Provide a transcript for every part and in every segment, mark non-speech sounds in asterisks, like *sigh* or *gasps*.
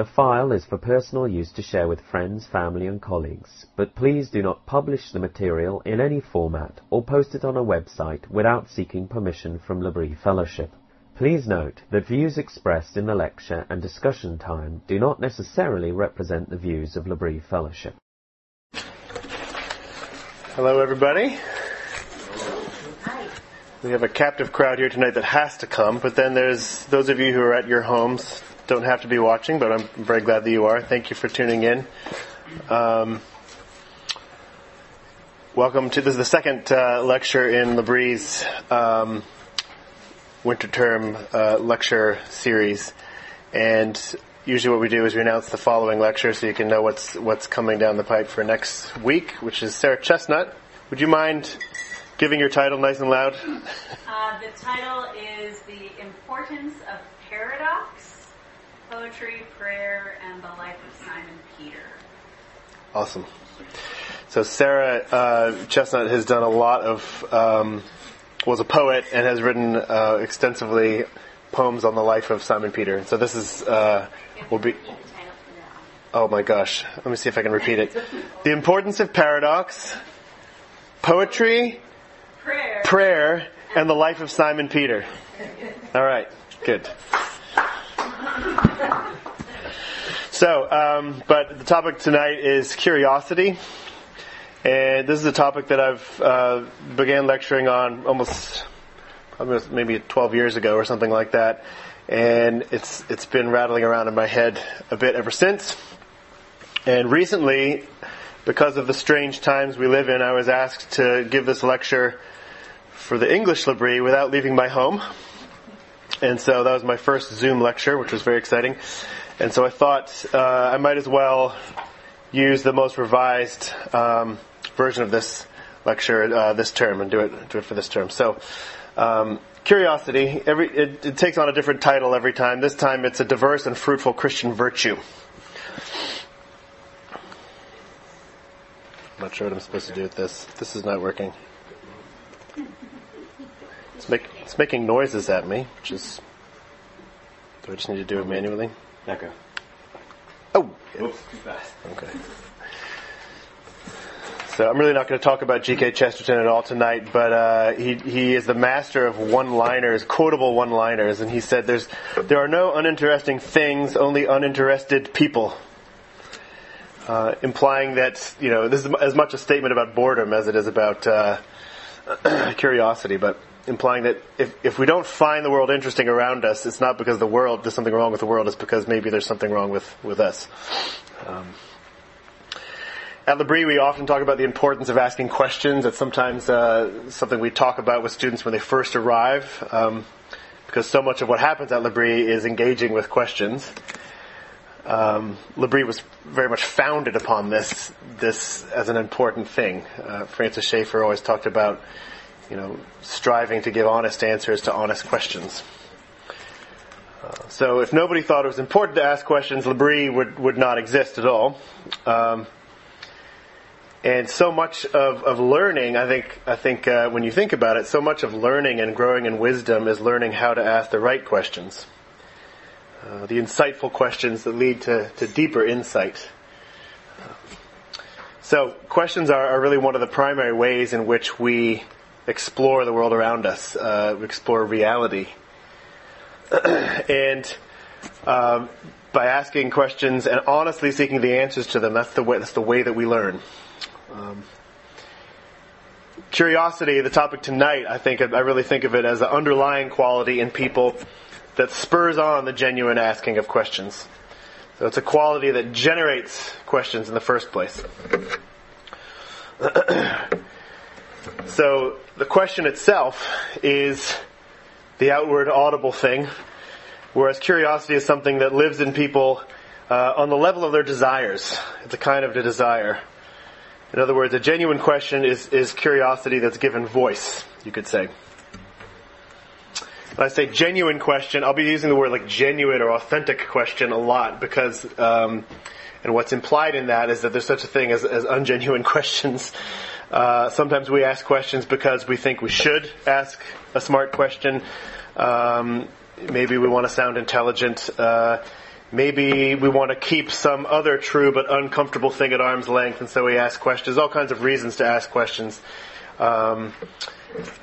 The file is for personal use to share with friends, family and colleagues, but please do not publish the material in any format or post it on a website without seeking permission from L'Abri Fellowship. Please note that views expressed in the lecture and discussion time do not necessarily represent the views of L'Abri Fellowship. Hello, everybody. We have a captive crowd here tonight that has to come, but then there's those of you who are at your homes don't have to be watching, but I'm very glad that you are. Thank you for tuning in. Um, welcome to this is the second uh, lecture in L'Abri's um, winter term uh, lecture series, and usually what we do is we announce the following lecture so you can know what's what's coming down the pipe for next week, which is Sarah Chestnut. Would you mind giving your title nice and loud? Uh, the title is The Importance of Paradox poetry, prayer, and the life of Simon Peter. Awesome. So Sarah uh, Chestnut has done a lot of, um, was a poet and has written uh, extensively poems on the life of Simon Peter. So this is uh, will be. Oh my gosh! Let me see if I can repeat it. *laughs* The importance of paradox, poetry, prayer, prayer, and the life of Simon Peter. All right, good. *laughs* So, um, but the topic tonight is curiosity, and this is a topic that I've uh, began lecturing on almost, almost maybe 12 years ago or something like that, and it's it's been rattling around in my head a bit ever since. And recently, because of the strange times we live in, I was asked to give this lecture for the English L'Abri without leaving my home. And so that was my first Zoom lecture, which was very exciting. And so I thought uh, I might as well use the most revised um, version of this lecture uh, this term and do it do it for this term. So. Um, curiosity, every, it, it takes on a different title every time. This time it's a diverse and fruitful Christian virtue. I'm not sure what I'm supposed to do with this. This is not working. It's, make, it's making noises at me, which is. Do I just need to do it manually? Okay. Oh! Oops, too fast. Okay. So I'm really not going to talk about G.K. Chesterton at all tonight, but uh, he he is the master of one-liners, quotable one-liners, and he said, "There's there are no uninteresting things, only uninterested people." Uh, implying that you know this is as much a statement about boredom as it is about uh, *clears throat* curiosity, but implying that if, if we don't find the world interesting around us, it's not because the world, there's something wrong with the world, it's because maybe there's something wrong with, with us. Um, at L'Abri, we often talk about the importance of asking questions. It's sometimes uh, something we talk about with students when they first arrive, um, because so much of what happens at L'Abri is engaging with questions. Um, L'Abri was very much founded upon this, this as an important thing. Uh, Francis Schaeffer always talked about you know, striving to give honest answers to honest questions. Uh, so if nobody thought it was important to ask questions, L'Abri would, would not exist at all. Um, and so much of, of learning, I think, I think uh, when you think about it, so much of learning and growing in wisdom is learning how to ask the right questions. Uh, the insightful questions that lead to, to deeper insight. So questions are, are really one of the primary ways in which we explore the world around us, uh, explore reality. *clears throat* and um, by asking questions and honestly seeking the answers to them, that's the way, that's the way that we learn. Um, curiosity, the topic tonight, I think I really think of it as an underlying quality in people that spurs on the genuine asking of questions. So it's a quality that generates questions in the first place. *clears throat* So the question itself is the outward audible thing, whereas curiosity is something that lives in people uh, on the level of their desires. It's a kind of a desire. In other words, a genuine question is, is curiosity that's given voice, you could say. When I say genuine question, I'll be using the word like genuine or authentic question a lot because, um, and what's implied in that is that there's such a thing as, as ungenuine *laughs* questions. Uh, sometimes we ask questions because we think we should ask a smart question. Um, maybe we want to sound intelligent. Uh, maybe we want to keep some other true but uncomfortable thing at arm's length, and so we ask questions. All kinds of reasons to ask questions. Um,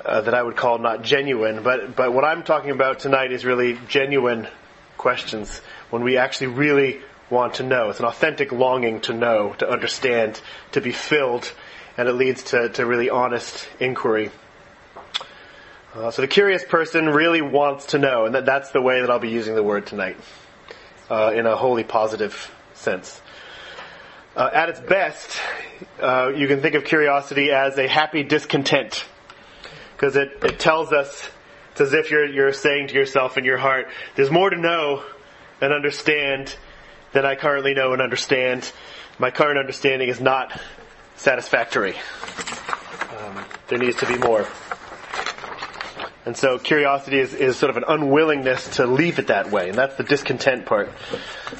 uh, that I would call not genuine. But but what I'm talking about tonight is really genuine questions when we actually really want to know. It's an authentic longing to know, to understand, to be filled, and it leads to, to really honest inquiry. Uh, so the curious person really wants to know, and that, that's the way that I'll be using the word tonight, uh, in a wholly positive sense. Uh, at its best, uh, you can think of curiosity as a happy discontent because it, it tells us, it's as if you're, you're saying to yourself in your heart, there's more to know and understand than I currently know and understand. My current understanding is not satisfactory. Um, there needs to be more. And so curiosity is, is sort of an unwillingness to leave it that way, and that's the discontent part.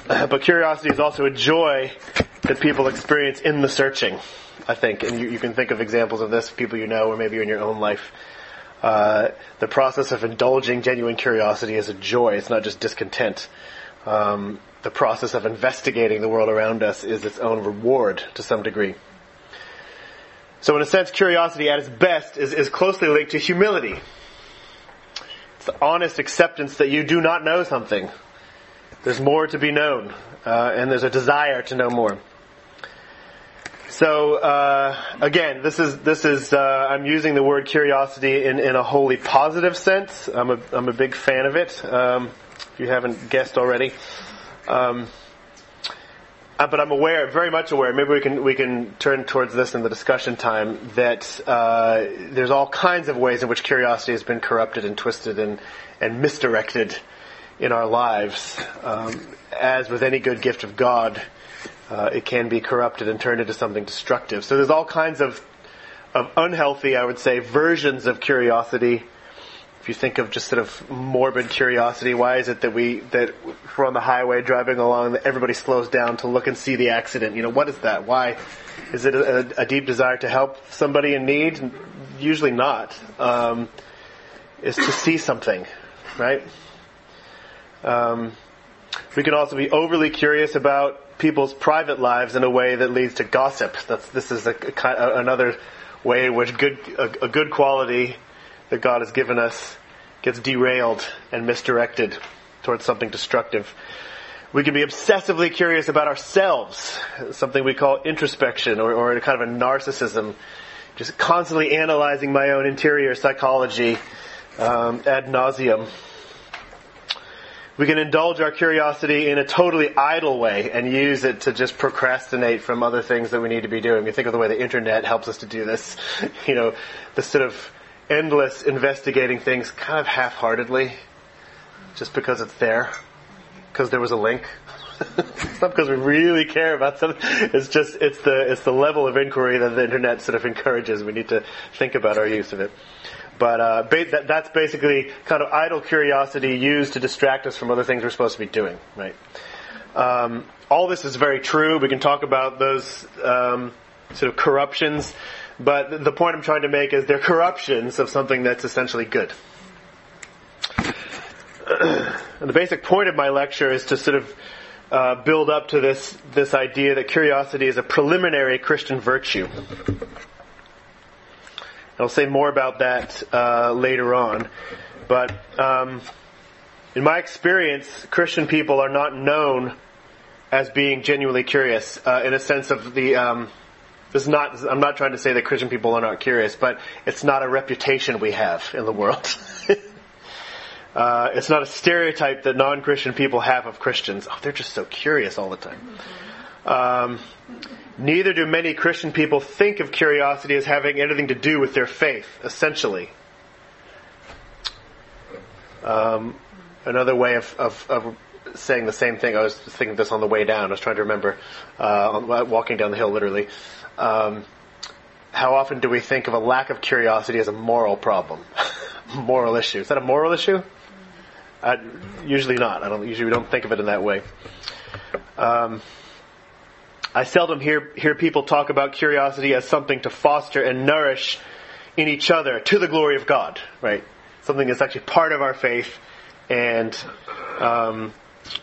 Uh, *clears throat* but curiosity is also a joy that people experience in the searching, I think. And you, you can think of examples of this, people you know, or maybe in your own life. Uh, the process of indulging genuine curiosity is a joy. It's not just discontent. Um, the process of investigating the world around us is its own reward to some degree. So in a sense, curiosity at its best is, is closely linked to humility. It's the honest acceptance that you do not know something. There's more to be known, uh, and there's a desire to know more. So uh, again, this is this is uh, I'm using the word curiosity in, in a wholly positive sense. I'm a I'm a big fan of it. Um, if you haven't guessed already, um, uh, but I'm aware, very much aware. Maybe we can we can turn towards this in the discussion time. That uh, there's all kinds of ways in which curiosity has been corrupted and twisted and and misdirected in our lives. Um, as with any good gift of God, uh, it can be corrupted and turned into something destructive. So there's all kinds of of unhealthy, I would say, versions of curiosity. If you think of just sort of morbid curiosity, why is it that we that we're on the highway driving along, that everybody slows down to look and see the accident? You know, what is that? Why is it a, a deep desire to help somebody in need? Usually not. Um, is to see something, right? Um, we can also be overly curious about people's private lives in a way that leads to gossip. That's, this is a, a, another way in which good, a, a good quality that God has given us gets derailed and misdirected towards something destructive. We can be obsessively curious about ourselves, something we call introspection or, or kind of a narcissism, just constantly analyzing my own interior psychology um, ad nauseum. We can indulge our curiosity in a totally idle way and use it to just procrastinate from other things that we need to be doing. You think of the way the internet helps us to do this. *laughs* You know, the sort of endless investigating things kind of half-heartedly, just because it's there, because there was a link. it's *laughs* not because we really care about something. It's just it's the it's the level of inquiry that the internet sort of encourages. We need to think about our use of it. But uh, ba- that, that's basically kind of idle curiosity used to distract us from other things we're supposed to be doing, right? Um, all this is very true. We can talk about those um, sort of corruptions, but the point I'm trying to make is they're corruptions of something that's essentially good. *clears throat* the basic point of my lecture is to sort of uh, build up to this this idea that curiosity is a preliminary Christian virtue. I'll say more about that uh, later on. But um, in my experience, Christian people are not known as being genuinely curious uh, in a sense of the. Um, this is not. I'm not trying to say that Christian people are not curious, but it's not a reputation we have in the world. *laughs* uh, it's not a stereotype that non-Christian people have of Christians. Oh, they're just so curious all the time. Um, Neither do many Christian people think of curiosity as having anything to do with their faith, essentially. Um, another way of, of, of, saying the same thing, I was thinking this on the way down, I was trying to remember, uh, walking down the hill literally. Um, how often do we think of a lack of curiosity as a moral problem, *laughs* moral issue? Is that a moral issue? Uh, usually not. I don't. Usually we don't think of it in that way. Um, I seldom hear hear people talk about curiosity as something to foster and nourish in each other to the glory of God. Right? Something that's actually part of our faith and um,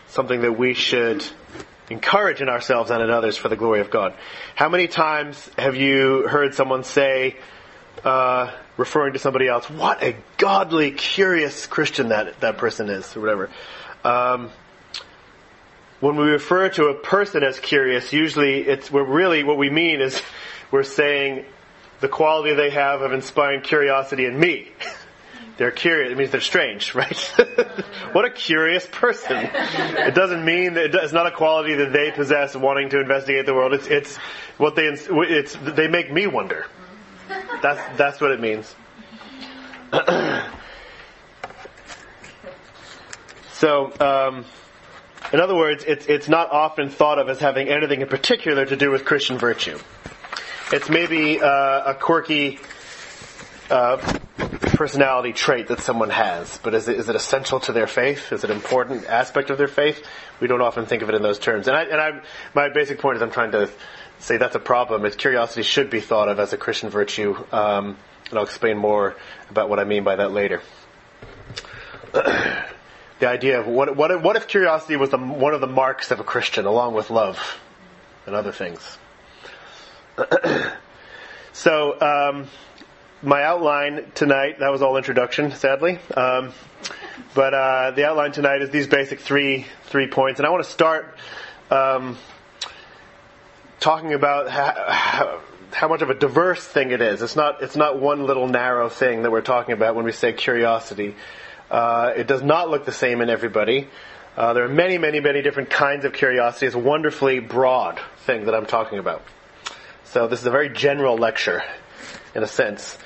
something that we should encourage in ourselves and in others for the glory of God. How many times have you heard someone say, uh, referring to somebody else, what a godly, curious Christian that, that person is, or whatever. Um, when we refer to a person as curious, usually it's, we're really, what we mean is *laughs* we're saying the quality they have of inspiring curiosity in me. *laughs* they're curious. It means they're strange, *laughs* right? what a curious person. It doesn't mean that it's not a quality that they possess wanting to investigate the world. It's, it's what they, it's, they make me wonder. That's, that's what it means. *clears throat* so, um, in other words, it's, it's not often thought of as having anything in particular to do with Christian virtue. It's maybe uh, a quirky uh, personality trait that someone has, but is it, is it essential to their faith? Is it an important aspect of their faith? We don't often think of it in those terms. And, I, and I, my basic point is I'm trying to say that's a problem. Is curiosity should be thought of as a Christian virtue, um, and I'll explain more about what I mean by that later. *clears throat* the idea of what, what, what if curiosity was the, one of the marks of a Christian, along with love and other things. *clears throat* so, um, my outline tonight, that was all introduction, sadly. Um, but uh, the outline tonight is these basic three three points, and I want to start um, talking about how, how, much of a diverse thing it is. It's not it's not one little narrow thing that we're talking about when we say curiosity. Uh, it does not look the same in everybody. Uh, there are many, many, many different kinds of curiosity. It's a wonderfully broad thing that I'm talking about. So this is a very general lecture, in a sense.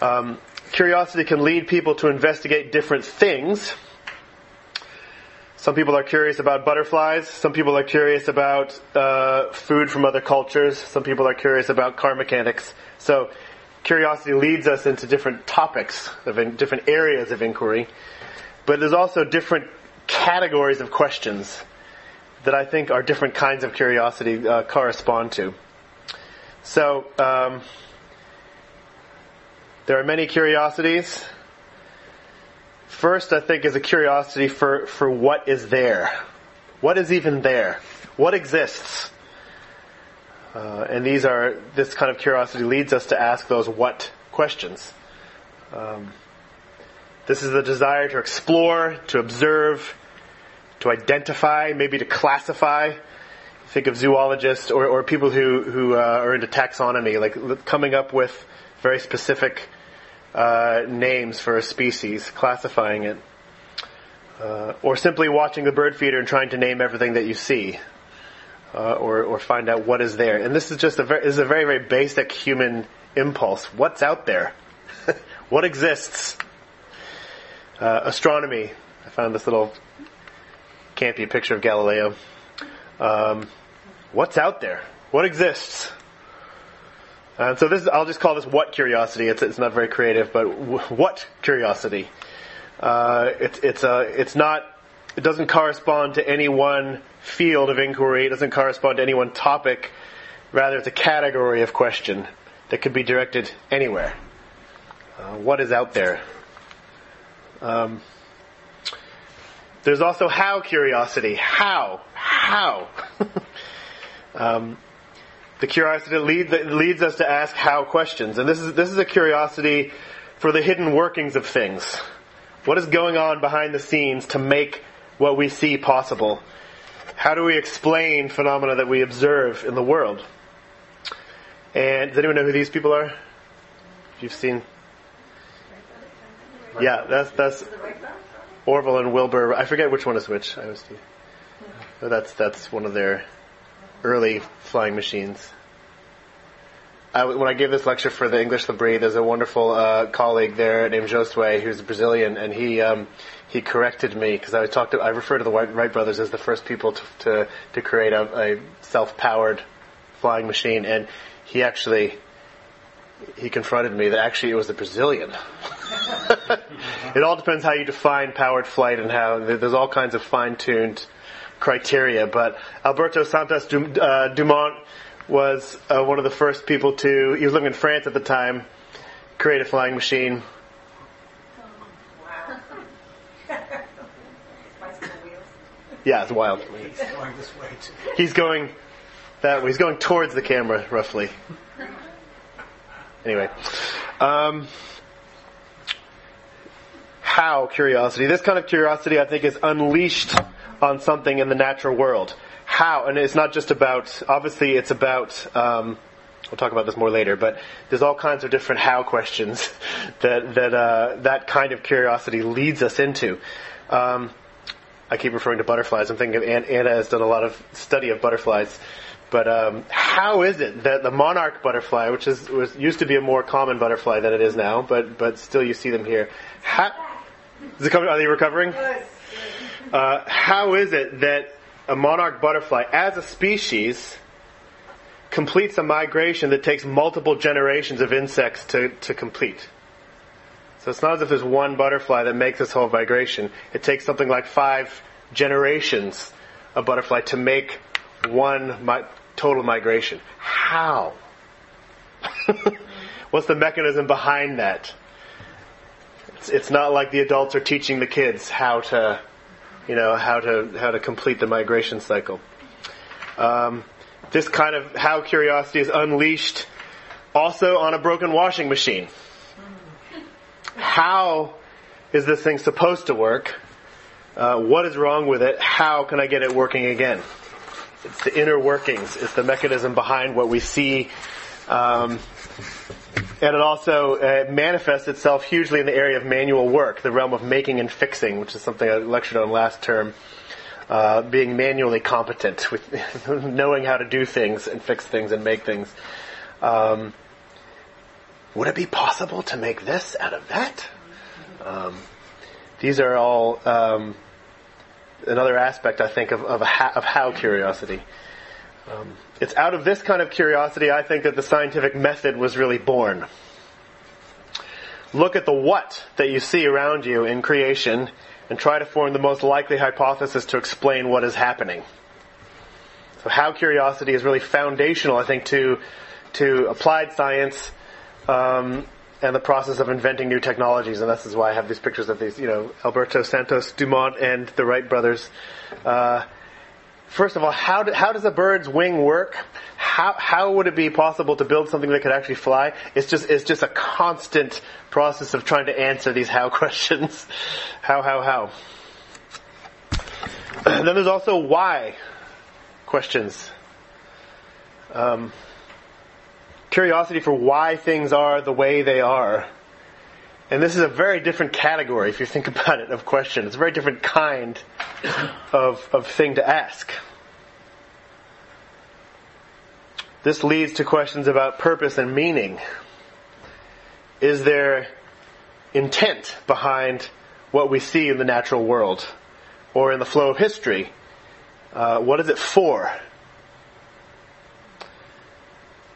Um, curiosity can lead people to investigate different things. Some people are curious about butterflies. Some people are curious about uh, food from other cultures. Some people are curious about car mechanics. So, curiosity leads us into different topics, of in, different areas of inquiry. But there's also different categories of questions that I think our different kinds of curiosity uh, correspond to. So, um, there are many curiosities. First, I think, is a curiosity for, for what is there. What is even there? What exists? Uh, and these are, this kind of curiosity leads us to ask those what questions. Um, this is the desire to explore, to observe, to identify, maybe to classify. Think of zoologists or, or people who, who uh, are into taxonomy, like coming up with very specific uh, names for a species, classifying it, uh, or simply watching the bird feeder and trying to name everything that you see, uh, or or find out what is there. And this is just a very, is a very very basic human impulse. What's out there? *laughs* what exists? Uh, astronomy. I found this little campy picture of Galileo. Um, what's out there? What exists? And uh, so this, I'll just call this what curiosity. It's, it's not very creative, but w- what curiosity? Uh, it's, it's, a, it's not, it doesn't correspond to any one field of inquiry. It doesn't correspond to any one topic. Rather, it's a category of question that could be directed anywhere. Uh, what is out there? Um, there's also how curiosity. How? How? *laughs* um, the curiosity that, lead, leads us to ask how questions. And this is, this is a curiosity for the hidden workings of things. What is going on behind the scenes to make what we see possible? How do we explain phenomena that we observe in the world? And does anyone know who these people are? If You've seen? Yeah, that's that's Orville and Wilbur. I forget which one is which. I was. That's that's one of their early flying machines. I, when I gave this lecture for the English L'Abri, there's a wonderful uh, colleague there named Josue, who's Brazilian, and he um, he corrected me because I talked. To, I refer to the Wright brothers as the first people to to, to create a, a self-powered flying machine, and he actually he confronted me that actually it was the Brazilian. *laughs* it all depends how you define powered flight and how there's all kinds of fine-tuned criteria. But Alberto Santos uh, Dumont was uh, one of the first people to. He was living in France at the time. Create a flying machine. Yeah, it's wild. He's going this way too. He's going that way. He's going towards the camera, roughly. Anyway, um, how curiosity? This kind of curiosity, I think, is unleashed on something in the natural world. How? And it's not just about. Obviously, it's about. Um, we'll talk about this more later, but there's all kinds of different how questions *laughs* that that uh, that kind of curiosity leads us into. Um, I keep referring to butterflies. I'm thinking of Anna has done a lot of study of butterflies. But um, how is it that the monarch butterfly, which is was used to be a more common butterfly than it is now, but but still you see them here. How, is it coming, are they recovering? Uh, how is it that a monarch butterfly, as a species, completes a migration that takes multiple generations of insects to, to complete? So it's not as if there's one butterfly that makes this whole migration. It takes something like five generations of butterfly to make one mi- total migration. How? *laughs* What's the mechanism behind that? It's, it's not like the adults are teaching the kids how to, you know, how to how to complete the migration cycle. Um, this kind of how curiosity is unleashed also on a broken washing machine how is this thing supposed to work? Uh, what is wrong with it? How can I get it working again? It's the inner workings. It's the mechanism behind what we see. Um, and it also uh, manifests itself hugely in the area of manual work, the realm of making and fixing, which is something I lectured on last term. Uh, being manually competent with *laughs* knowing how to do things and fix things and make things. Um, would it be possible to make this out of that? Um, these are all um, another aspect, I think, of, of, ha- of how curiosity. Um, it's out of this kind of curiosity, I think, that the scientific method was really born. Look at the what that you see around you in creation and try to form the most likely hypothesis to explain what is happening. So how curiosity is really foundational, I think, to, to applied science um, and the process of inventing new technologies. And this is why I have these pictures of these, you know, Alberto Santos Dumont and the Wright brothers. Uh, first of all, how, do, how does a bird's wing work? How, how would it be possible to build something that could actually fly? It's just, it's just a constant process of trying to answer these how *laughs* questions. how, how, how. And *clears throat* then there's also why questions. Um, curiosity for why things are the way they are. And this is a very different category, if you think *laughs* about it, of question. It's a very different kind of, of thing to ask. This leads to questions about purpose and meaning. Is there intent behind what we see in the natural world or in the flow of history? Uh, what is it for?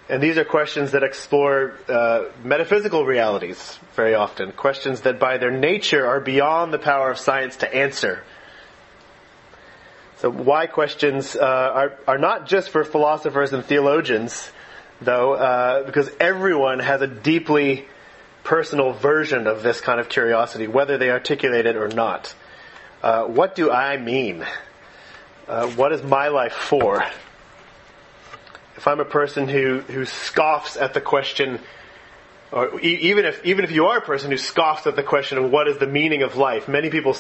And these are questions that explore uh, metaphysical realities very often, questions that by their nature are beyond the power of science to answer. So why questions uh, are, are not just for philosophers and theologians, though, uh, because everyone has a deeply personal version of this kind of curiosity, whether they articulate it or not. Uh, what do I mean? Uh, what is my life for? If I'm a person who, who scoffs at the question, or even if even if you are a person who scoffs at the question of what is the meaning of life, many people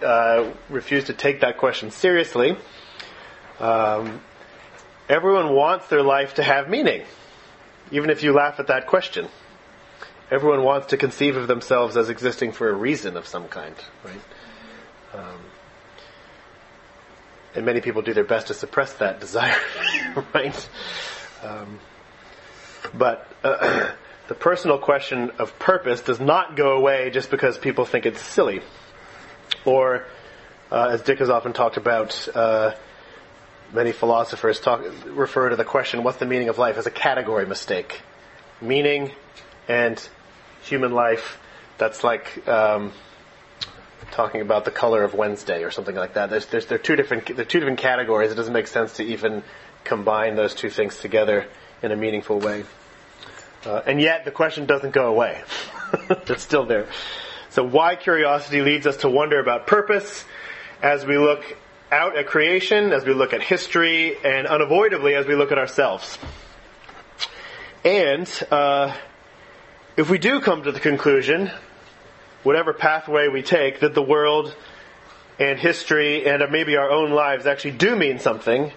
uh, refuse to take that question seriously. Um, everyone wants their life to have meaning, even if you laugh at that question. Everyone wants to conceive of themselves as existing for a reason of some kind, right? Um, and many people do their best to suppress that *laughs* desire, right? Um, but uh, *clears throat* the personal question of purpose does not go away just because people think it's silly, or uh, as Dick has often talked about. Uh, many philosophers talk, refer to the question, what's the meaning of life, as a category mistake. meaning and human life. That's like um, talking about the color of Wednesday or something like that. There's, there's, they're two different they're two different categories. It doesn't make sense to even combine those two things together in a meaningful way. Uh, and yet the question doesn't go away. *laughs* it's still there. So why curiosity leads us to wonder about purpose as we look out at creation, as we look at history, and unavoidably as we look at ourselves. And uh, if we do come to the conclusion, whatever pathway we take, that the world and history and maybe our own lives actually do mean something,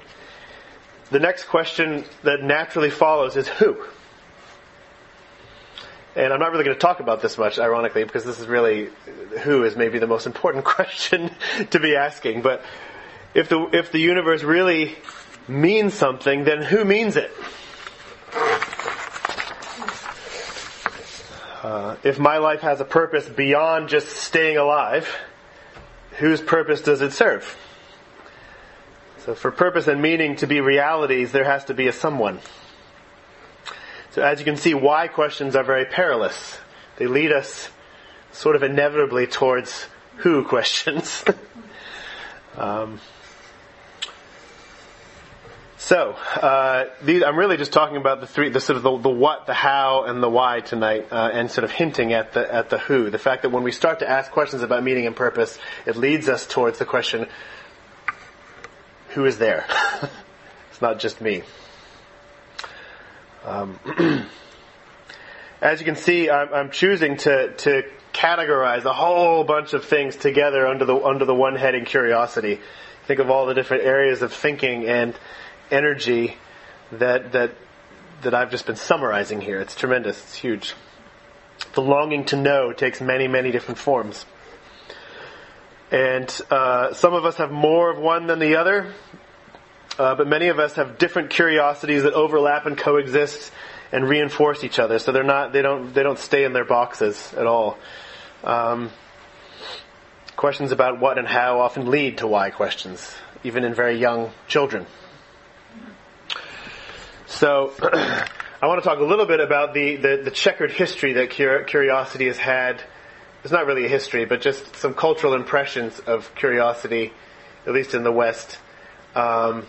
the next question that naturally follows is who? And I'm not really going to talk about this much, ironically, because this is really who is maybe the most important *laughs* question to be asking. But if the if the universe really means something, then who means it? Uh, if my life has a purpose beyond just staying alive, whose purpose does it serve? So for purpose and meaning to be realities, there has to be a someone. So as you can see, why questions are very perilous. They lead us sort of inevitably towards who *laughs* questions. *laughs* um, so, uh, these, I'm really just talking about the three, the sort of the, the what, the how, and the why tonight, uh, and sort of hinting at the at the who. The fact that when we start to ask questions about meaning and purpose, it leads us towards the question, who is there? *laughs* it's not just me. Um, *clears throat* as you can see, I'm, I'm choosing to to categorize a whole bunch of things together under the under the one heading curiosity. Think of all the different areas of thinking and energy that that that I've just been summarizing here. It's tremendous. It's huge. The longing to know takes many, many different forms. And uh, some of us have more of one than the other, uh, but many of us have different curiosities that overlap and coexist and reinforce each other. So they're not, they don't, they don't stay in their boxes at all. Um, questions about what and how often lead to why questions, even in very young children. So, *clears throat* I want to talk a little bit about the, the, the checkered history that curiosity has had. It's not really a history, but just some cultural impressions of curiosity, at least in the West, um,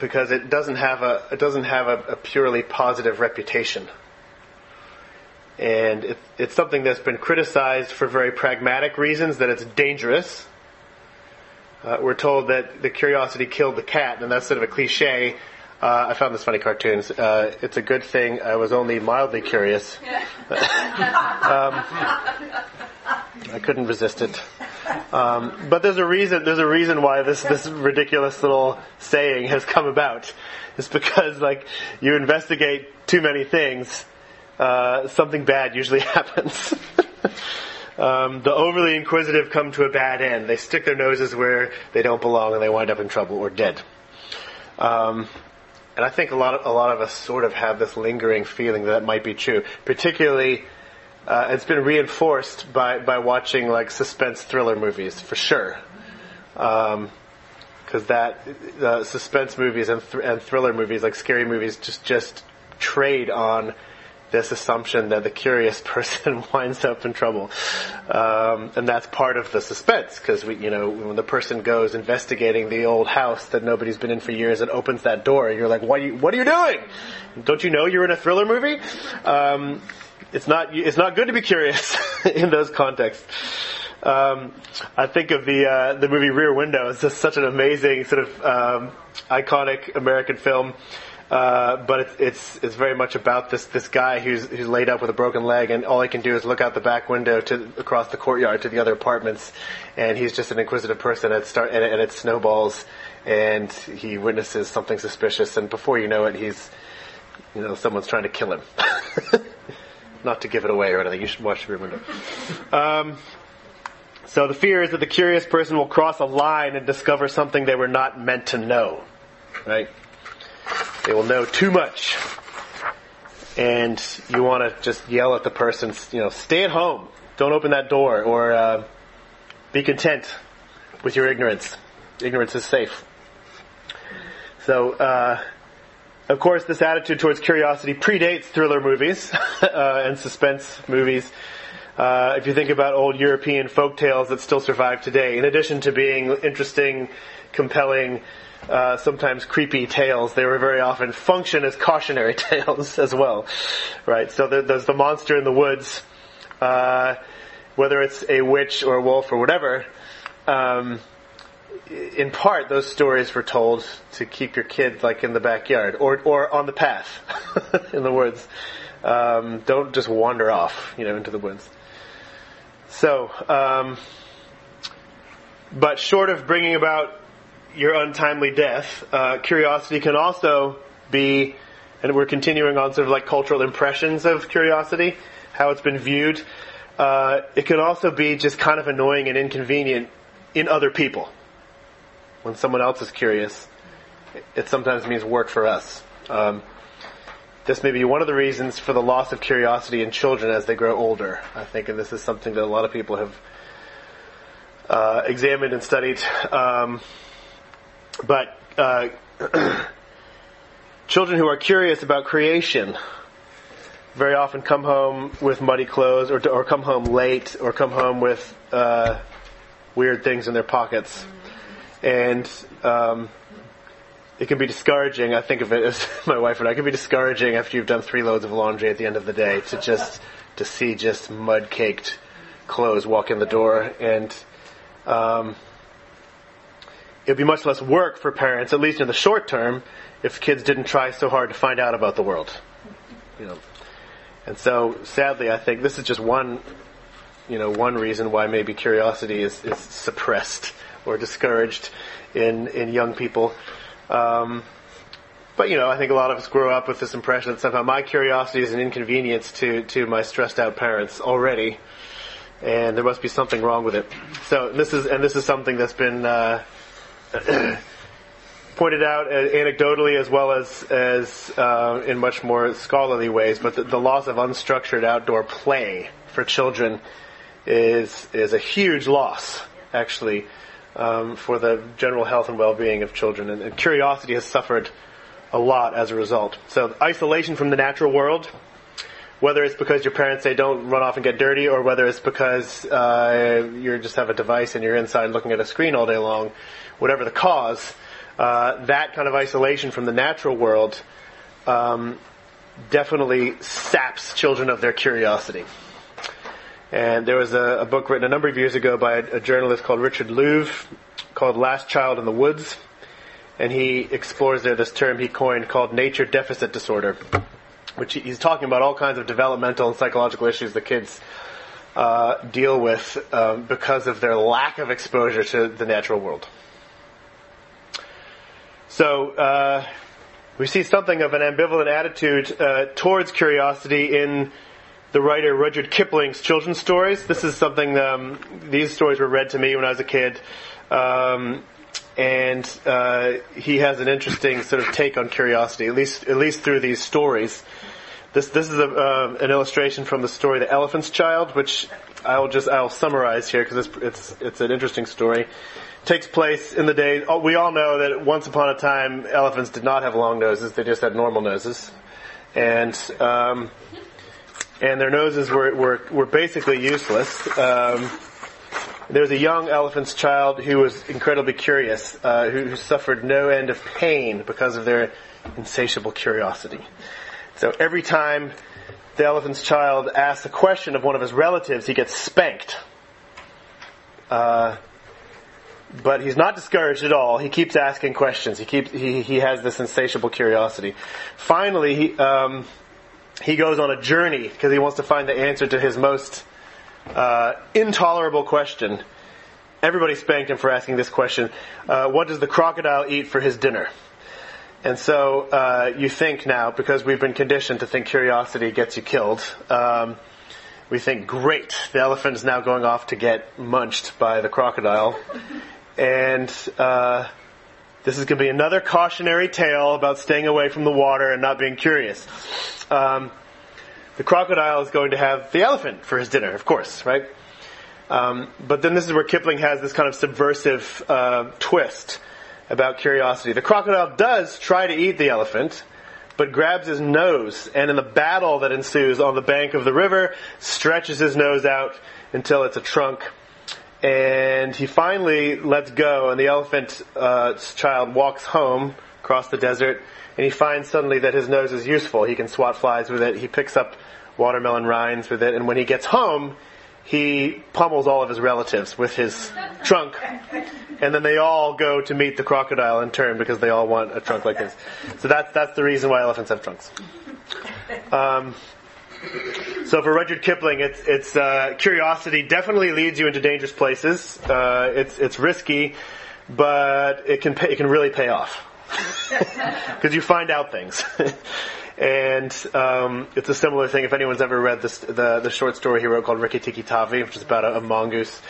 because it doesn't have a it doesn't have a, a purely positive reputation, and it, it's something that's been criticized for very pragmatic reasons that it's dangerous. Uh, we're told that the curiosity killed the cat, and that's sort of a cliche uh, I found this funny cartoon. Uh, it's a good thing I was only mildly curious. *laughs* um, I couldn't resist it. Um, but there's a reason. There's a reason why this this ridiculous little saying has come about. It's because like you investigate too many things, uh, something bad usually *laughs* happens. um, the overly inquisitive come to a bad end. They stick their noses where they don't belong, and they wind up in trouble or dead. Um, and I think a lot of, a lot of us sort of have this lingering feeling that that might be true. Particularly, uh, it's been reinforced by, by watching like suspense thriller movies, for sure. Um, cause that, uh, suspense movies and, th- and thriller movies, like scary movies, just, just trade on this assumption that the curious *laughs* person *laughs* winds up in trouble, um, and that's part of the suspense because we, you know, when the person goes investigating the old house that nobody's been in for years and opens that door, you're like, "What are you? What are you doing? Don't you know you're in a thriller movie?" Um, it's not. It's not good to be curious *laughs* in those contexts. Um, I think of the uh, the movie Rear Window. It's just such an amazing sort of um, iconic American film. Uh, but it's, it's it's very much about this this guy who's who's laid up with a broken leg, and all he can do is look out the back window to across the courtyard to the other apartments, and he's just an inquisitive person. And it start and and it snowballs, and he witnesses something suspicious, and before you know it, he's you know someone's trying to kill him. *laughs* Not to give it away or anything. You should watch the window. Um, so the fear is that the curious person will cross a line and discover something they were not meant to know, right? They will know too much. And you want to just yell at the person, you know, stay at home. Don't open that door. Or uh, be content with your ignorance. Ignorance is safe. So, uh, of course, this attitude towards curiosity predates thriller movies *laughs* uh, and suspense movies. Uh, if you think about old European folk tales that still survive today, in addition to being interesting, compelling, uh, sometimes creepy tales, they were very often function as cautionary *laughs* tales as well, right? So there, there's the monster in the woods, uh, whether it's a witch or a wolf or whatever. Um, in part, those stories were told to keep your kid like in the backyard or or on the path *laughs* in the woods. Um, don't just wander off, you know, into the woods. So, um, but short of bringing about your untimely death, uh, curiosity can also be, and we're continuing on sort of like cultural impressions of curiosity, how it's been viewed. Uh, it can also be just kind of annoying and inconvenient in other people when someone else is curious, it sometimes means work for us. Um, this may be one of the reasons for the loss of curiosity in children as they grow older, I think, and this is something that a lot of people have uh, examined and studied. Um, but uh, *clears throat* children who are curious about creation very often come home with muddy clothes, or, or come home late, or come home with uh, weird things in their pockets and um, it can be discouraging. I think of it as *laughs* my wife and I. It can be discouraging after you've done three loads of laundry at the end of the day to just to see just mud caked clothes walk in the door, and um, it'd be much less work for parents, at least in the short term, if kids didn't try so hard to find out about the world. You know, and so sadly, I think this is just one, you know, one reason why maybe curiosity is, is suppressed or discouraged in in young people. Um, but you know, I think a lot of us grow up with this impression that somehow my curiosity is an inconvenience to to my stressed out parents already, and there must be something wrong with it. So this is and this is something that's been. Uh, *clears throat* pointed out uh, anecdotally as well as as uh, in much more scholarly ways, but the, the loss of unstructured outdoor play for children is is a huge loss, actually, um, for the general health and well-being of children. And, and, curiosity has suffered a lot as a result. So isolation from the natural world, whether it's because your parents say don't run off and get dirty, or whether it's because uh, you just have a device and you're inside looking at a screen all day long, whatever the cause, uh, that kind of isolation from the natural world um, definitely saps children of their curiosity. And there was a, a, book written a number of years ago by a, a, journalist called Richard Louv called Last Child in the Woods. And he explores there this term he coined called nature deficit disorder, which he's talking about all kinds of developmental and psychological issues that kids uh, deal with um, because of their lack of exposure to the natural world. So, uh, we see something of an ambivalent attitude uh, towards curiosity in the writer Rudyard Kipling's children's stories. This is something, um, these stories were read to me when I was a kid. Um, and uh, he has an interesting sort of take on curiosity, at least at least through these stories. This this is a, uh, an illustration from the story "The Elephant's Child," which I'll just I'll summarize here because it's it's it's an interesting story. Takes place in the day. Oh, we all know that once upon a time elephants did not have long noses; they just had normal noses, and um, and their noses were, were, were basically useless. Um, there was a young elephant's child who was incredibly curious, uh, who, who, suffered no end of pain because of their insatiable curiosity. So every time the elephant's child asks a question of one of his relatives, he gets spanked. Uh, but he's not discouraged at all. He keeps asking questions. He keeps he, he has this insatiable curiosity. Finally, he, um, he goes on a journey because he wants to find the answer to his most uh, intolerable question. Everybody spanked him for asking this question. Uh, what does the crocodile eat for his dinner? And so uh, you think now, because we've been conditioned to think curiosity gets you killed, um, we think, great, the elephant is now going off to get munched by the crocodile. And uh, this is going to be another cautionary tale about staying away from the water and not being curious. Um, the crocodile is going to have the elephant for his dinner, of course, right? Um, but then this is where Kipling has this kind of subversive uh, twist about curiosity. The crocodile does try to eat the elephant, but grabs his nose, and in the battle that ensues on the bank of the river, stretches his nose out until it's a trunk. And he finally lets go, and the elephant uh, child walks home across the desert, and he finds suddenly that his nose is useful. He can swat flies with it. He picks up watermelon rinds with it, and when he gets home, he pummels all of his relatives with his trunk. And then they all go to meet the crocodile in turn because they all want a trunk like this. So that's, that's the reason why elephants have trunks. Um, so for Rudyard Kipling, it's, it's uh, curiosity definitely leads you into dangerous places. Uh, it's, it's risky, but it can pay, it can really pay off *laughs* because you find out things. *laughs* And um, it's a similar thing. If anyone's ever read this, the the short story he wrote called Rikki Tikki Tavi, which is about a, a, mongoose,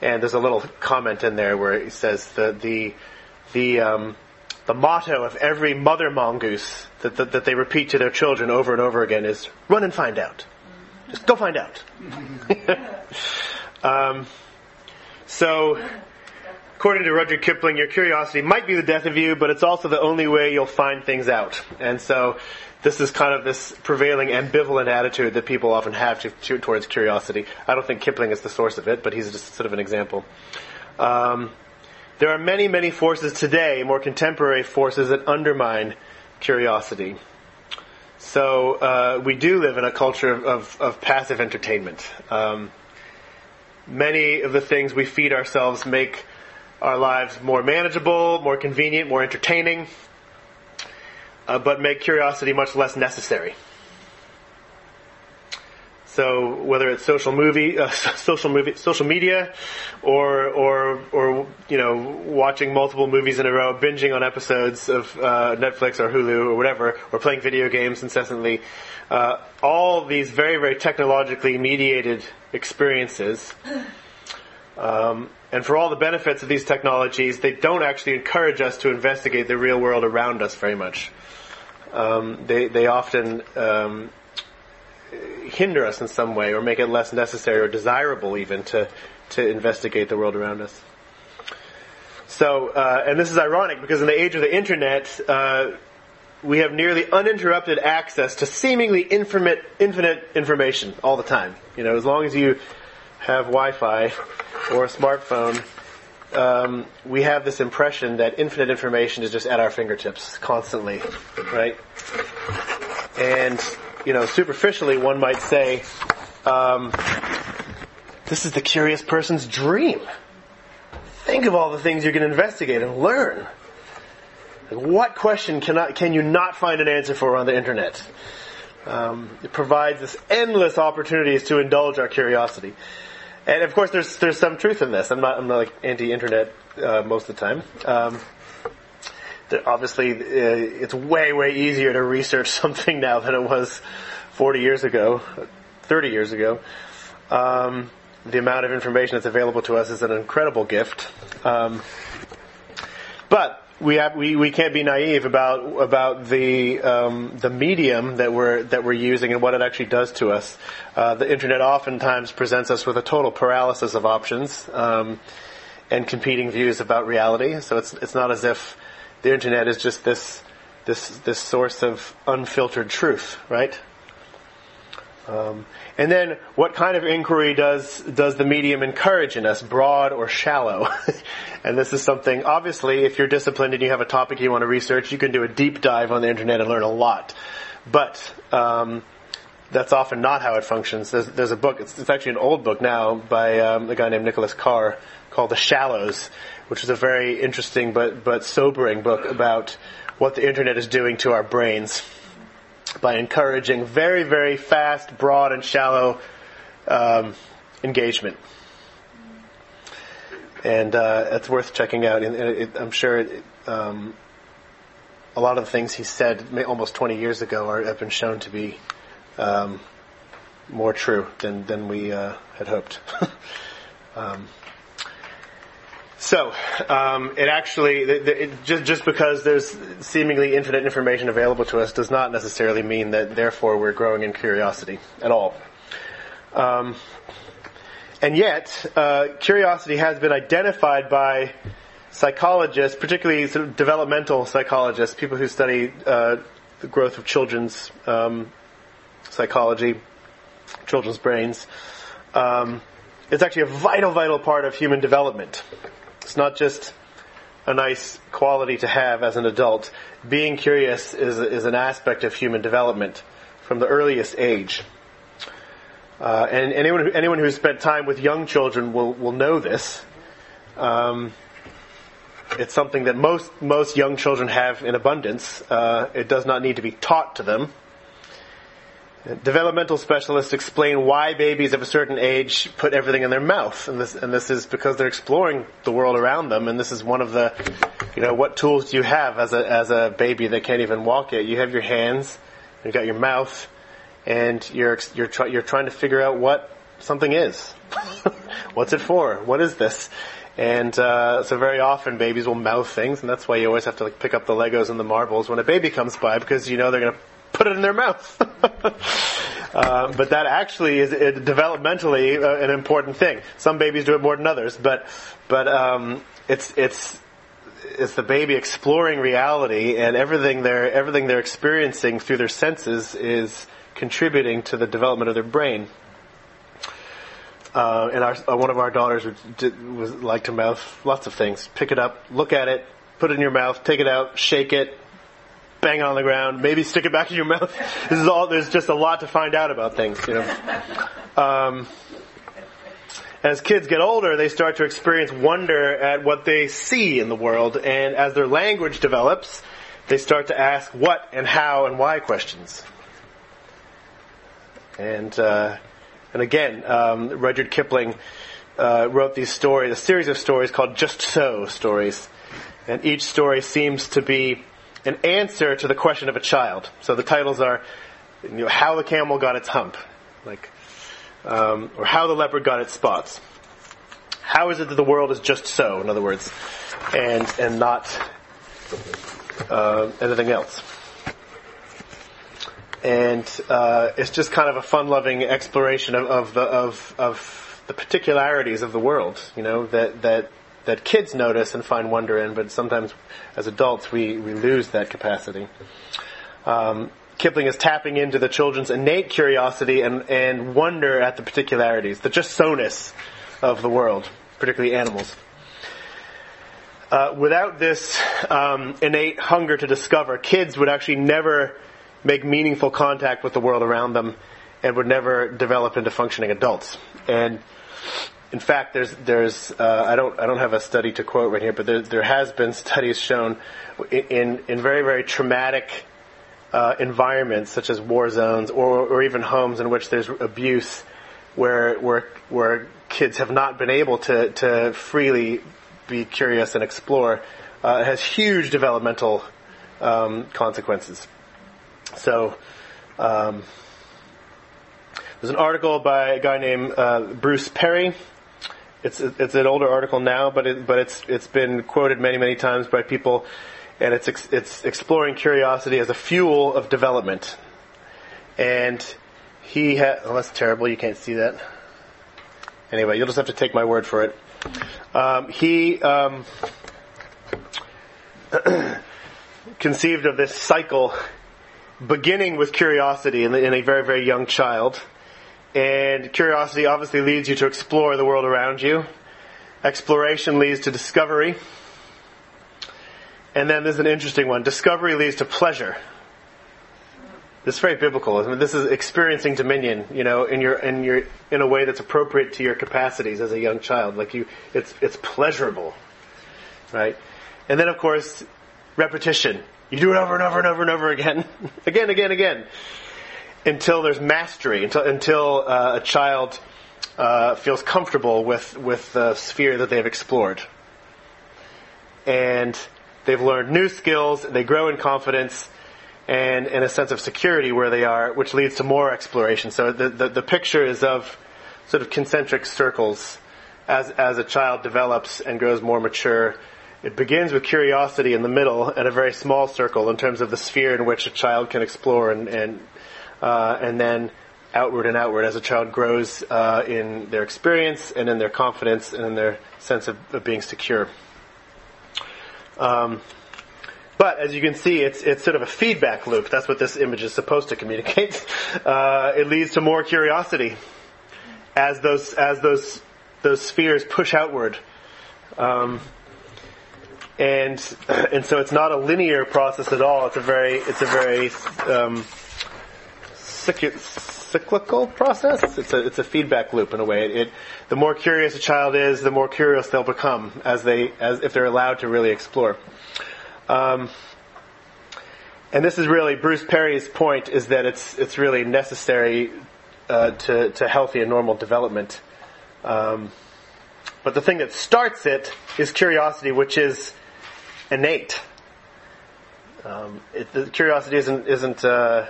and there's a little comment in there where he says the the the um, the motto of every mother mongoose that, that, that they repeat to their children over and over again is "Run and find out." Just go find out. *laughs* um, so according to Rudyard Kipling, your curiosity might be the death of you, but it's also the only way you'll find things out. And so this is kind of this prevailing ambivalent attitude that people often have to, to, towards curiosity. I don't think Kipling is the source of it, but he's just sort of an example. Um, there are many, many forces today, more contemporary forces, that undermine curiosity. So uh, we do live in a culture of, of, of passive entertainment. Um, many of the things we feed ourselves make our lives more manageable, more convenient, more entertaining uh, but make curiosity much less necessary. So whether it's social movie, uh, *laughs* social movie, social media, or or or you know watching multiple movies in a row, binging on episodes of uh, Netflix or Hulu or whatever, or playing video games incessantly, uh, all these very very technologically mediated experiences. Um, and for all the benefits of these technologies, they don't actually encourage us to investigate the real world around us very much um, they they often um, hinder us in some way or make it less necessary or desirable even to to investigate the world around us. So, uh, and this is ironic because in the age of the internet, uh, we have nearly uninterrupted access to seemingly infinite, infinite information all the time. You know, as long as you have Wi-Fi or a smartphone, um, we have this impression that infinite information is just at our fingertips constantly, right? And you know, superficially, one might say, um, "This is the curious person's dream." Think of all the things you can investigate and learn. What question cannot, can you not find an answer for on the internet? Um, it provides us endless opportunities to indulge our curiosity. And of course, there's there's some truth in this. I'm not I'm not like anti-internet uh, most of the time. Um, obviously, uh, it's way way easier to research *laughs* something now than it was 40 years ago, 30 years ago. Um, the amount of information that's available to us is an incredible gift. Um, but we have we, we can't be naive about about the um, the medium that we're that we're using and what it actually does to us. Uh, the internet oftentimes presents us with a total paralysis of options um, and competing views about reality. So it's it's not as if the internet is just this this this source of unfiltered truth, right? Um, and then, what kind of inquiry does does the medium encourage in us, broad or shallow? *laughs* and this is something, obviously, if you're disciplined and you have a topic you want to research, you can do a deep dive on the internet and learn a lot. But um, that's often not how it functions. There's, there's a book; it's, it's, actually an old book now by um, a guy named Nicholas Carr called The Shallows, which is a very interesting but but sobering book about what the internet is doing to our brains by encouraging very, very fast, broad, and shallow um, engagement. And uh, it's worth checking out. And it, I'm sure it, um, a lot of the things he said almost 20 years ago are, have been shown to be um, more true than, than we uh, had hoped. *laughs* um, so, um, it actually, it, just, just because there's seemingly infinite information available to us does not necessarily mean that therefore we're growing in curiosity at all. Um, and yet, uh, curiosity has been identified by psychologists, particularly sort of developmental psychologists, people who study uh, the growth of children's um, psychology, children's brains. Um, it's actually a vital, vital part of human development. It's not just a nice quality to have as an adult. Being curious is, is an aspect of human development from the earliest age. Uh, and anyone, who, anyone who's spent time with young children will, will know this. Um, it's something that most, most young children have in abundance. Uh, it does not need to be taught to them. Developmental specialists explain why babies of a certain age put everything in their mouth, and this and this is because they're exploring the world around them, and this is one of the, you know, what tools do you have as a as a baby that can't even walk yet? You have your hands, you've got your mouth, and you're you're try, you're trying to figure out what something is. *laughs* What's it for? What is this? And uh, so very often babies will mouth things, and that's why you always have to like pick up the Legos and the marbles when a baby comes by because you know they're going to put it in their mouth. *laughs* uh, but that actually is developmentally uh, an important thing. Some babies do it more than others, but but um, it's it's it's the baby exploring reality, and everything they're everything they're experiencing through their senses is contributing to the development of their brain. Uh, and our, uh, one of our daughters would, was like to mouth lots of things. Pick it up, look at it, put it in your mouth, take it out, shake it, bang on the ground, maybe stick it back in your *laughs* mouth. This is all, there's just a lot to find out about things, you know. Um, as kids get older, they start to experience wonder at what they see in the world, and as their language develops, they start to ask what and how and why questions. And uh, and again, um, Rudyard Kipling uh, wrote these stories, a series of stories called "Just So" stories, and each story seems to be an answer to the question of a child. So the titles are, you know, how the camel got its hump, like, um, or how the leopard got its spots. How is it that the world is just so? In other words, and and not uh, anything else. And uh, it's just kind of a fun-loving exploration of, of the of of the particularities of the world. You know that that that kids notice and find wonder in, but sometimes as adults we, we lose that capacity. Um, Kipling is tapping into the children's innate curiosity and, and wonder at the particularities, the just so-ness of the world, particularly animals. Uh, without this um, innate hunger to discover, kids would actually never make meaningful contact with the world around them and would never develop into functioning adults. And in fact, there's there's uh, I don't I don't have a study to quote right here, but there there has been studies shown in in very very traumatic uh, environments such as war zones or or even homes in which there's abuse, where where where kids have not been able to to freely be curious and explore, uh, has huge developmental um, consequences. So. Um, there's an article by a guy named uh, Bruce Perry it's it's an older article now, but it, but it's it's been quoted many many times by people, and it's it's exploring curiosity as a fuel of development. And he had oh that's terrible, you can't see that. Anyway, you'll just have to take my word for it. Um, he um, *clears throat* conceived of this cycle, beginning with curiosity in, in a very very young child and curiosity obviously leads you to explore the world around you. Exploration leads to discovery. And then there's an interesting one. Discovery leads to pleasure. This is very biblical. I mean, this is experiencing dominion, you know, in your in your in a way that's appropriate to your capacities as a young child. Like you, it's it's pleasurable, right? And then of course, repetition. You do it over and over and over and over again, *laughs* again, again, again until there's mastery, until, until uh, a child uh, feels comfortable with, with the sphere that they've explored. And they've learned new skills, they grow in confidence, and in a sense of security where they are, which leads to more exploration. So the, the, the picture is of sort of concentric circles as, as a child develops and grows more mature. It begins with curiosity in the middle and a very small circle in terms of the sphere in which a child can explore and, and and then outward and outward as a child grows uh, in their experience and in their confidence and in their sense of, of being secure. Um, but as you can see, it's it's sort of a feedback loop. That's what this image is supposed to communicate. *laughs* Uh, it leads to more curiosity as those as those those spheres push outward. Um, and *clears throat* and so it's not a linear process at all. It's a very it's a very um, cyclical process. It's a it's a feedback loop in a way. It, it, the more curious a child is, the more curious they'll become as they as if they're allowed to really explore. Um, and this is really Bruce Perry's point is that it's it's really necessary uh, to to healthy and normal development. Um, but the thing that starts it is curiosity, which is innate. Um, it, the curiosity isn't isn't uh,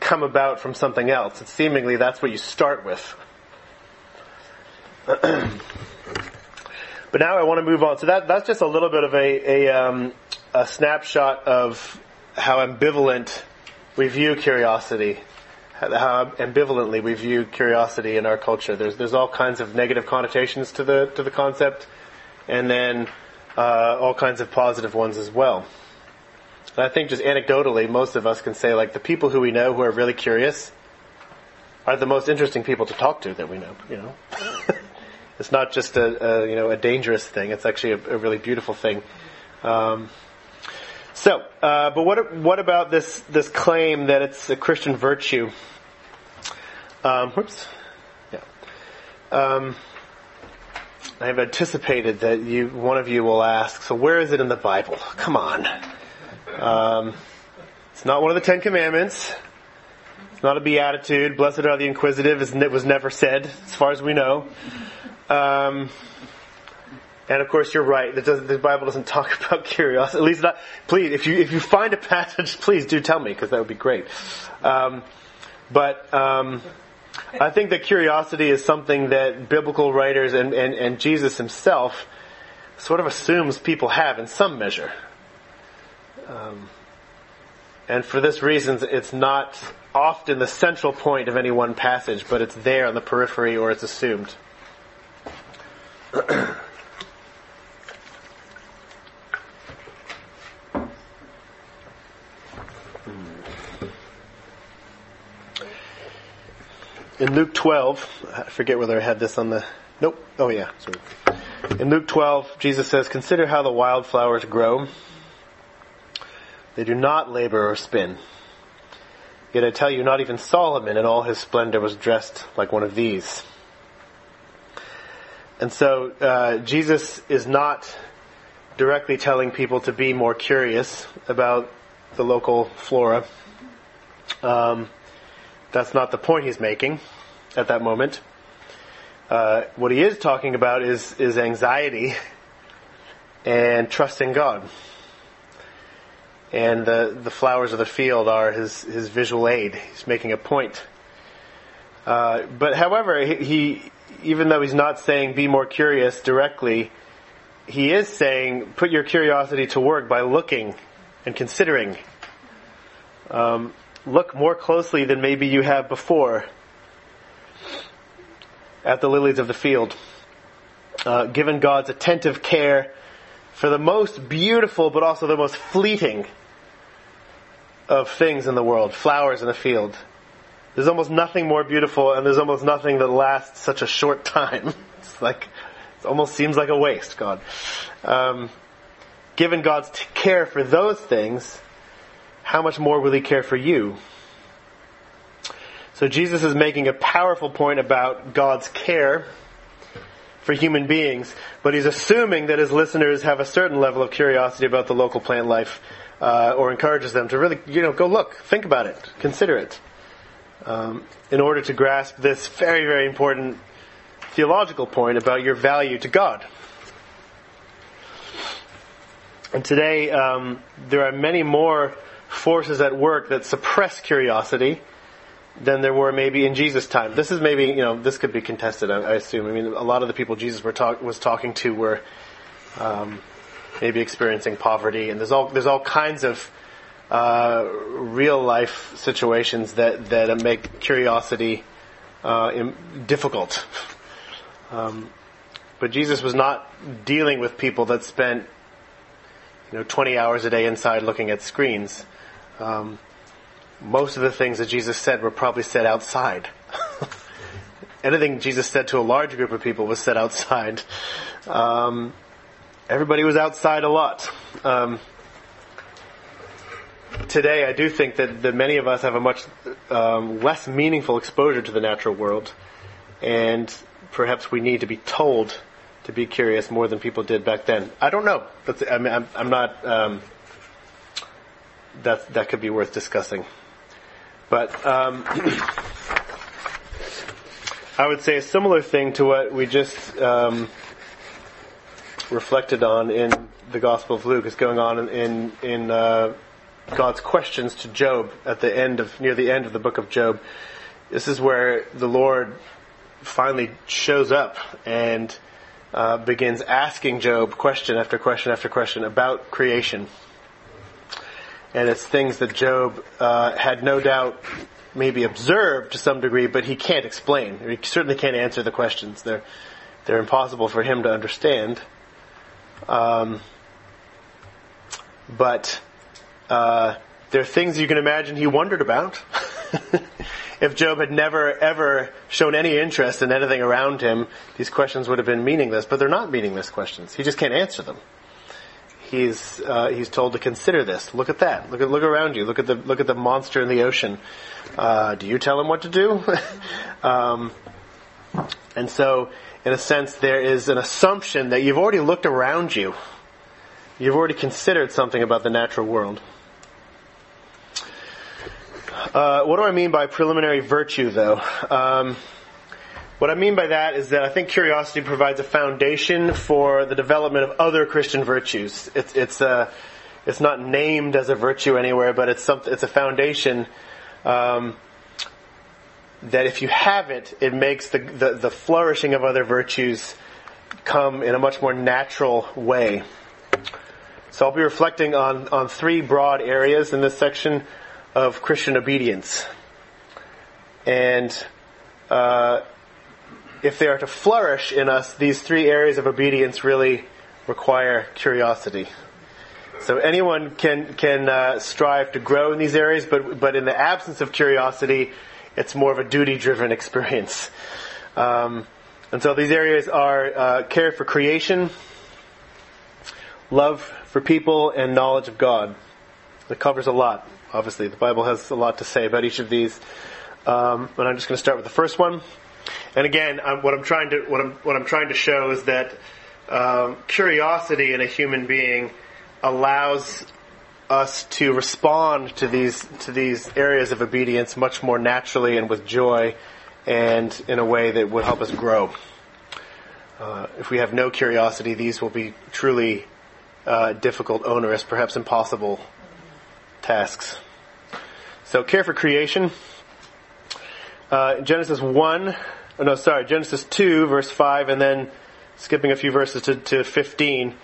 come about from something else. It's seemingly that's what you start with. *clears throat* but now I want to move on. So that that's just a little bit of a a, um, a snapshot of how ambivalent we view curiosity how ambivalently we view curiosity in our culture. There's there's all kinds of negative connotations to the to the concept, and then uh, all kinds of positive ones as well. I think just anecdotally, most of us can say like the people who we know who are really curious are the most interesting people to talk to that we know. You know, *laughs* it's not just a, a, you know a dangerous thing. It's actually a, a really beautiful thing. Um, so, uh, but what what about this this claim that it's a Christian virtue? Um, whoops. Yeah. Um, I've anticipated that you one of you will ask. So, where is it in the Bible? Come on. Um, it's not one of the Ten Commandments. It's not a beatitude. Blessed are the inquisitive. It was never said, as far as we know. Um, and of course, you're right. The, Bible doesn't *laughs* talk about curiosity. At least not. Please, if you if you find a passage, please do tell me because that would be great. Um, but um, I think that curiosity is something that biblical writers and, and, and Jesus himself sort of assumes people have in some measure. Um, and for this reason, it's not often the central point of any one passage, but it's there on the periphery or it's assumed. in Luke 12, I forget whether I had this on the, nope, oh yeah, sorry. In Luke 12, Jesus says, consider how the wildflowers grow. They do not labor or spin. Yet I tell you, not even Solomon in all his splendor was dressed like one of these. And so, uh, Jesus is not directly telling people to be more curious about the local flora. Um, that's not the point he's making at that moment. Uh, what he is talking about is, is anxiety and trusting God. And the, the flowers of the field are his, his visual aid. He's making a point. Uh, but however, he, he, even though he's not saying be more curious directly, he is saying put your curiosity to work by looking and considering. Um, look more closely than maybe you have before at the lilies of the field. Uh, given God's attentive care for the most beautiful but also the most fleeting of things in the world, flowers in a field. There's almost nothing more beautiful and there's almost nothing that lasts such a short time. *laughs* It's like, it almost seems like a waste, God. Um, given God's t- care for those things, how much more will He care for you? So Jesus is making a powerful point about God's care for human beings, but he's assuming that his listeners have a certain level of curiosity about the local plant life, uh, or encourages them to really, you know, go look, think about it, consider it, um, in order to grasp this very, very important theological point about your value to God. And today, um, there are many more forces at work that suppress curiosity than there were maybe in Jesus' time. This is maybe, you know, this could be contested, I, I assume. I mean, a lot of the people Jesus talk, was talking to were um, maybe experiencing poverty, and there's all there's all kinds of uh, real life situations that that make curiosity uh, difficult. Um, but Jesus was not dealing with people that spent you know, 20 hours a day inside looking at screens. Um, most of the things that Jesus said were probably said outside. *laughs* Anything Jesus said to a large group of people was said outside. Um, everybody was outside a lot. Um, today, I do think that, that many of us have a much um, less meaningful exposure to the natural world, and perhaps we need to be told to be curious more than people did back then. I don't know. That's, I mean, I'm, I'm not. Um, that that could be worth discussing. But um, I would say a similar thing to what we just um, reflected on in the Gospel of Luke is going on in in, uh, God's questions to Job at the end of near the end of the book of Job. This is where the Lord finally shows up and uh, begins asking Job question after question after question about creation. And it's things that Job uh, had no doubt maybe observed to some degree, but he can't explain. He certainly can't answer the questions. They're they're impossible for him to understand. Um, but uh, there are things you can imagine he wondered about. *laughs* if Job had never ever shown any interest in anything around him, these questions would have been meaningless. But they're not meaningless questions. He just can't answer them. He's uh, he's told to consider this. Look at that. Look at look around you. Look at the look at the monster in the ocean. Uh, do you tell him what to do? *laughs* um, and so, in a sense, there is an assumption that you've already looked around you. You've already considered something about the natural world. Uh, what do I mean by preliminary virtue, though? Um, what I mean by that is that I think curiosity provides a foundation for the development of other Christian virtues. It's it's a uh, it's not named as a virtue anywhere, but it's something. It's a foundation um, that if you have it, it makes the, the the flourishing of other virtues come in a much more natural way. So I'll be reflecting on on three broad areas in this section of Christian obedience. And uh, if they are to flourish in us, these three areas of obedience really require curiosity. So anyone can can uh, strive to grow in these areas, but but in the absence of curiosity, it's more of a duty-driven *laughs* experience. Um, and so these areas are uh, care for creation, love for people, and knowledge of God. It covers a lot obviously the Bible has a lot to say about each of these. Um, but I'm just going to start with the first one. And again, I'm, what I'm trying to what I'm what I'm trying to show is that um, curiosity in a human being allows us to respond to these to these areas of obedience much more naturally and with joy, and in a way that would help us grow. Uh, if we have no curiosity, these will be truly uh, difficult, onerous, perhaps impossible tasks. So care for creation. Uh, Genesis 1, oh no, sorry, Genesis 2, verse 5, and then skipping a few verses to, to 15.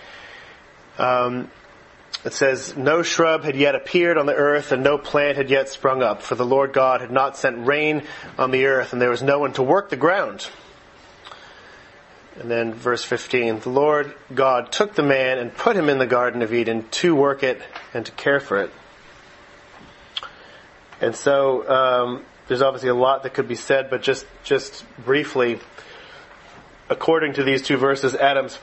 Um, it says, No shrub had yet appeared on the earth, and no plant had yet sprung up, for the Lord God had not sent rain on the earth, and there was no one to work the ground. And then verse 15, the Lord God took the man and put him in the Garden of Eden to work it and to care for it. And so um, there's obviously a lot that could be said, but just just briefly, according to these two verses, Adam's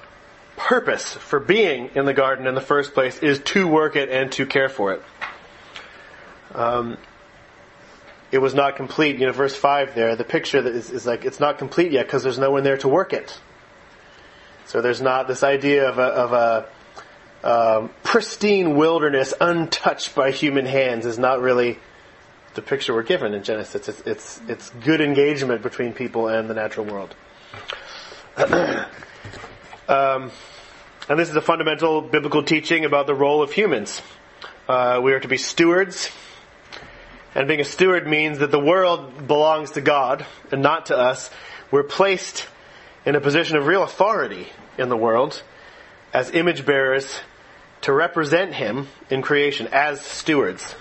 purpose for being in the garden in the first place is to work it and to care for it. Um, it was not complete. You know, verse five there, the picture that is, is like it's not complete yet because there's no one there to work it. So there's not this idea of a, of a um, pristine wilderness untouched by human hands is not really the picture we're given in Genesis. It's, it's, it's good engagement between people and the natural world. *clears throat* um, and this is a fundamental biblical teaching about the role of humans. Uh, we are to be stewards. And being a steward means that the world belongs to God and not to us. We're placed in a position of real authority in the world as image bearers to represent Him in creation as stewards.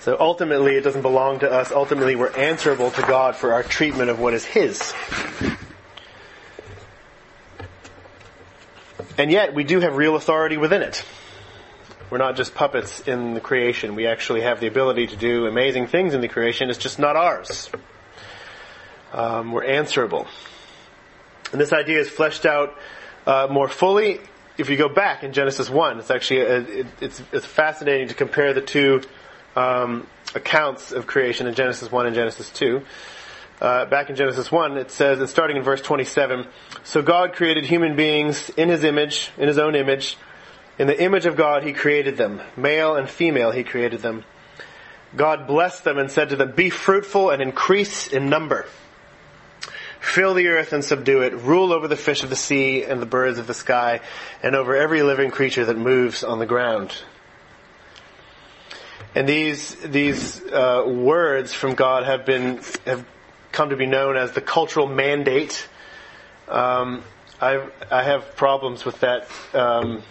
So ultimately, it doesn't belong to us. Ultimately, we're answerable to God for our treatment of what is His. and yet we do have real authority within it. We're not just puppets in the creation. We actually have the ability to do amazing things in the creation. It's just not ours. Um, we're answerable. And this idea is fleshed out uh, more fully if you go back in Genesis 1. It's actually a, it, it's, it's fascinating to compare the two um, accounts of creation in Genesis 1 and Genesis 2. Uh, back in Genesis 1, it says, it's starting in verse 27, So God created human beings in His image, in His own image. In the image of God He created them. Male and female He created them. God blessed them and said to them, Be fruitful and increase in number. Fill the earth and subdue it. Rule over the fish of the sea and the birds of the sky and over every living creature that moves on the ground. And these, these, uh, words from God have been, have come to be known as the cultural mandate. Um, I, I have problems with that, um,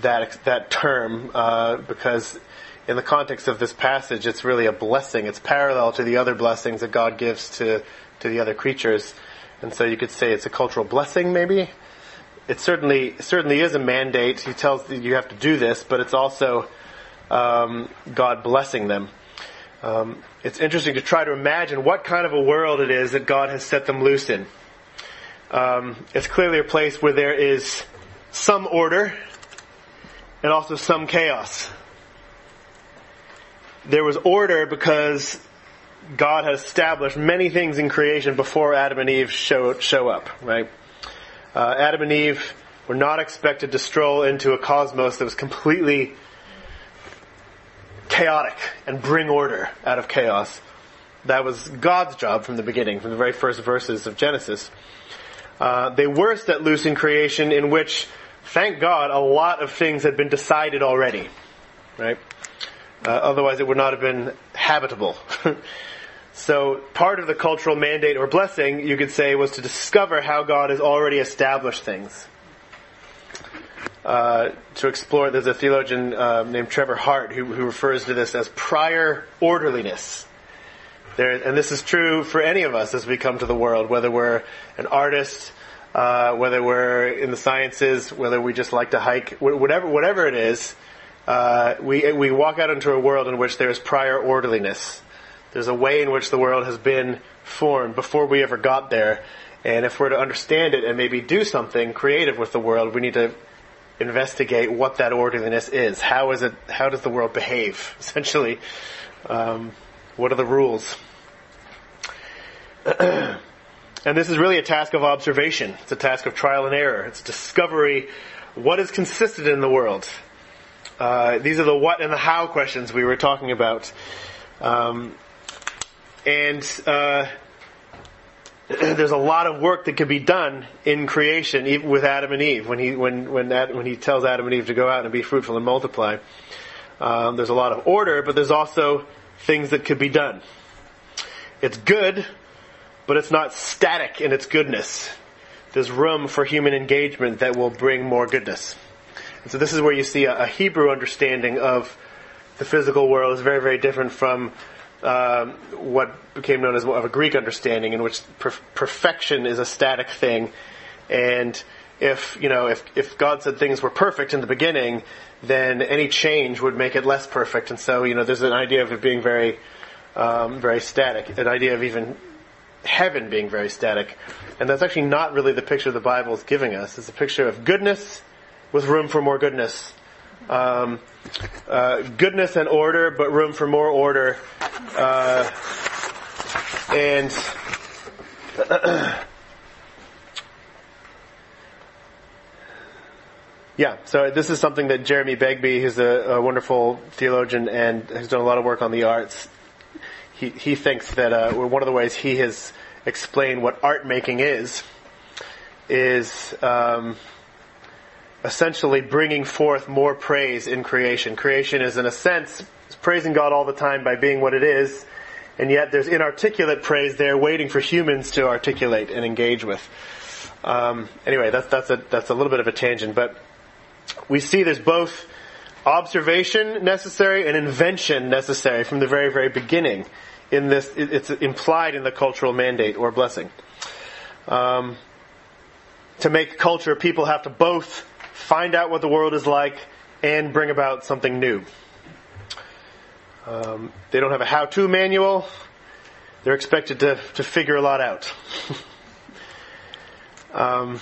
that, that term, uh, because in the context of this passage, it's really a blessing. It's parallel to the other blessings that God gives to, to the other creatures. And so you could say it's a cultural blessing, maybe. It certainly, certainly is a mandate. He tells you have to do this, but it's also, um, God blessing them. Um, it's interesting to try to imagine what kind of a world it is that God has set them loose in. Um, it's clearly a place where there is some order and also some chaos there was order because God had established many things in creation before Adam and Eve show, show up, right? Uh, Adam and Eve were not expected to stroll into a cosmos that was completely chaotic and bring order out of chaos. That was God's job from the beginning, from the very first verses of Genesis. Uh, they were set loose in creation in which, thank God, a lot of things had been decided already, right? Uh, otherwise, it would not have been habitable. *laughs* so, part of the cultural mandate or blessing, you could say, was to discover how God has already established things. Uh, to explore, there's a theologian uh, named Trevor Hart who, who, refers to this as prior orderliness. There, and this is true for any of us as we come to the world, whether we're an artist, uh, whether we're in the sciences, whether we just like to hike, whatever, whatever it is uh, we, we walk out into a world in which there is prior orderliness. There's a way in which the world has been formed before we ever got there. And if we're to understand it and maybe do something creative with the world, we need to investigate what that orderliness is. How is it? How does the world behave? *laughs* Essentially, um, what are the rules? *clears throat* and this is really a task of observation. It's a task of trial and error. It's discovery. What is consistent in the world? Uh, these are the what and the how questions we were talking about. Um, and uh, *clears throat* there's a lot of work that could be done in creation, even with Adam and Eve. When he when when when he tells Adam and Eve to go out and be fruitful and multiply, um, there's a lot of order, but there's also things that could be done. It's good, but it's not static in its goodness. There's room for human engagement that will bring more goodness. And so this is where you see a, a Hebrew understanding of the physical world is very, very different from um, what became known as of a Greek understanding, in which per- perfection is a static thing, and if you know if if God said things were perfect in the beginning, then any change would make it less perfect, and so you know there's an idea of it being very um, very static, an idea of even heaven being very static, and that's actually not really the picture the Bible is giving us. It's a picture of goodness with room for more goodness. Um, uh, goodness and order, but room for more order. Uh, and *clears throat* yeah, so this is something that Jeremy Begbie, who's a, a, wonderful theologian and has done a lot of work on the arts, he, he thinks that uh, one of the ways he has explained what art making is, is um, essentially bringing forth more praise in creation. Creation is, in a sense, praising God all the time by being what it is, and yet there's inarticulate praise there waiting for humans to articulate and engage with. Um, anyway, that's, that's, a, that's a little bit of a tangent, but we see there's both observation necessary and invention necessary from the very, very beginning. In this, it's implied in the cultural mandate or blessing. Um, to make culture, people have to both find out what the world is like and bring about something new. Um, they don't have a how-to manual. They're expected to, to figure a lot out. *laughs* um,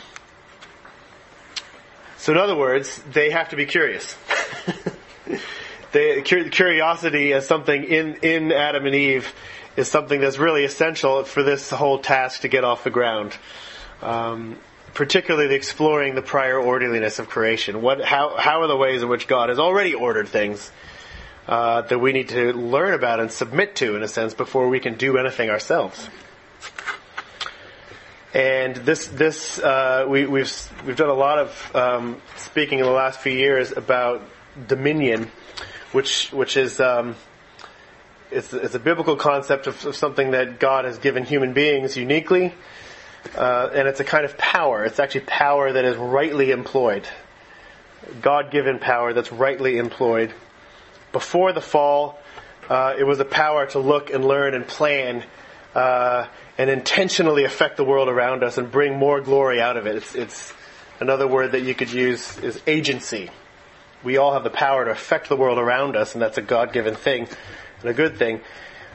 so in other words, they have to be curious. *laughs* they, curiosity as something in, in Adam and Eve is something that's really essential for this whole task to get off the ground. Um, particularly exploring the prior orderliness of creation. What, how, how are the ways in which God has already ordered things uh, that we need to learn about and submit to, in a sense, before we can do anything ourselves? And this, this, uh, we, we've we've done a lot of um, speaking in the last few years about dominion, which which is um, it's, it's a biblical concept of, of something that God has given human beings uniquely uh, and it's a kind of power. It's actually power that is rightly employed. God given power that's rightly employed. Before the fall, uh, it was a power to look and learn and plan uh, and intentionally affect the world around us and bring more glory out of it. It's, it's another word that you could use is agency. We all have the power to affect the world around us, and that's a God given thing and a good thing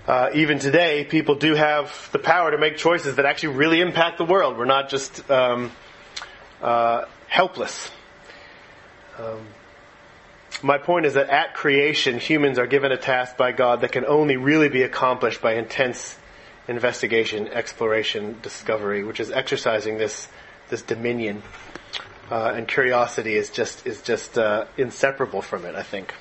uh, even today, people do have the power to make choices that actually really impact the world. We're not just um, uh, helpless. Um, my point is that at creation, humans are given a task by God that can only really be accomplished by intense investigation, exploration, discovery, which is exercising this this dominion. Uh, and curiosity is just is just uh, inseparable from it. I think.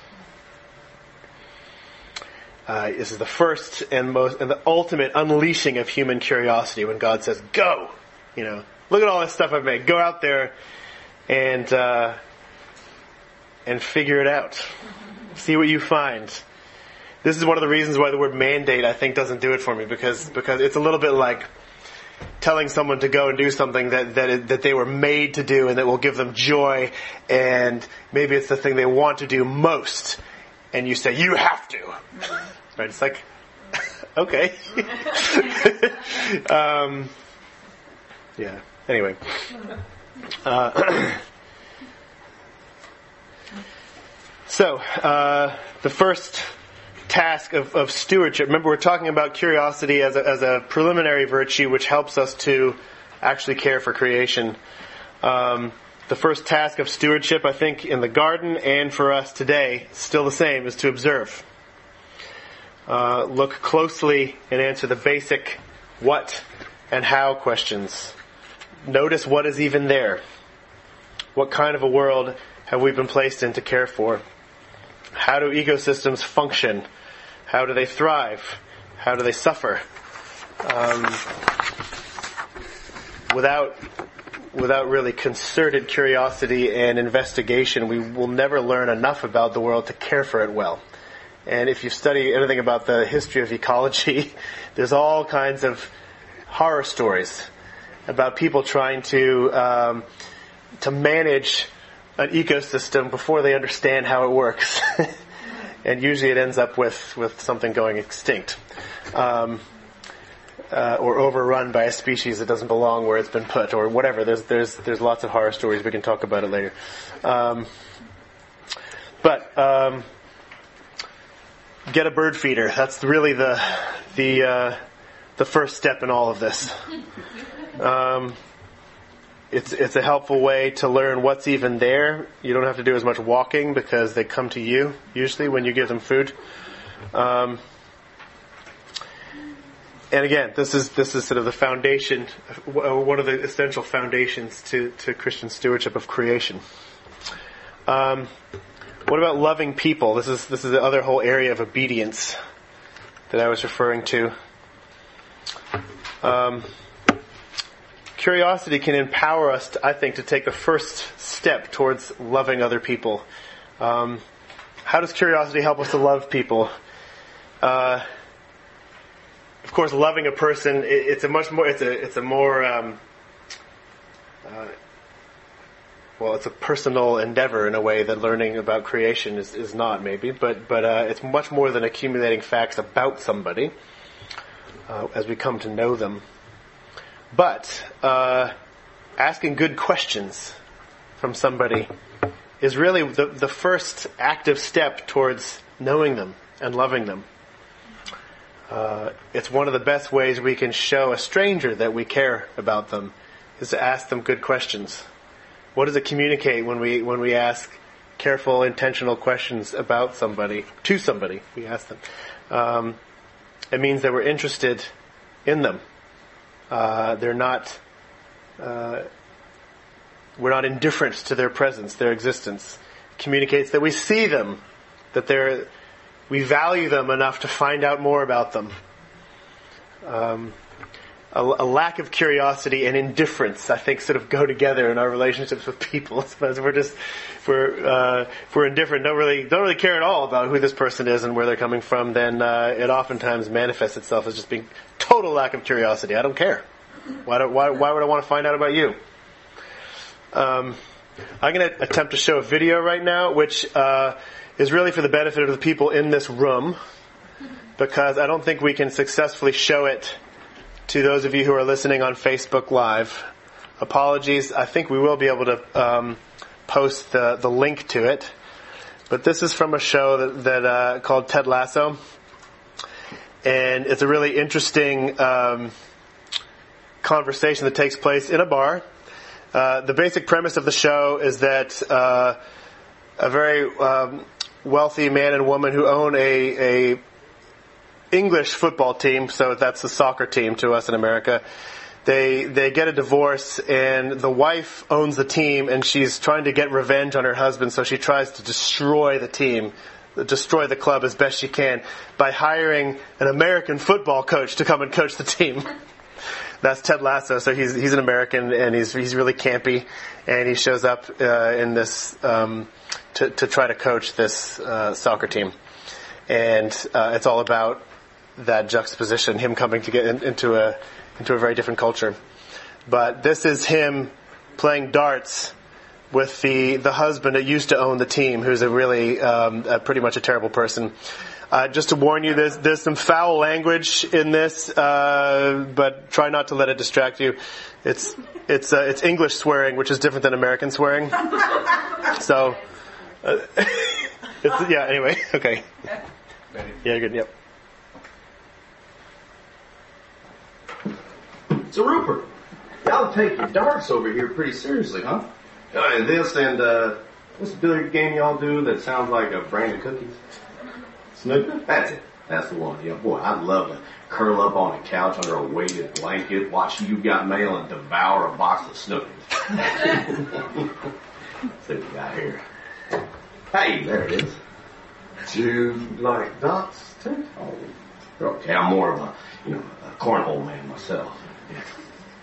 Uh, this is the first and most and the ultimate unleashing of human curiosity when God says, "Go," you know, look at all this stuff I've made. Go out there and uh, and figure it out. See what you find. This is one of the reasons why the word mandate I think doesn't do it for me because because it's a little bit like telling someone to go and do something that that that they were made to do and that will give them joy and maybe it's the thing they want to do most and you say you have to Right? It's like, *laughs* okay. *laughs* um, yeah. Anyway. Uh, *clears throat* so, uh, the first task of, of, stewardship. Remember, we're talking about curiosity as a, as a, preliminary virtue which helps us to actually care for creation. Um, the first task of stewardship, I think, in the garden and for us today, still the same, is to observe uh, look closely and answer the basic what and how questions. Notice what is even there. What kind of a world have we been placed in to care for? How do ecosystems function? How do they thrive? How do they suffer? Um, without without really concerted curiosity and investigation, we will never learn enough about the world to care for it well. And if you study anything about the history of ecology, *laughs* there's all kinds of horror stories about people trying to um, to manage an ecosystem before they understand how it works. *laughs* and usually it ends up with, with something going extinct. Um, uh, or overrun by a species that doesn't belong where it's been put, or whatever. There's there's there's lots of horror stories. We can talk about it later. Um, but um, get a bird feeder. That's really the the uh, the first step in all of this. Um, it's it's a helpful way to learn what's even there. You don't have to do as much walking because they come to you usually when you give them food. Um, and again, this is this is sort of the foundation, one of the essential foundations to to Christian stewardship of creation. Um, what about loving people? This is this is the other whole area of obedience that I was referring to. Um, curiosity can empower us, to, I think, to take the first step towards loving other people. Um, how does curiosity help us to love people? Uh, of course, loving a person, it, it's a much more, it's a, it's a more, um, uh, well, it's a personal endeavor in a way that learning about creation is, is not, maybe, but, but uh, it's much more than accumulating facts about somebody uh, as we come to know them. But uh, asking good questions from somebody is really the, the first active step towards knowing them and loving them. Uh, it's one of the best ways we can show a stranger that we care about them is to ask them good questions. What does it communicate when we when we ask careful, intentional questions about somebody to somebody? We ask them. Um, it means that we're interested in them. Uh, they're not. Uh, we're not indifferent to their presence, their existence. It communicates that we see them, that they're, we value them enough to find out more about them. Um, a, a, lack of curiosity and indifference, I think, sort of go together in our relationships with people. *laughs* Because we're just, if we're, uh, if we're indifferent, don't really, don't really care at all about who this person is and where they're coming from, then uh, it oftentimes manifests itself as just being total lack of curiosity. I don't care. Why, do, why, why would I want to find out about you? Um, I'm going to attempt to show a video right now, which uh, is really for the benefit of the people in this room, because I don't think we can successfully show it to those of you who are listening on Facebook Live. Apologies. I think we will be able to um, post the, the link to it. But this is from a show that, that uh, called Ted Lasso, and it's a really interesting um, conversation that takes place in a bar uh, the basic premise of the show is that uh, a very um, wealthy man and woman who own a, a English football team, so that's the soccer team to us in America. They they get a divorce and the wife owns the team and she's trying to get revenge on her husband, so she tries to destroy the team, destroy the club as best she can by hiring an American football coach to come and coach the team. *laughs* that's Ted Lasso. So he's he's an American and he's he's really campy, and he shows up uh, in this um, to to try to coach this uh, soccer team, and uh, it's all about that juxtaposition, him coming to get in, into a into a very different culture. But this is him playing darts with the the husband that used to own the team, who's a really um, a pretty much a terrible person. Uh, just to warn you, there's, there's some foul language in this, uh, but try not to let it distract you. It's it's uh, it's English swearing, which is different than American swearing. *laughs* So, uh, *laughs* it's, yeah. Anyway, *laughs* okay. Yeah, good. Yep. So Rupert, y'all take your darts over here pretty seriously, huh? Uh, this and uh, what's the billiard game y'all do that sounds like a brand of cookies? Snooker? That's it. That's the one. Yeah, boy, I'd love to curl up on a couch under a weighted blanket, watch You Got Mail, and devour a box of Snookers. *laughs* See what we got here. Hey, there it is. Do you like darts too? Oh, okay, I'm more of a, you know, a cornhole man myself.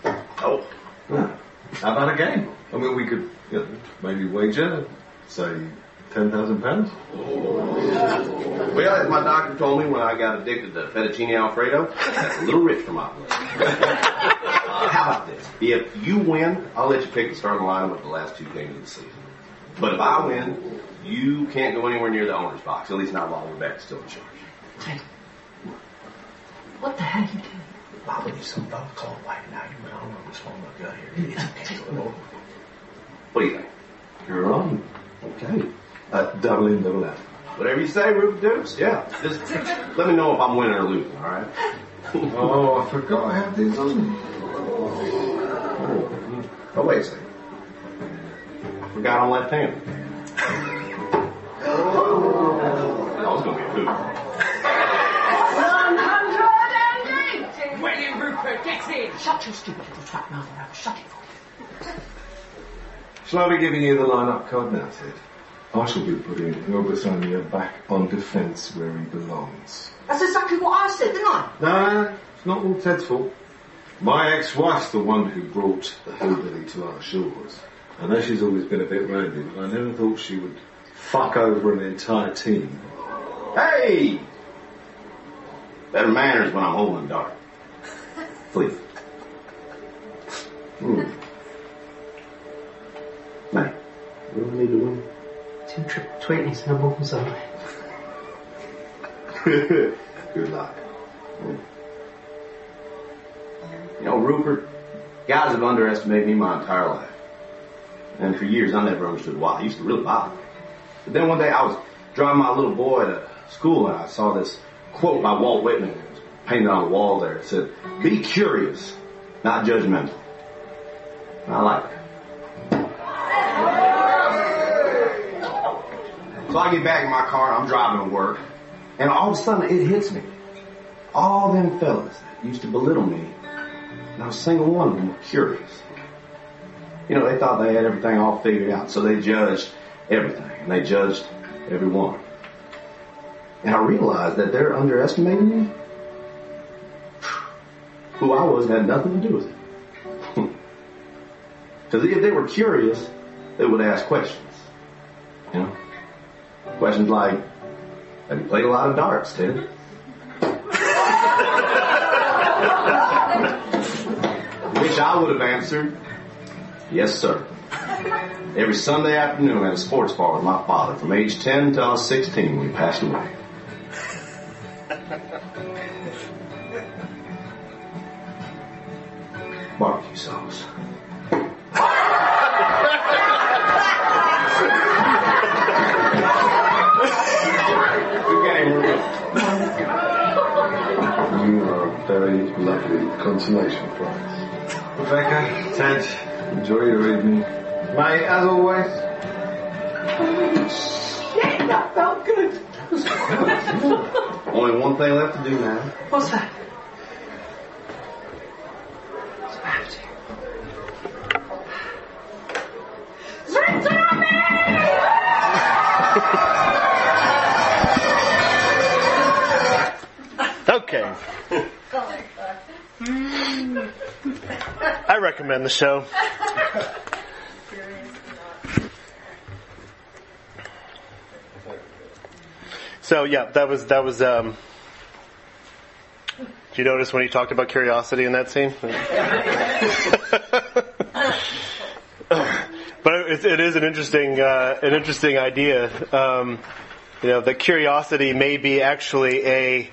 Yeah. *laughs* Oh, yeah. how about a game? I mean, we could you know, maybe wager, say, ten thousand pounds? Well, as my doctor told me when I got addicted to fettuccine alfredo, that's a little rich for my blood. uh, how about this? If you win, I'll let you pick the starting lineup with the last two games of the season. But if I win, you can't go anywhere near the owner's box, at least not while Rebecca's still in charge. What the heck? are you doing? Why would you some phone call right now? You went on this phone up out here. It's okay. What do you think? You're on. Okay. Uh, double in, double out. Whatever you say, Rupert Dukes. Yeah. Just let me know if I'm winning or losing, alright? *laughs* oh, I forgot I have these on. Oh, wait a second. I forgot I'm left handed. *laughs* That was going to be a hoot. Rupert, get in! Shut your stupid little fat mouth around. Shut it. For you. Shall I be giving you the line-up card now, Ted? I shall be putting Obisanya back on defence where he belongs. That's exactly what I said, didn't I? No, it's not all Ted's fault. My ex-wife's the one who brought the hillbilly to our shores. I know she's always been a bit randy, but I never thought she would fuck over an entire team. Hey! Better manners when I'm holding a dart. Please. Hmm. Mate, we don't need to win. Two triple twenties, more than *laughs* Good luck. You know, Rupert, Guys have underestimated me my entire life. And for years, I never understood why. It used to really bother me. But then one day, I was driving my little boy to school, and I saw this quote by Walt Whitman. Painted on the wall there. It said, "Be curious, not judgmental." And I like it. So I get back in my car, and I'm driving to work, and all of a sudden, it hits me. All them fellas that used to belittle me, not a single one of them were curious. You know, they thought they had everything all figured out, so they judged everything, and they judged everyone. And I realized that they're underestimating me. Who I was had nothing to do with it. *laughs* Because if they were curious, they would ask questions. You know? Questions like, have you played a lot of darts, Ted? *laughs* Which I would have answered, yes, sir. Every Sunday afternoon at a sports bar with my father from age 10 until I was 16 we passed away. Consolation prize. Rebecca, Ted, enjoy your evening. May, as always. Yeah, that felt good. *laughs* Only one thing left to do now. What's that? Recommend the show. So yeah, that was that was. Um, did you notice when he talked about curiosity in that scene? *laughs* but it, it is an interesting uh, an interesting idea. Um, you know, that curiosity may be actually a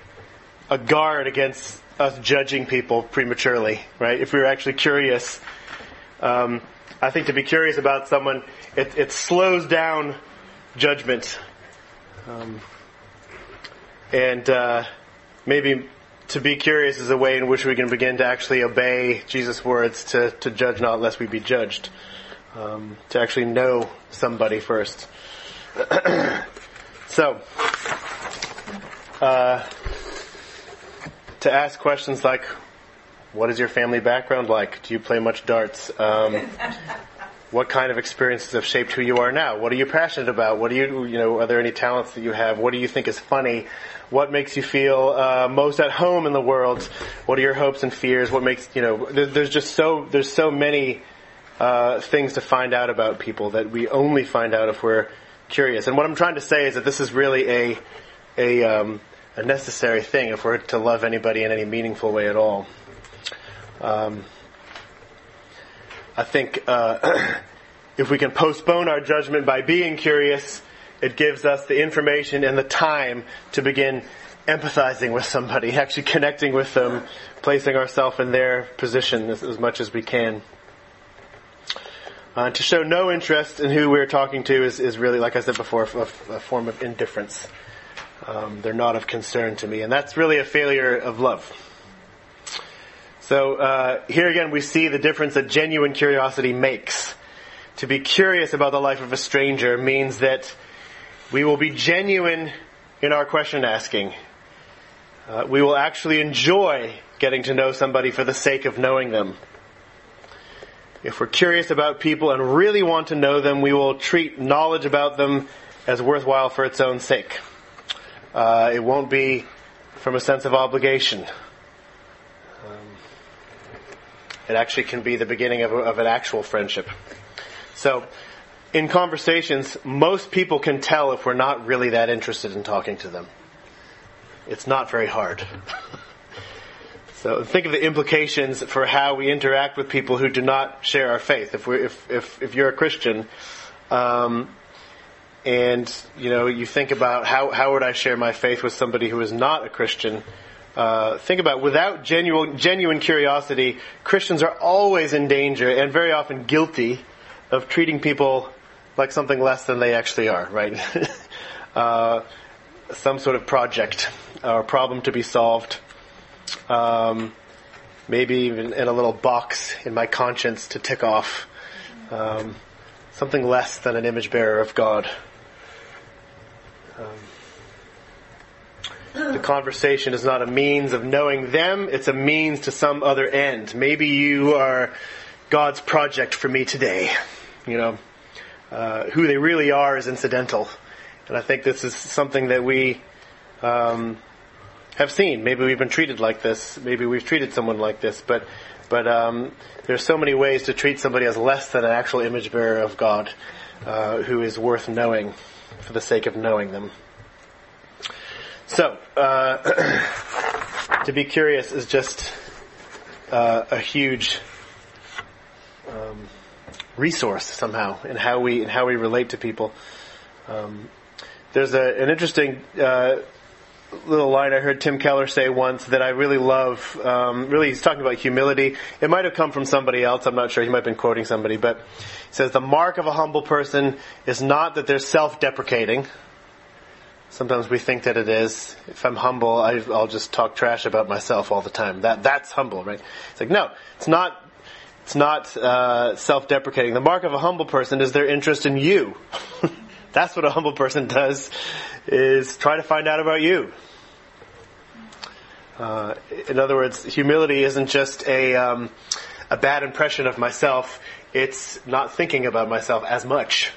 a guard against us judging people prematurely, right? If we were actually curious, um, I think to be curious about someone, it, it slows down judgment. Um, and uh, maybe to be curious is a way in which we can begin to actually obey Jesus' words to, to judge not lest we be judged. Um, to actually know somebody first. *clears throat* so, uh, to ask questions like, what is your family background like? Do you play much darts? Um, what kind of experiences have shaped who you are now? What are you passionate about? What do you, you know, are there any talents that you have? What do you think is funny? What makes you feel uh, most at home in the world? What are your hopes and fears? What makes, you know, there, there's just so, there's so many uh, things to find out about people that we only find out if we're curious. And what I'm trying to say is that this is really a, a, um, a necessary thing if we're to love anybody in any meaningful way at all. Um, I think uh, *clears throat* if we can postpone our judgment by being curious, it gives us the information and the time to begin empathizing with somebody, *laughs* actually connecting with them, placing ourselves in their position as, as, much as we can. Uh, to show no interest in who we're talking to is, is really, like I said before, a, a form of indifference. Um, they're not of concern to me, and that's really a failure of love. So uh, here again, we see the difference that genuine curiosity makes. To be curious about the life of a stranger means that we will be genuine in our question asking. Uh, we will actually enjoy getting to know somebody for the sake of knowing them. If we're curious about people and really want to know them, we will treat knowledge about them as worthwhile for its own sake. Uh, it won't be from a sense of obligation. Um, it actually can be the beginning of, a, of an actual friendship. So, in conversations, most people can tell if we're not really that interested in talking to them. It's not very hard. *laughs* so think of the implications for how we interact with people who do not share our faith. If if, if, if you're a Christian, um, and you know you think about how how would I share my faith with somebody who is not a Christian, uh, think about without genuine, genuine curiosity, Christians are always in danger and very often guilty of treating people like something less than they actually are, right? *laughs* uh, some sort of project or problem to be solved. Um, maybe even in a little box in my conscience to tick off. Um, something less than an image bearer of God. The conversation is not a means of knowing them, it's a means to some other end. Maybe you are God's project for me today. You know, uh, who they really are is incidental. And I think this is something that we um, have seen. Maybe we've been treated like this. Maybe we've treated someone like this. But but um, there's so many ways to treat somebody as less than an actual image bearer of God, uh, who is worth knowing for the sake of knowing them. So, uh, *clears throat* to be curious is just uh, a huge um, resource somehow in how we in how we relate to people. Um, there's a, an interesting uh, little line I heard Tim Keller say once that I really love. Um, really, he's talking about humility. It might have come from somebody else. I'm not sure. He might have been quoting somebody, but he says the mark of a humble person is not that they're self-deprecating. Sometimes we think that it is. If I'm humble, I, will just talk trash about myself all the time. That that's humble, right? It's like no, it's not. It's not uh, self-deprecating. The mark of a humble person is their interest in you. *laughs* that's what a humble person does, is try to find out about you. Uh, in other words, humility isn't just a um, a bad impression of myself. It's not thinking about myself as much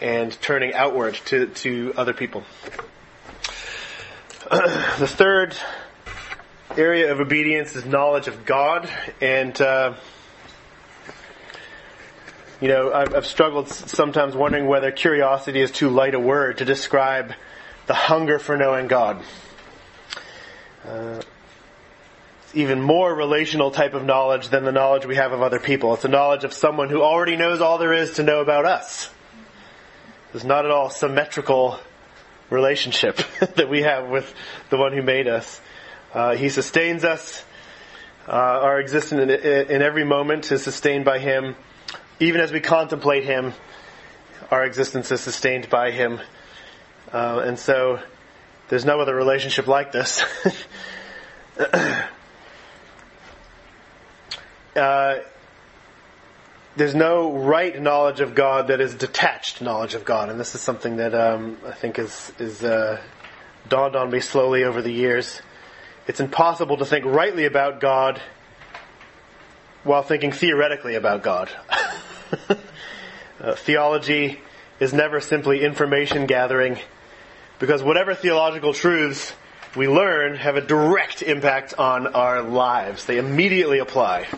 and turning outward to, to other people. *clears throat* the third area of obedience is knowledge of God, and uh, you know I've, I've, struggled sometimes wondering whether curiosity is too light a word to describe the hunger for knowing God. Uh, even more relational type of knowledge than the knowledge we have of other people. It's a knowledge of someone who already knows all there is to know about us. It's not at all symmetrical relationship *laughs* that we have with the one who made us. Uh, he sustains us. Uh, our existence in, in, every moment is sustained by Him. Even as we contemplate Him, our existence is sustained by Him. Uh, and so, there's no other relationship like this. *laughs* Uh, there's no right knowledge of God that is detached knowledge of God, and this is something that um, I think is is uh, dawned on me slowly over the years. It's impossible to think rightly about God while thinking theoretically about God. *laughs* uh, theology is never simply information gathering, because whatever theological truths we learn have a direct impact on our lives. They immediately apply.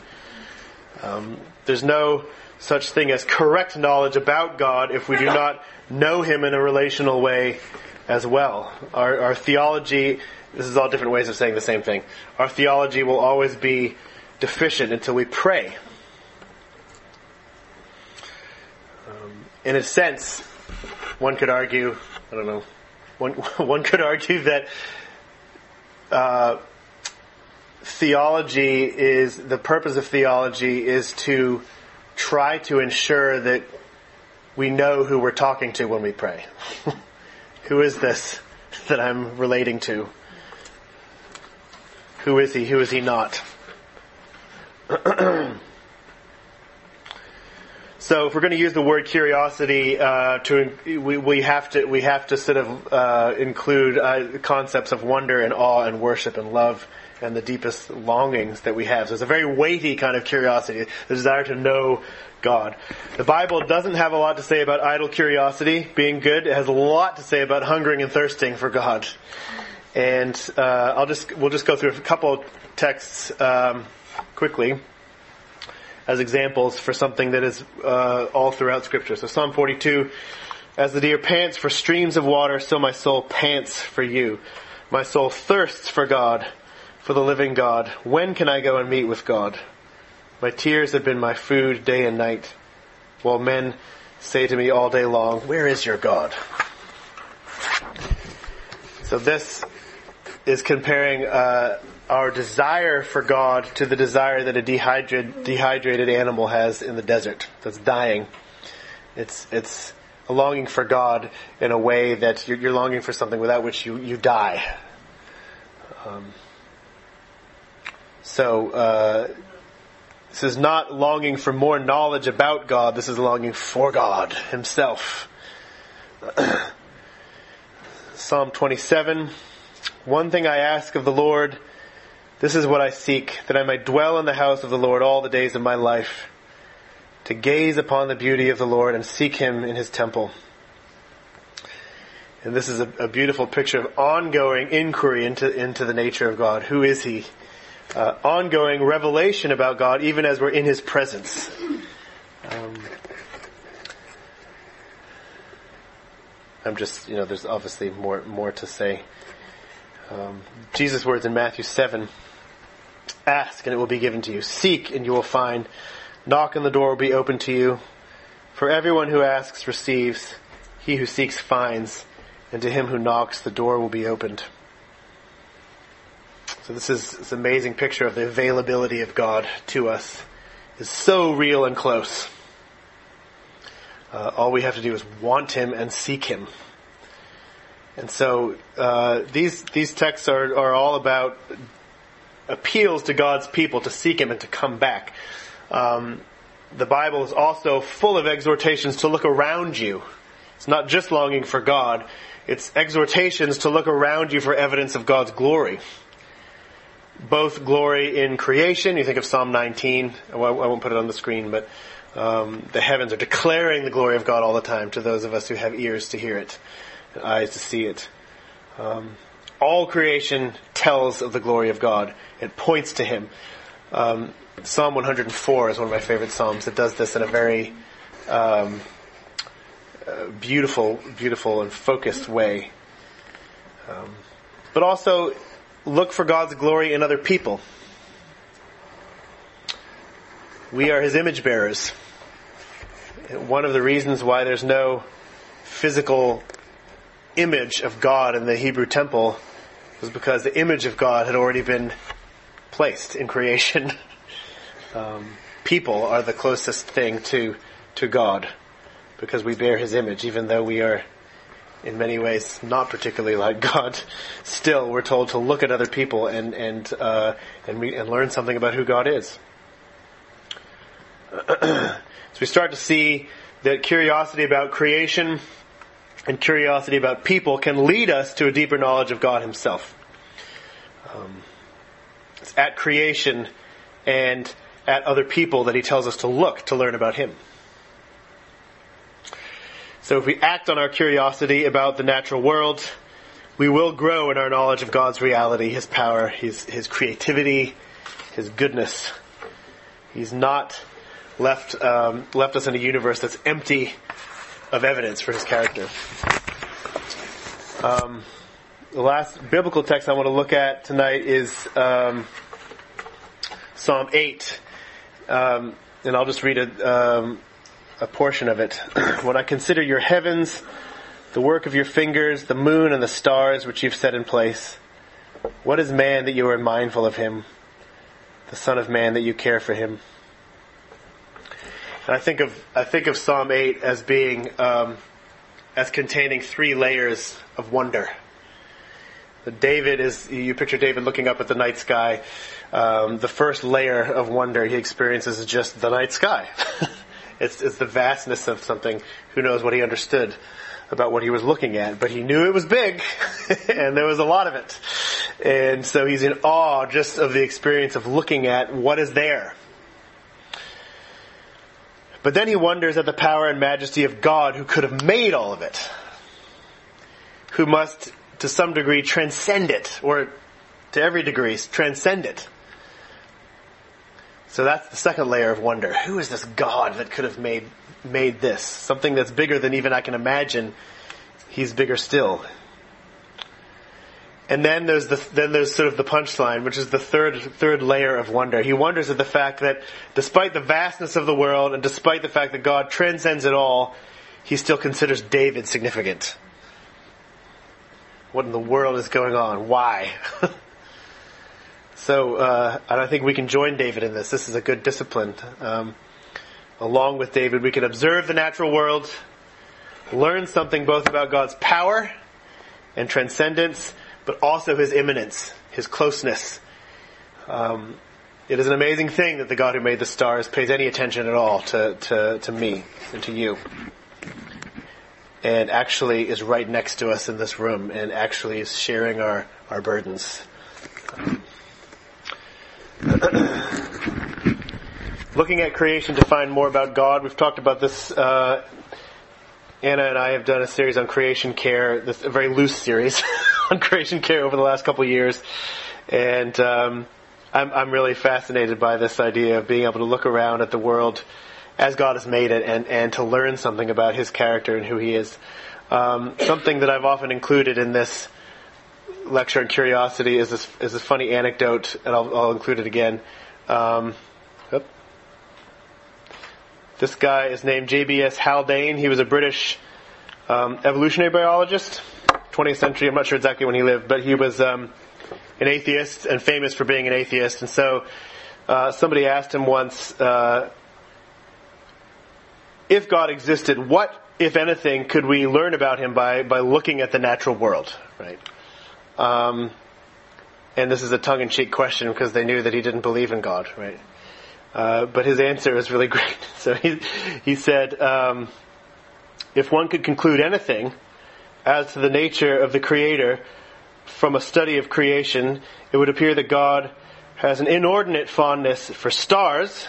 Um, there's no such thing as correct knowledge about God if we do not know Him in a relational way as well. Our, our theology, this is all different ways of saying the same thing. Our theology will always be deficient until we pray. Um, in a sense, one could argue, I don't know, one, *laughs* one could argue that uh, theology is the purpose of theology is to try to ensure that we know who we're talking to when we pray. *laughs* who is this that I'm relating to? Who is he? Who is he not? *clears throat* so, if we're going to use the word curiosity, uh, to we, we have to we have to sort of uh, include uh, concepts of wonder and awe and worship and love and the deepest longings that we have. So it's a very weighty kind of curiosity, the desire to know God. The Bible doesn't have a lot to say about idle curiosity being good. It has a lot to say about hungering and thirsting for God. And uh, I'll just we'll just go through a couple texts um, quickly as examples for something that is uh, all throughout Scripture. So Psalm 42, as the deer pants for streams of water, so my soul pants for you. My soul thirsts for God for the living God. When can I go and meet with God? My tears have been my food day and night, while men say to me all day long, Where is your God? So this is comparing uh, our desire for God to the desire that a dehydrated, dehydrated animal has in the desert that's dying. It's, it's a longing for God in a way that you're, you're longing for something without which you, you die. Um, so, uh, this is not longing for more knowledge about God, this is longing for God Himself. *clears throat* Psalm 27 One thing I ask of the Lord, this is what I seek, that I might dwell in the house of the Lord all the days of my life, to gaze upon the beauty of the Lord and seek Him in His temple. And this is a, a beautiful picture of ongoing inquiry into, into the nature of God. Who is He? Uh, ongoing revelation about God even as we're in His presence. Um, I'm just, you know, there's obviously more, more to say. Um, Jesus' words in Matthew 7 Ask and it will be given to you. Seek and you will find. Knock and the door will be open to you. For everyone who asks receives. He who seeks finds. And to him who knocks the door will be opened. So this is this amazing picture of the availability of God to us. is so real and close. Uh, all we have to do is want Him and seek Him. And so uh, these these texts are are all about appeals to God's people to seek Him and to come back. Um, the Bible is also full of exhortations to look around you. It's not just longing for God; it's exhortations to look around you for evidence of God's glory. Both glory in creation. You think of Psalm 19. I won't put it on the screen, but um, the heavens are declaring the glory of God all the time to those of us who have ears to hear it, and eyes to see it. Um, all creation tells of the glory of God. It points to Him. Um, Psalm 104 is one of my favorite psalms. It does this in a very um, uh, beautiful, beautiful and focused way. Um, but also look for God's glory in other people. We are his image bearers. One of the reasons why there's no physical image of God in the Hebrew temple was because the image of God had already been placed in creation. *laughs* Um, people are the closest thing to to God because we bear His image, even though we are in many ways not particularly like *laughs* God. Still, we're told to look at other people and and uh, and, and learn something about who God is. *clears throat* so we start to see that curiosity about creation and curiosity about people can lead us to a deeper knowledge of God Himself. Um, it's at creation and at other people that He tells us to look to learn about Him. So if we act on our curiosity about the natural world, we will grow in our knowledge of God's reality, His power, His, His creativity, His goodness. He's not left um, left us in a universe that's empty of evidence for his character. Um, the last biblical text I want to look at tonight is um, Psalm eight, um, and I'll just read a, a portion of it. *clears throat* when I consider your heavens, the work of your fingers, the moon and the stars which you've set in place, what is man that you are mindful of him? The Son of Man that you care for him. And I think of I think of Psalm eight as being um, as containing three layers of wonder. David is you picture David looking up at the night sky. Um, the first layer of wonder he experiences is just the night sky. *laughs* it's, it's the vastness of something. Who knows what he understood about what he was looking at, but he knew it was big, *laughs* and there was a lot of it. And so he's in awe just of the experience of looking at what is there. But then he wonders at the power and majesty of God who could have made all of it. Who must, to some degree, transcend it, or to every degree, transcend it. So that's the second layer of wonder. Who is this God that could have made, made this? Something that's bigger than even I can imagine. He's bigger still. And then there's the then there's sort of the punchline, which is the third third layer of wonder. He wonders at the fact that despite the vastness of the world and despite the fact that God transcends it all, he still considers David significant. What in the world is going on? Why? *laughs* so, uh, and I think we can join David in this. This is a good discipline. Um, along with David, we can observe the natural world, learn something both about God's power and transcendence, but also His immanence, His closeness. Um, it is an amazing thing that the God who made the stars pays any attention at all to, to, to me and to you. And actually is right next to us in this room and actually is sharing our, our burdens. *coughs* Looking at creation to find more about God, we've talked about this uh, Anna and I have done a series on creation care, this, a very loose series *laughs* on creation care over the last couple of years, and um, I'm, I'm really fascinated by this idea of being able to look around at the world as God has made it and, and to learn something about His character and who He is. Um, something that I've often included in this lecture on curiosity is this is this funny anecdote, and I'll, I'll include it again. Um, this guy is named J.B.S. Haldane. He was a British um, evolutionary biologist, 20th century. I'm not sure exactly when he lived, but he was um, an atheist and famous for being an atheist. And so uh, somebody asked him once, uh, if God existed, what, if anything, could we learn about him by, by looking at the natural world, right? Um, and this is a tongue-in-cheek question because they knew that he didn't believe in God, right? Uh, but his answer was really *laughs* great. So he, he said, um, if one could conclude anything as to the nature of the Creator from a study of creation, it would appear that God has an inordinate fondness for stars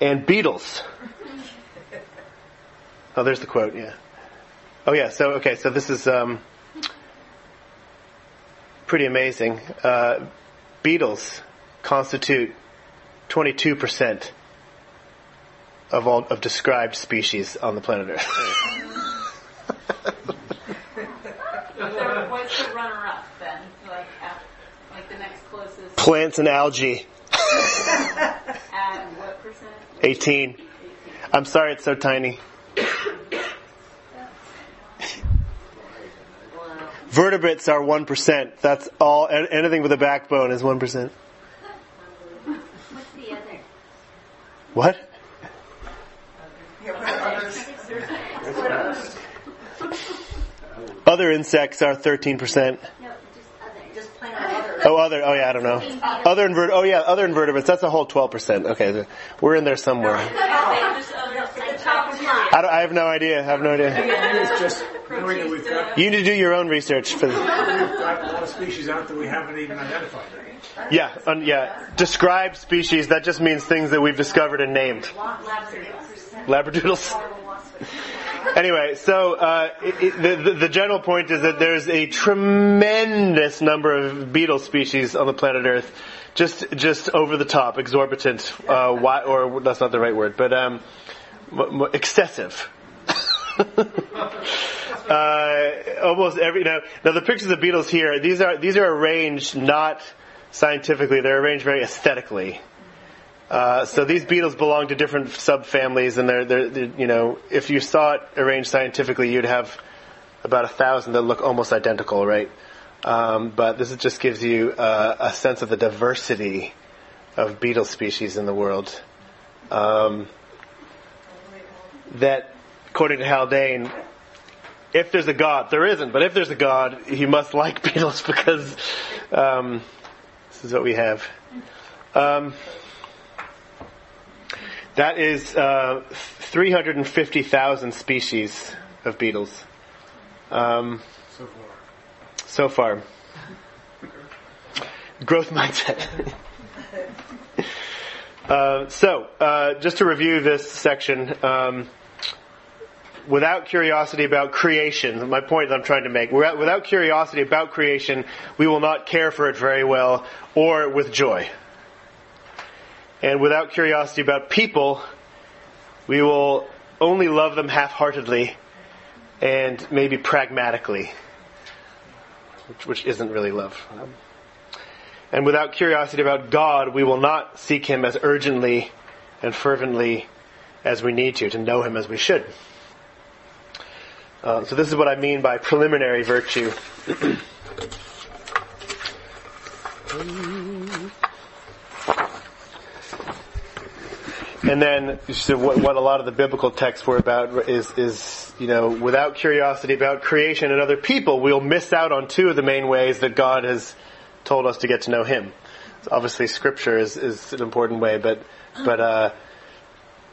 and beetles. Oh, there's the quote, yeah. Oh, yeah, so, okay, so this is um, pretty amazing. Uh, beetles constitute 22% of all of described species on the planet Earth. So what's the runner-up then? Like, like the next closest Plants and algae, at what percent? 18. I'm sorry it's so tiny. Vertebrates are 1%. That's all, anything with a backbone is 1%. What's the other? What? Other insects are 13%. No, just other. Just plain other. Oh, other. Oh, yeah, I don't know. Other invert. Oh, yeah, other invertebrates. That's a whole 12%. Okay, we're in there somewhere. Just other Like top of line. I, don't- I have no idea. I have no idea. It's just knowing that we've got, You need to do your own research for. The, we've got a lot of species out that we haven't even identified. yeah, un, yeah. Described species. That just means things that we've discovered and named. Labradoodles. Anyway, so uh, it, it, the, the the general point is that there's a tremendous number of beetle species on the planet Earth, just just over the top, exorbitant, uh, why, or that's not the right word, but um, excessive. *laughs* uh, almost every now now the pictures of beetles here these are these are arranged not scientifically they're arranged very aesthetically. Uh, so these beetles belong to different subfamilies, and they're, they're, they're, you know, if you saw it arranged scientifically, you'd have about a thousand that look almost identical, right? Um, but this is- just gives you uh, a sense of the diversity of beetle species in the world. Um, that, according to Haldane, if there's a God, there isn't, but if there's a God, he must like *laughs* beetles because um, this is what we have. Um, that is uh, 350,000 species of beetles um, So far. so far. Growth mindset. *laughs* uh, so, uh, just to review this section, um, without curiosity about creation, my point that I'm trying to make, without curiosity about creation, we will not care for it very well or with joy. And without curiosity about people, we will only love them half-heartedly and maybe pragmatically, which, which isn't really love. And without curiosity about God, we will not seek Him as urgently and fervently as we need to, to know Him as we should. Uh, so this is what I mean by preliminary virtue. And then, so what, what a lot of the biblical texts were about is, is, you know, without curiosity about creation and other people, we'll miss out on two of the main ways that God has told us to get to know Him. So obviously, Scripture is, is an important way, but, but, uh,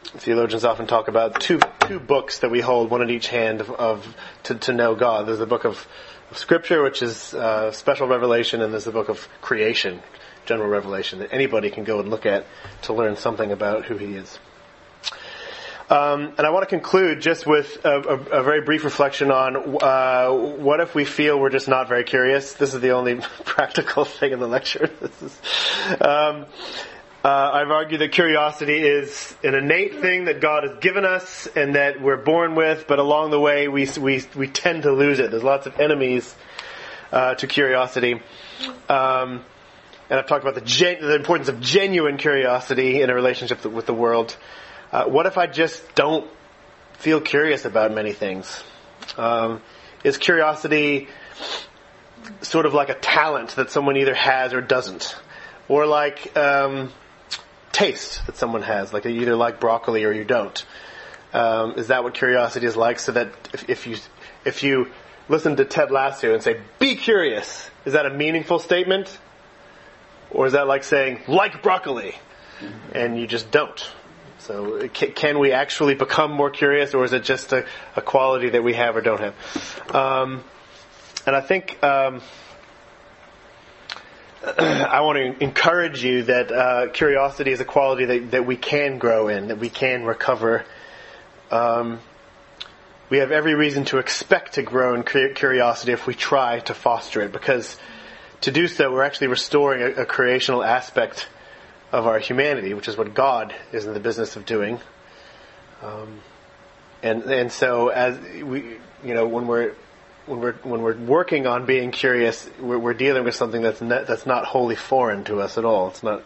theologians often talk about two, two books that we hold, one in each hand of, of to, to know God. There's the book of, of Scripture, which is, uh, special revelation, and there's the book of creation, general revelation that anybody can go and look at to learn something about who he is. Um, and I want to conclude just with a, a, a very brief reflection on uh, what if we feel we're just not very curious. This is the only *laughs* practical thing in the lecture. *laughs* Is, um, uh, I've argued that curiosity is an innate thing that God has given us and that we're born with, but along the way we we we tend to lose it. There's lots of enemies uh, to curiosity. Um, and I've talked about the, gen- the importance of genuine curiosity in a relationship with the world. Uh, what if I just don't feel curious about many things? Um, is curiosity sort of like a talent that someone either has or doesn't, or like um, taste that someone has, like you either like broccoli or you don't? Um, is that what curiosity is like? So that if, if you if you listen to Ted Lasso and say, "Be curious," is that a meaningful statement? Or is that like saying, like broccoli, and you just don't? So can we actually become more curious, or is it just a, a quality that we have or don't have? Um, and I think um, *clears throat* I want to encourage you that uh, curiosity is a quality that, that we can grow in, that we can recover. Um, we have every reason to expect to grow in curiosity if we try to foster it, because to do so, we're actually restoring a, a, creational aspect of our humanity, which is what God is in the business of doing. Um, and and so as we, you know, when we're when we're when we're working on being curious, we're, we're dealing with something that's not, that's not wholly foreign to us at all. It's not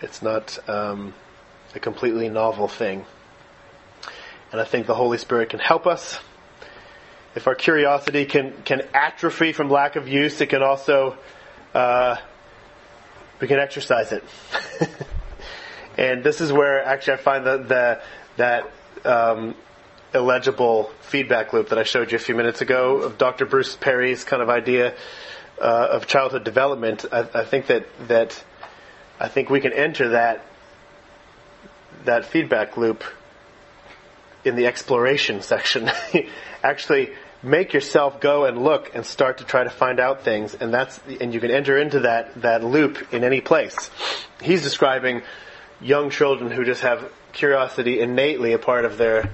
it's not um, a completely novel thing. And I think the Holy Spirit can help us if our curiosity can, can atrophy from lack of use, it can also, uh, we can exercise it. *laughs* and this is where actually I find the, the that um, illegible feedback loop that I showed you a few minutes ago of Dr. Bruce Perry's kind of idea uh, of childhood development. I, I think that that I think we can enter that that feedback loop in the exploration *laughs* section. Actually, make yourself go and look and start to try to find out things, and that's and you can enter into that that loop in any place. He's describing young children who just have curiosity innately a part of their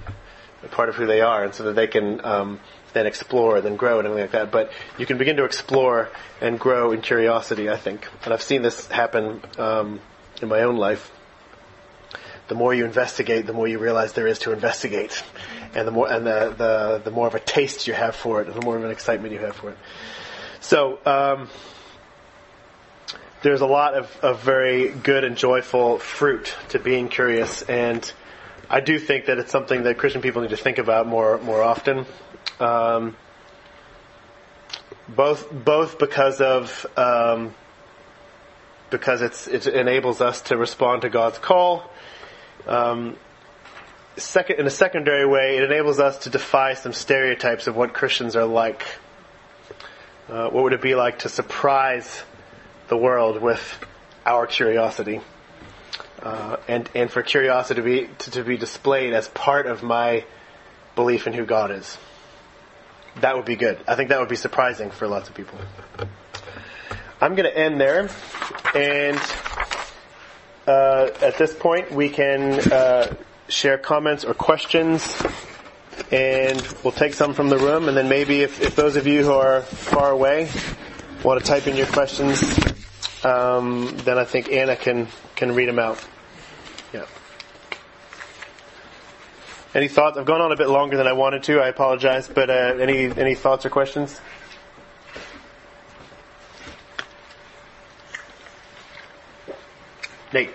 part of who they are, and so that they can um, then explore, then grow, and everything like that. But you can begin to explore and grow in curiosity, I think, and I've seen this happen um, in my own life the more you investigate, the more you realize there is to investigate, and the more and the the, the more of a taste you have for it, and the more of an excitement you have for it. So um, there's a lot of, of very good and joyful fruit to being curious, and I do think that it's something that Christian people need to think about more more often. Um, both both because of um, because it's it enables us to respond to God's call um, second, in a secondary way, it enables us to defy some stereotypes of what Christians are like. Uh, what would it be like to surprise the world with our curiosity? Uh, and, and for curiosity to be, to, to be displayed as part of my belief in who God is. That would be good. I think that would be surprising for lots of people. I'm going to end there, and uh, at this point, we can uh, share comments or questions, and we'll take some from the room, and then maybe if, if those of you who are far away want to type in your questions, um, then I think Anna can can read them out. Yeah. Any thoughts? I've gone on a bit longer than I wanted to. I apologize, but uh, any any thoughts or questions? Nate.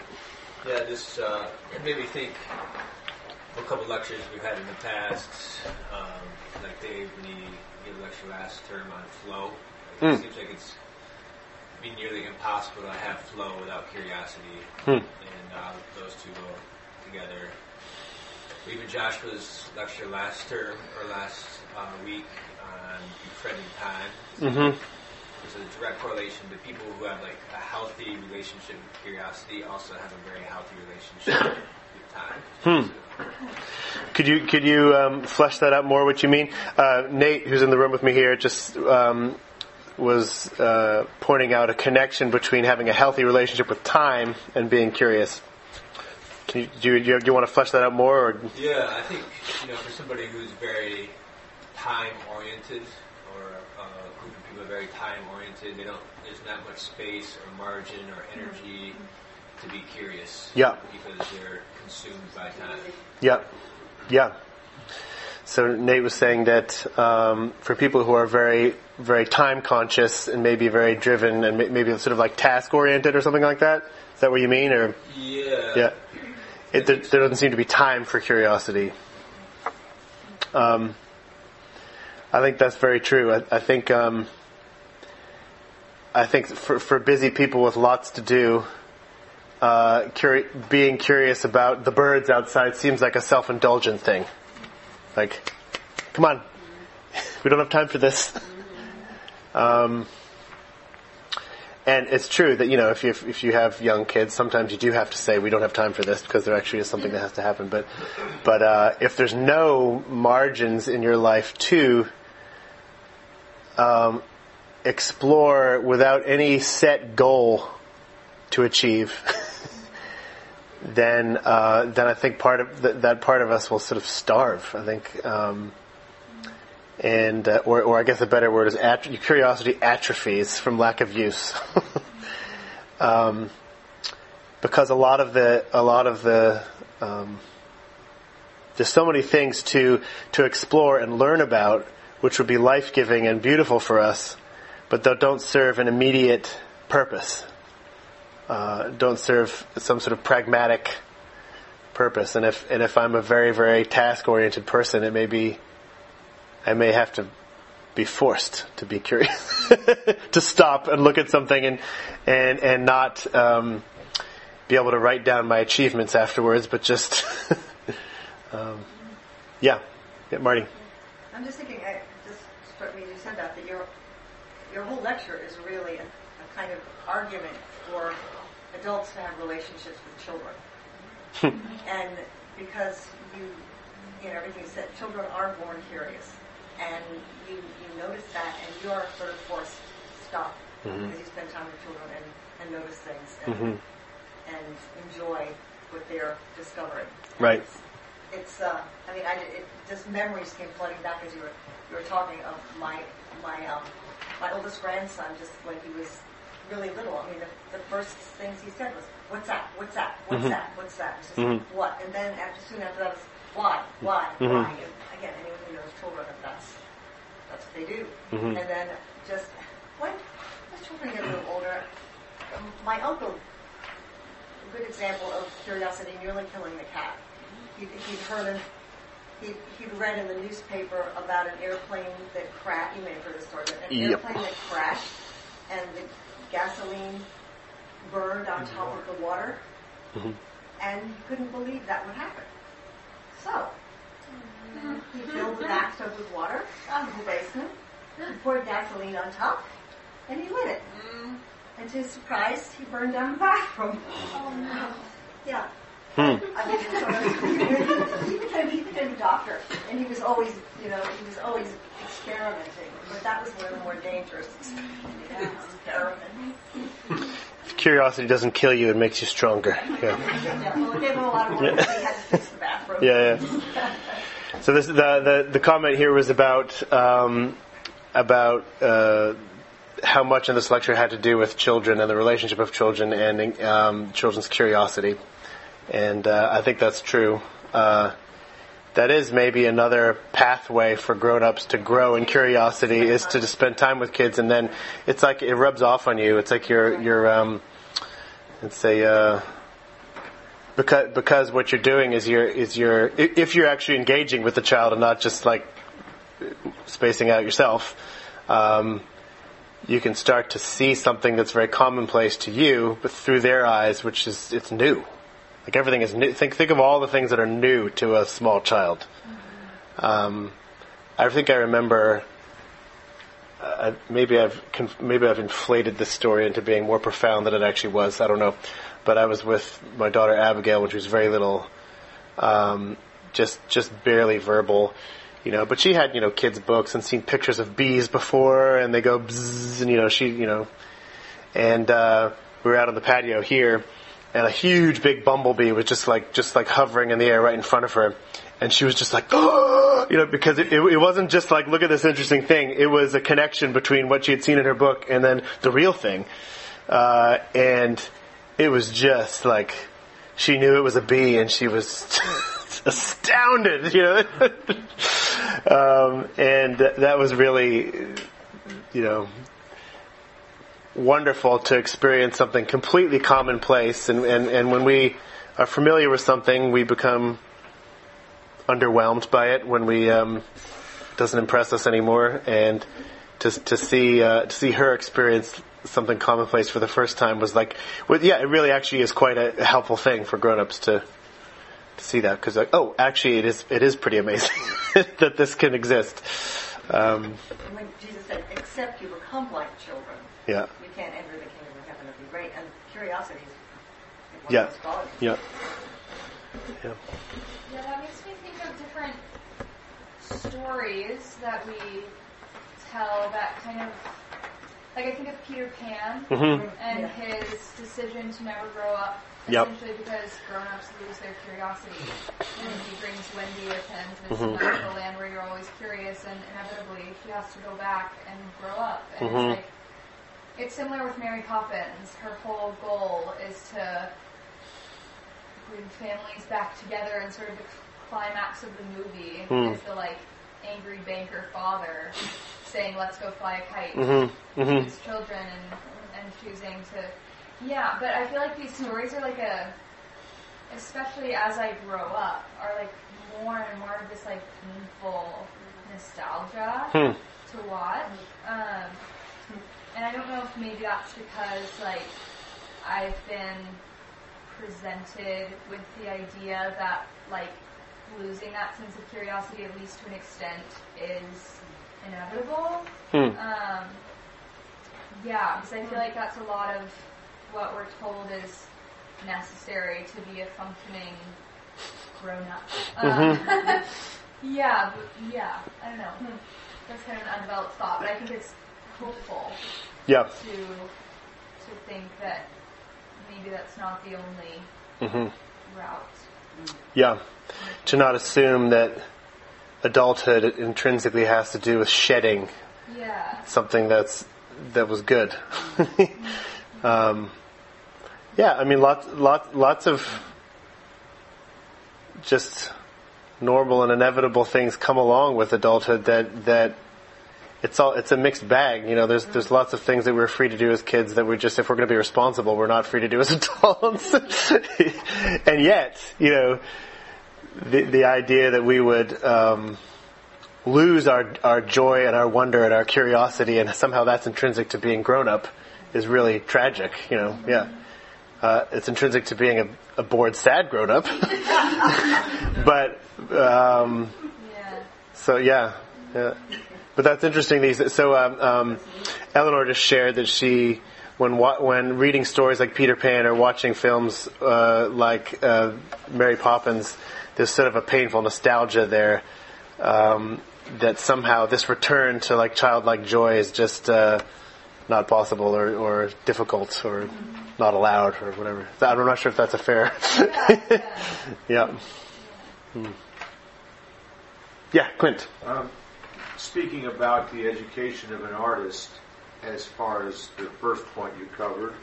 Yeah, this uh, made me think a couple lectures we've had in the past, um, like Dave when he gave a lecture last term on flow. Like, Mm. It seems like it's be nearly impossible to have flow without curiosity, Hmm. and uh, those two go together. Even Joshua's lecture last term or last uh, week on befriending time. Mm-hmm. There's a direct correlation to people who have like a healthy relationship with curiosity also have a very healthy relationship *laughs* with time. Hmm. Could you could you um, flesh that out more? What you mean? Uh, Nate, who's in the room with me here, just um, was uh, pointing out a connection between having a healthy relationship with time and being curious. Can you, do, you, do, you, do you want to flesh that out more? Or? Yeah, I think you know for somebody who's very time oriented or uh, a group of people are very time oriented, they don't. There's not much space or margin or energy to be curious. Yeah. Because they're consumed by time. Yeah, yeah. So Nate was saying that um, for people who are very, very time conscious and maybe very driven and maybe sort of like task oriented or something like that. Is that what you mean? Or Yeah. yeah, it, there, there doesn't seem to be time for curiosity. Um, I think that's very true. I, I think um, I think for for busy people with lots to do, uh, curi- being curious about the birds outside seems like a self-indulgent thing. Like, come on, *laughs* we don't have time for this. *laughs* Um, and it's true that you know if you if you have young kids, sometimes you do have to say we don't have time for this because there actually is something that has to happen. But but uh, if there's no margins in your life to um, explore without any set goal to achieve, *laughs* then uh, then I think part of th- that part of us will sort of starve. I think, um, and uh, or or I guess a better word is curiosity atrophies from lack of use. *laughs* um, because a lot of the a lot of the um, there's so many things to to explore and learn about, which would be life giving and beautiful for us, but that don't serve an immediate purpose. Uh, don't serve some sort of pragmatic purpose. And if and if I'm a very very task oriented person, it may be I may have to be forced to be curious, *laughs* to stop and look at something and and and not um, be able to write down my achievements afterwards, but just *laughs* um, yeah, yeah, Marty. I'm just thinking, I just struck me as you said that, that your, your whole lecture is really a, a kind of argument for adults to have relationships with children. and because you, you know, everything you said, children are born curious. And you, you notice that and you are sort of forced to stop Mhm. because you spend time with children and, and notice things and, hmm and enjoy what they're discovering. Right. It's, it's uh, I mean, I, it, just memories came flooding back as you were, you were talking of my, my, um, my oldest grandson just when he was really little. I mean, the, the first things he said was, what's that? What's that? What's Mhm. that? What's that? It's just, Mhm. what? And then after, soon after that was, why? Why? Mhm. Why? And again, who knows children, that's, that's what they do. Mhm. And then just, when, as children get a little older, my uncle a good example of curiosity nearly killing the cat. He'd, he'd heard him, he'd, he'd read in the newspaper about an airplane that crashed, you may have heard the story, but an Yep. airplane that crashed and the gasoline burned on top of the water Mhm. and he couldn't believe that would happen. So, he filled the bathtub with water in the basement, he poured gasoline on top, and he lit it. And to his surprise, he burned down the bathroom. *laughs* Oh no. Yeah. Hmm. I mean, sort of, he became, he became a doctor, and he was always, you know, he was always experimenting. But that was one of the more dangerous experiments. If curiosity doesn't kill you, it makes you stronger. Yeah. *laughs* Yeah, well, it gave him a lot of work. Yeah. because He had to fix the bathroom. Yeah, yeah. *laughs* So this the the, the comment here was about um, about uh, how much in this lecture had to do with children and the relationship of children and um, children's curiosity, and uh, I think that's true. Uh, that is maybe another pathway for grown-ups to grow in curiosity is to spend time with kids, and then it's like it rubs off on you. It's like you're you're um, it's a because because what you're doing is you're is you're if you're actually engaging with the child and not just like spacing out yourself, um, you can start to see something that's very commonplace to you, but through their eyes, which is it's new. Like everything is new. Think think of all the things that are new to a small child. Um, I think I remember. Uh, maybe I've maybe I've inflated this story into being more profound than it actually was. I don't know, but I was with my daughter Abigail she was very little, um, just just barely verbal, you know. But she had you know kids books and seen pictures of bees before, and they go bzzz, and you know she you know, and uh, we were out on the patio here, and a huge big bumblebee was just like just like hovering in the air right in front of her, and she was just like, *gasps* you know, because it, it, it wasn't just like look at this interesting thing. It was a connection between what she had seen in her book and then the real thing, uh, and it was just like she knew it was a bee, and she was *laughs* astounded, you know. *laughs* um, and that was really, you know, wonderful to experience something completely commonplace. And, and, and when we are familiar with something, we become underwhelmed by it when we um, doesn't impress us anymore. And to to see uh, to see her experience something commonplace for the first time was like, well, yeah, it really actually is quite a helpful thing for grown-ups to to see that because like, oh, actually, it is it is pretty amazing *laughs* that this can exist. Um, And when Jesus said, except you become like children, yeah, you can't enter the kingdom of heaven. It'd be great. And curiosity is one yeah, of those qualities. yeah, yeah. Yeah, that makes me think of different stories that we tell that kind of like I think of Peter Pan Mhm. and Yeah. his decision to never grow up Yep. essentially because grown-ups lose their curiosity and he brings Wendy with him to this Mhm. magical land where you're always curious and inevitably he has to go back and grow up and Mhm. it's like it's similar with Mary Poppins her whole goal is to bring families back together and sort of the climax of the movie Hmm. is the like angry banker father saying let's go fly a kite Mhm, to mhm. his children and, and choosing to yeah but I feel like these stories are like a especially as I grow up are like more and more of this like painful nostalgia Hmm. to watch um, and I don't know if maybe that's because like I've been presented with the idea that like losing that sense of curiosity at least to an extent is inevitable. Hmm. Um, yeah, because I feel like that's a lot of what we're told is necessary to be a functioning grown up. Um, *laughs* yeah, but yeah, I don't know. That's kind of an undeveloped thought, but I think it's hopeful Yeah. to to think that maybe that's not the only hmm route. Yeah. To not assume that adulthood intrinsically has to do with shedding Yeah. something that's that was good. *laughs* um, yeah, I mean, lots, lots, lots of just normal and inevitable things come along with adulthood that that it's all it's a mixed bag. You know, there's there's lots of things that we're free to do as kids that we're just if we're going to be responsible, we're not free to do as *laughs* adults. and yet, you know, the the idea that we would um, lose our our joy and our wonder and our curiosity, and somehow that's intrinsic to being grown up, is really tragic. You know, yeah. Uh, it's intrinsic to being a, a bored, sad grown up. *laughs* but um, Yeah. so yeah, yeah. But that's interesting. These so um, um, Eleanor just shared that she when wa- when reading stories like Peter Pan or watching films uh, like uh, Mary Poppins, there's sort of a painful nostalgia there. Um, that somehow this return to like childlike joy is just uh, not possible or, or difficult or not allowed or whatever. I'm not sure if that's a fair. *laughs* *laughs* yeah. Hmm. Yeah, Quint. Um, speaking about the education of an artist, as far as the first point you covered,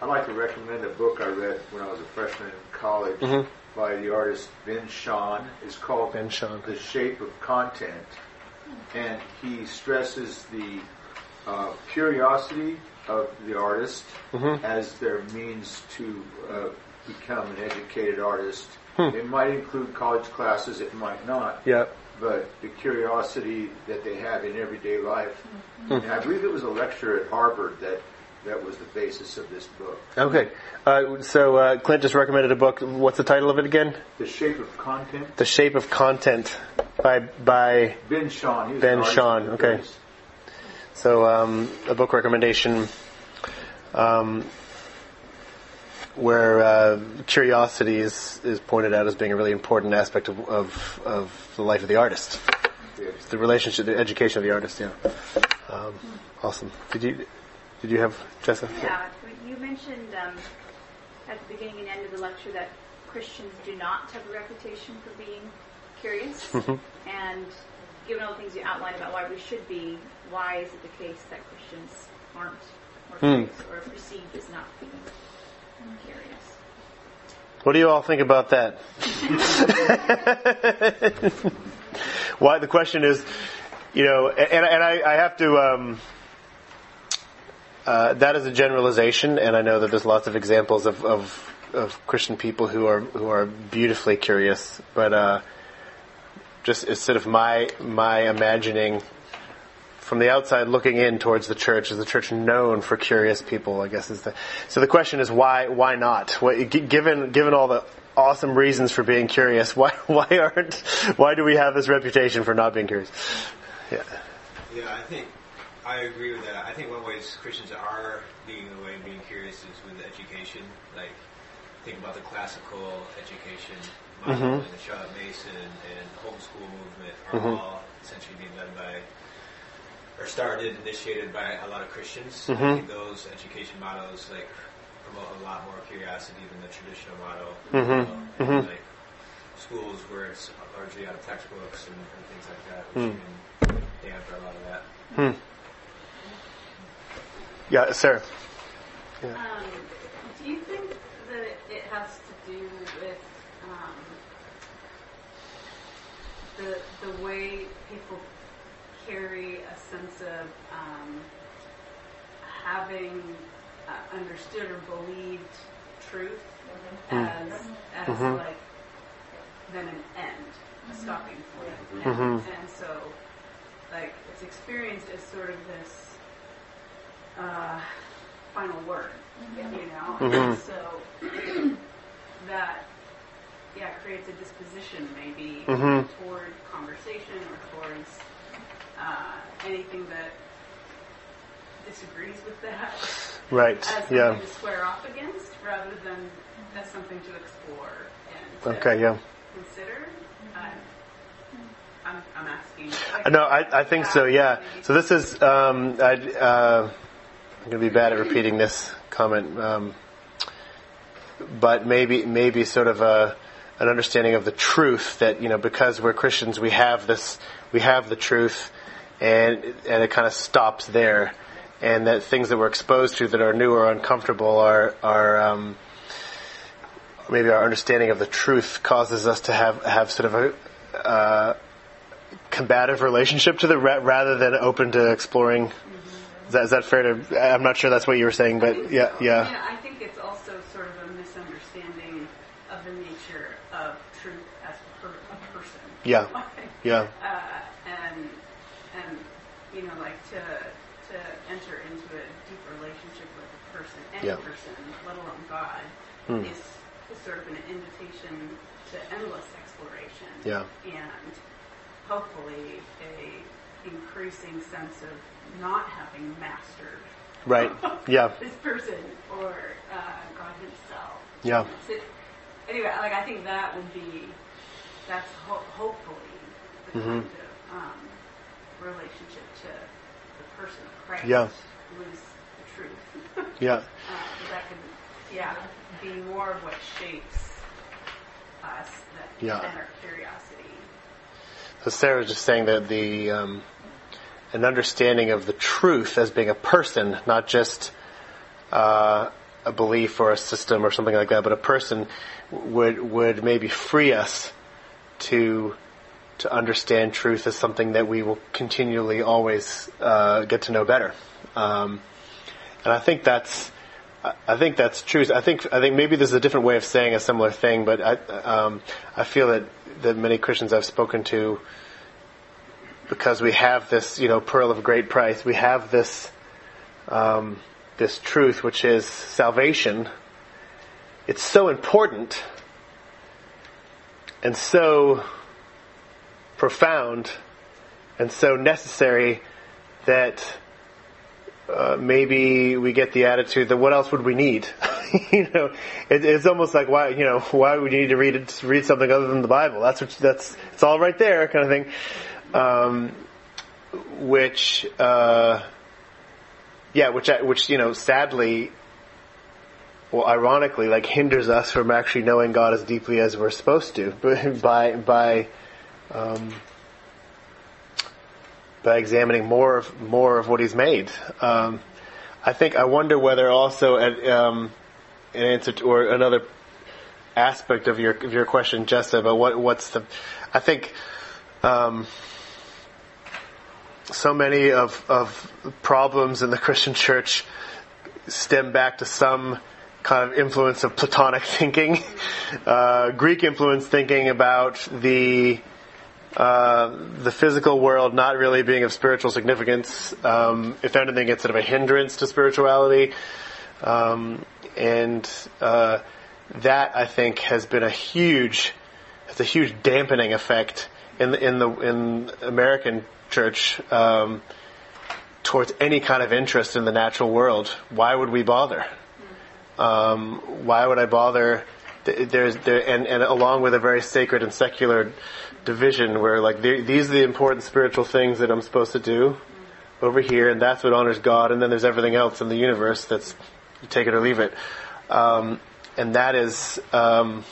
I'd like to recommend a book I read when I was a freshman in college Mhm. by the artist Ben Shahn. It's called Ben Shahn. The Shape of Content. And he stresses the uh, curiosity of the artist Mhm. as their means to uh, become an educated artist. Hmm. It might include college classes, it might not. Yeah. But the curiosity that they have in everyday life. Hmm. And I believe it was a lecture at Harvard that, that was the basis of this book. Okay. Uh, so uh, Clint just recommended a book. What's the title of it again? The Shape of Content. The Shape of Content by by Ben Shahn. Ben Shahn. Okay. 30s. So um, a book recommendation um, where uh, curiosity is, is pointed out as being a really important aspect of, of, of the life of the artist. It's the relationship, the education of the artist. Yeah. Um, awesome. Did you did you have Jessa? Yeah, you mentioned um, at the beginning and end of the lecture that Christians do not have a reputation for being curious. Mhm. And given all the things you outlined about why we should be, why is it the case that Christians aren't more Hmm. or perceived as not being curious? What do you all think about that? *laughs* Why the question is, you know, and, and I, I have to. Um, uh, that is a generalization, and I know that there's lots of examples of, of, of Christian people who are who are beautifully curious, but uh, just it's sort of my my imagining from the outside looking in towards the church is the church known for curious people i guess is the so the question is why why not what, given given all the awesome reasons for being curious *laughs* why why aren't why do we have this reputation for not being curious yeah Yeah, I think I agree with that. I think one ways Christians are leading the way and being curious is with education. Like, think about the classical education model Mhm. and the Charlotte Mason and homeschool movement are Mhm. all essentially being led by or started, initiated by a lot of Christians. I Mhm. think those education models like promote a lot more curiosity than the traditional model. Mhm. You know, Mhm. Like schools where it's largely out of textbooks and, and things like that, which Hmm. can damper a lot of that. hmm. yeah sarah yeah. Um, do you think that it has to do with um, the the way people carry a sense of um, having uh, understood or believed truth Mm. as as Mhm. like then an end, a stopping point, and, and so like it's experienced as sort of this uh, final word, you know, and so that yeah creates a disposition maybe Mhm. toward conversation or towards uh, anything that disagrees with that Right, as something yeah. to square off against rather than as something to explore and to Okay, yeah. consider. I'm, I'm, I'm asking. Uh, No, I, I think so. Yeah. So this is. Um, I, uh, I'm going to be bad at repeating this comment, um, but maybe maybe sort of a an understanding of the truth that you know because we're Christians we have this we have the truth, and and it kind of stops there, and that things that we're exposed to that are new or uncomfortable are are. Um, maybe our understanding of the truth causes us to have have sort of a uh, combative relationship to the ra- rather than open to exploring. Is that, is that fair to? I'm not sure that's what you were saying, but yeah, yeah, Yeah, I think it's also sort of a misunderstanding of the nature of truth as per, a person. Yeah. *laughs* Yeah. Uh, and and you know, like to to enter into a deep relationship with a person, any Yeah. person, let alone God, Hmm. is, is sort of an invitation to endless exploration. Yeah. And hopefully a increasing sense of not having mastered Right. Yeah. *laughs* this person or uh, God Himself. Yeah. So, anyway, like I think that would be that's ho- hopefully the Mhm. kind of um, relationship to the person of Christ Yeah. who is. Yeah. um, that can, yeah, be more of what shapes us that, Yeah. than our curiosity. So Sarah was just saying that the um, an understanding of the truth as being a person, not just uh, a belief or a system or something like that, but a person would would maybe free us to to understand truth as something that we will continually always uh, get to know better. Um, and I think that's I, think that's true. I think I think maybe there's a different way of saying a similar thing, but I um, I feel that that many Christians I've spoken to, because we have this you know pearl of great price, we have this um, this truth which is salvation. It's so important and so profound and so necessary that uh, maybe we get the attitude that what else would we need? *laughs* you know, it, it's almost like why you know *laughs* why would you need to read it, read something other than the Bible? That's what that's it's all right there, kind of thing. Um, which uh, yeah, which which you know sadly. Well, ironically, like hinders us from actually knowing God as deeply as we're supposed to *laughs* by by um, by examining more of more of what he's made. Um, I think I wonder whether also at, um, an answer to, or another aspect of your of your question, Jessa, about what what's the I think um, so many of of problems in the Christian church stem back to some kind of influence of Platonic thinking, *laughs* uh, Greek influence thinking about the uh, the physical world not really being of spiritual significance. Um, if anything, it's sort of a hindrance to spirituality. Um, and uh, that, I think, has been a huge, has a huge dampening effect in the in the in American church um, towards any kind of interest in the natural world. Why would we bother? Um, why would I bother? There's there, and, and along with a very sacred and secular division where like these are the important spiritual things that I'm supposed to do over here, and that's what honors God, and then there's everything else in the universe that's take it or leave it, um, and that is um,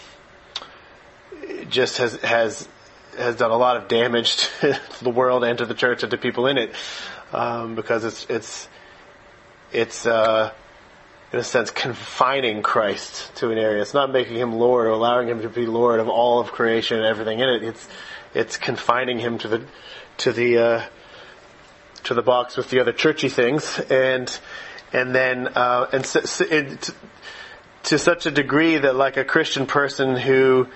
just has has has done a lot of damage to *laughs* the world and to the church and to people in it um, because it's it's it's uh, in a sense confining Christ to an area. It's not making him Lord or allowing him to be Lord of all of creation and everything in it. It's it's confining him to the to the uh, to the box with the other churchy things, and and then uh, and so, so it, to, such a degree that like a Christian person who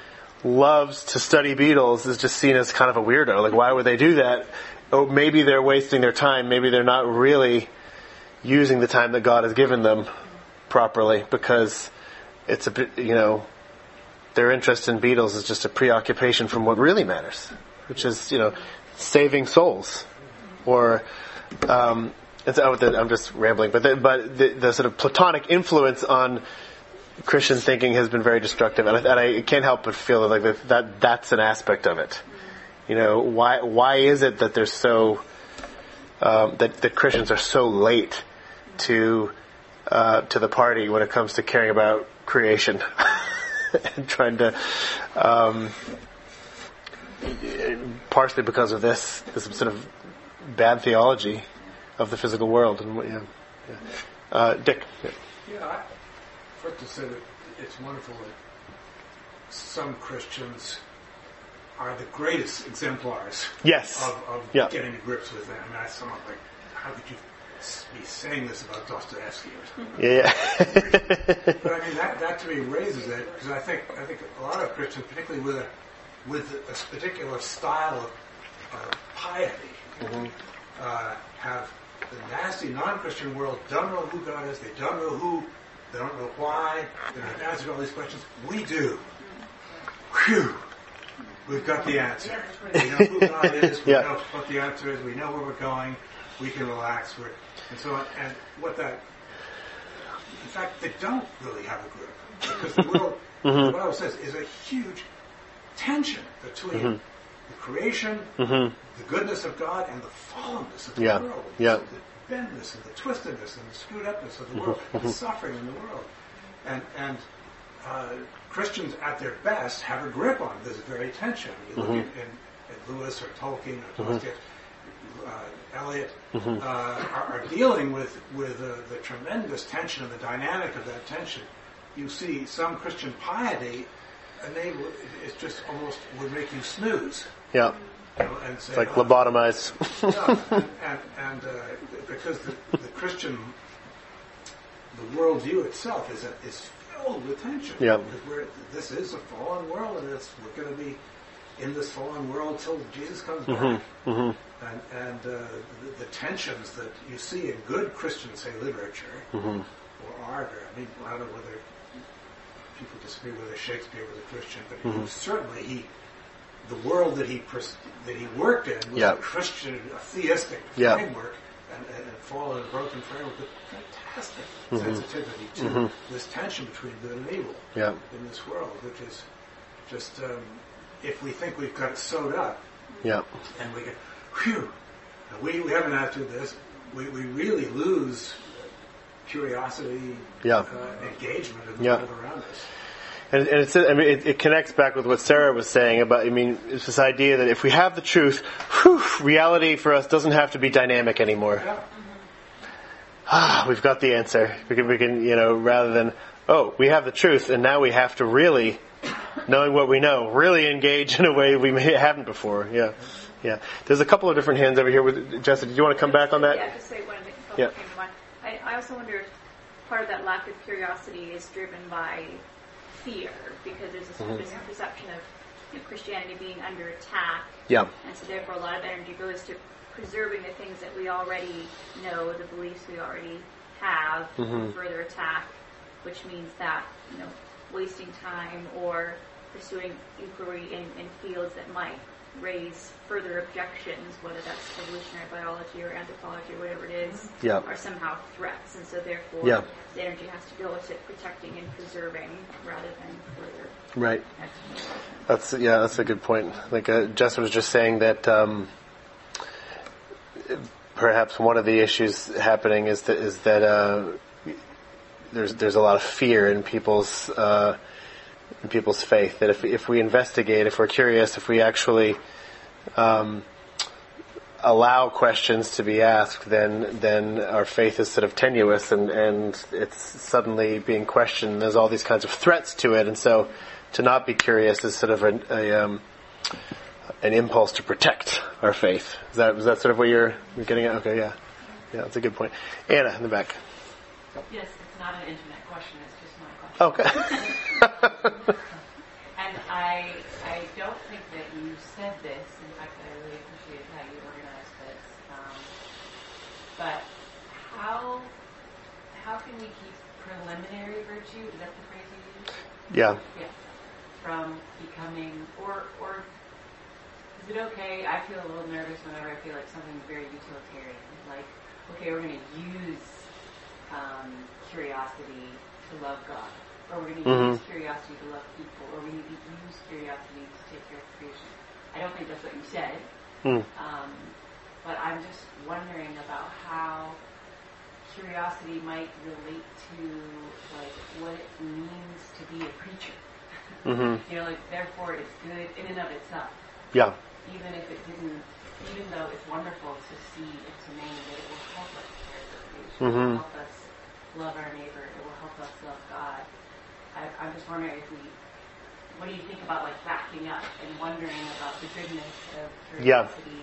loves to study beetles is just seen as kind of a weirdo. Like why would they do that? Or maybe they're wasting their time. Maybe they're not really using the time that God has given them properly because it's a bit, you know, their interest in beetles is just a preoccupation from what really matters, which is, you know, saving souls. Or, um, oh, I'm just rambling, but the, but the, the, sort of Platonic influence on Christian thinking has been very destructive, and I, and I can't help but feel like that, that that's an aspect of it. You know, why why is it that there's so um, that that Christians are so late to uh, to the party when it comes to caring about creation *laughs* and trying to, um, partially because of this, this sort of bad theology of the physical world. And yeah, yeah. Uh, Dick. Yeah, yeah I, first to say that it's wonderful that some Christians are the greatest exemplars yes. of, of yeah. getting to grips with them. And that's somewhat like, how could you be saying this about Dostoevsky or something. Yeah. *laughs* but I mean, that, that to me raises it because I think I think a lot of Christians, particularly with a with a particular style of uh, piety, mm-hmm. uh, have the nasty non-Christian world don't know who God is. They don't know who. They don't know why. They don't have answers to all these questions. We do. Whew. We've got the answer. We know who God is. We *laughs* yeah. know what the answer is. We know where we're going. We can relax. We're and so, and what that, in fact, they don't really have a grip because the *laughs* world, mm-hmm. I was saying, is a huge tension between mm-hmm. the creation, mm-hmm. the goodness of God, and the fallenness of the yeah. world. Yeah. So the bendness and the twistedness and the screwed upness of the world, the suffering in the world. And, and uh, Christians at their best have a grip on this very tension. You look at, in, at Lewis or Tolkien or Dostoevsky, uh, Eliot, mm-hmm. uh, are, are, dealing with with uh, the tremendous tension and the dynamic of that tension. You see some Christian piety, they it's just almost would make you snooze. Yeah. You know, and say, it's like oh, lobotomize. yeah, and, *laughs* and, and uh, because the, the Christian the worldview itself is is filled with tension. Yeah. This is a fallen world, and it's, we're going to be in this fallen world till Jesus comes back. Mm-hmm. Mm-hmm. And, and uh, the, the tensions that you see in good Christian, say, literature Mm-hmm. or art, or I mean, I don't know whether people disagree whether Shakespeare was a Christian, but he Mhm. was certainly he, the world that he pers- that he worked in was Yeah. a Christian, a theistic Yeah. framework, and, and, and fallen and broken framework with fantastic Mhm. sensitivity to Mhm. this tension between good and evil Yeah. in this world, which is just um, if we think we've got it sewed up, Yeah. and we get, whew, we, we have an attitude to this, we, we really lose curiosity, Yeah. uh, engagement in the Yeah. world around us. And, and it's, I mean, it, it connects back with what Sarah was saying about, I mean, it's this idea that if we have the truth, whew, reality for us doesn't have to be dynamic anymore. Ah, we've got the answer. We can, we can, you know, rather than, oh, we have the truth and now we have to really, knowing what we know, really engage in a way we may, haven't before. Yeah. Yeah. There's a couple of different hands over here with, Jessica, did you want to come back on that? Yeah, just say one thing. Yeah. came to mind. I, I also wonder if part of that lack of curiosity is driven by fear, because there's this, Mhm. this perception of you know, Christianity being under attack. Yeah. And so therefore a lot of energy goes to preserving the things that we already know, the beliefs we already have, Mhm. further attack, which means that, you know, wasting time or pursuing inquiry in, in fields that might raise further objections, whether that's evolutionary biology or anthropology or whatever it is, Yeah. are somehow threats. And so therefore Yeah. the energy has to go to protecting and preserving rather than further Right. That's yeah, that's a good point. Like uh, Jess was just saying that um, perhaps one of the issues happening is that is that uh, there's there's a lot of fear in people's uh, in people's faith. That if if we investigate, if we're curious, if we actually um, allow questions to be asked, then then our faith is sort of tenuous and and it's suddenly being questioned. There's all these kinds of threats to it, and so to not be curious is sort of a, a um, an impulse to protect our faith. Is that is that sort of what you're, you're getting at? Okay, yeah, yeah, that's a good point. Anna in the back. Yes, not an internet question, it's just my question. Okay. *laughs* *laughs* and I I don't think that you said this. In fact, I really appreciated how you organized this. Um, but how how can we keep preliminary virtue? Is that the phrase you used? Yeah. Yeah. From becoming or or is it okay? I feel a little nervous whenever I feel like something's very utilitarian. Like, okay, we're going to use um, curiosity to love God, or we're going to Mhm. use curiosity to love people, or we're going to use curiosity to take care of creation. I don't think that's what you said, Hmm. um, but I'm just wondering about how curiosity might relate to like what it means to be a creature. *laughs* Mhm. You know, like therefore it's good in and of itself. Yeah. Even if it didn't, even though it's wonderful to see and to name that it will help us care for creation, it Mhm. will help us love our neighbor, it will help us love God. I, I'm just wondering if we, what do you think about like backing up and wondering about the goodness of Yeah. curiosity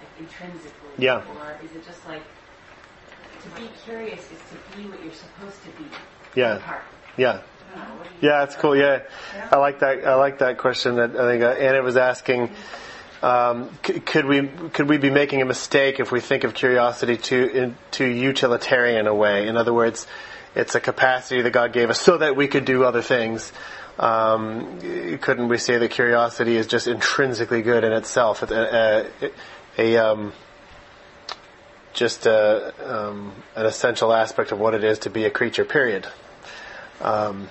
like, intrinsically? Yeah. Or is it just like, to be curious is to be what you're supposed to be. Yeah. Yeah. Know, what do you Yeah, it's cool. Yeah, I like that. I like that question that I think uh, Anna was asking. Um, c- could we could we be making a mistake if we think of curiosity too in, too utilitarian a way? In other words, it's a capacity that God gave us so that we could do other things. Um, couldn't we say that curiosity is just intrinsically good in itself? It's a, a, a um, just a, um, an essential aspect of what it is to be a creature. Period. Um,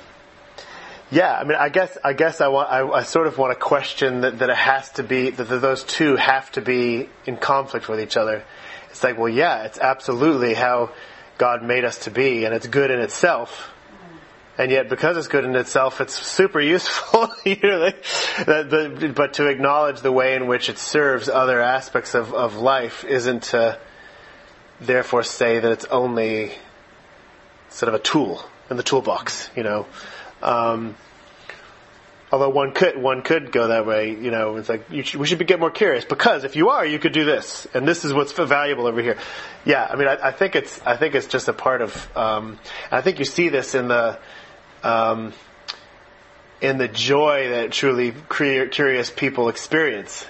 yeah, I mean, I guess I guess I want I, I sort of want to question that, that it has to be that those two have to be in conflict with each other. It's like, well, yeah, it's absolutely how God made us to be, and it's good in itself. And yet, because it's good in itself, it's super useful. *laughs* you know, like, the, but to acknowledge the way in which it serves other aspects of, of life isn't to therefore say that it's only sort of a tool in the toolbox, you know. Um, Although one could one could go that way, you know, it's like should, we should get more curious because if you are, you could do this, and this is what's valuable over here. Yeah, I mean, I, I think it's I think it's just a part of. Um, I think you see this in the um, in the joy that truly curious people experience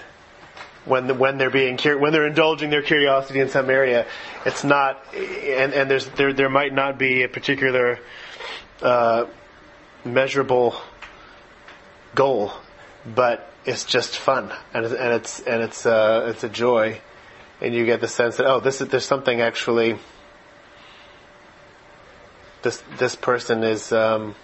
when the, when they're being when they're indulging their curiosity in some area. It's not, and and there's there there might not be a particular uh, measurable goal, but it's just fun and it's, and it's and it's uh, it's a joy, and you get the sense that oh, this is there's something actually. This this person is, um,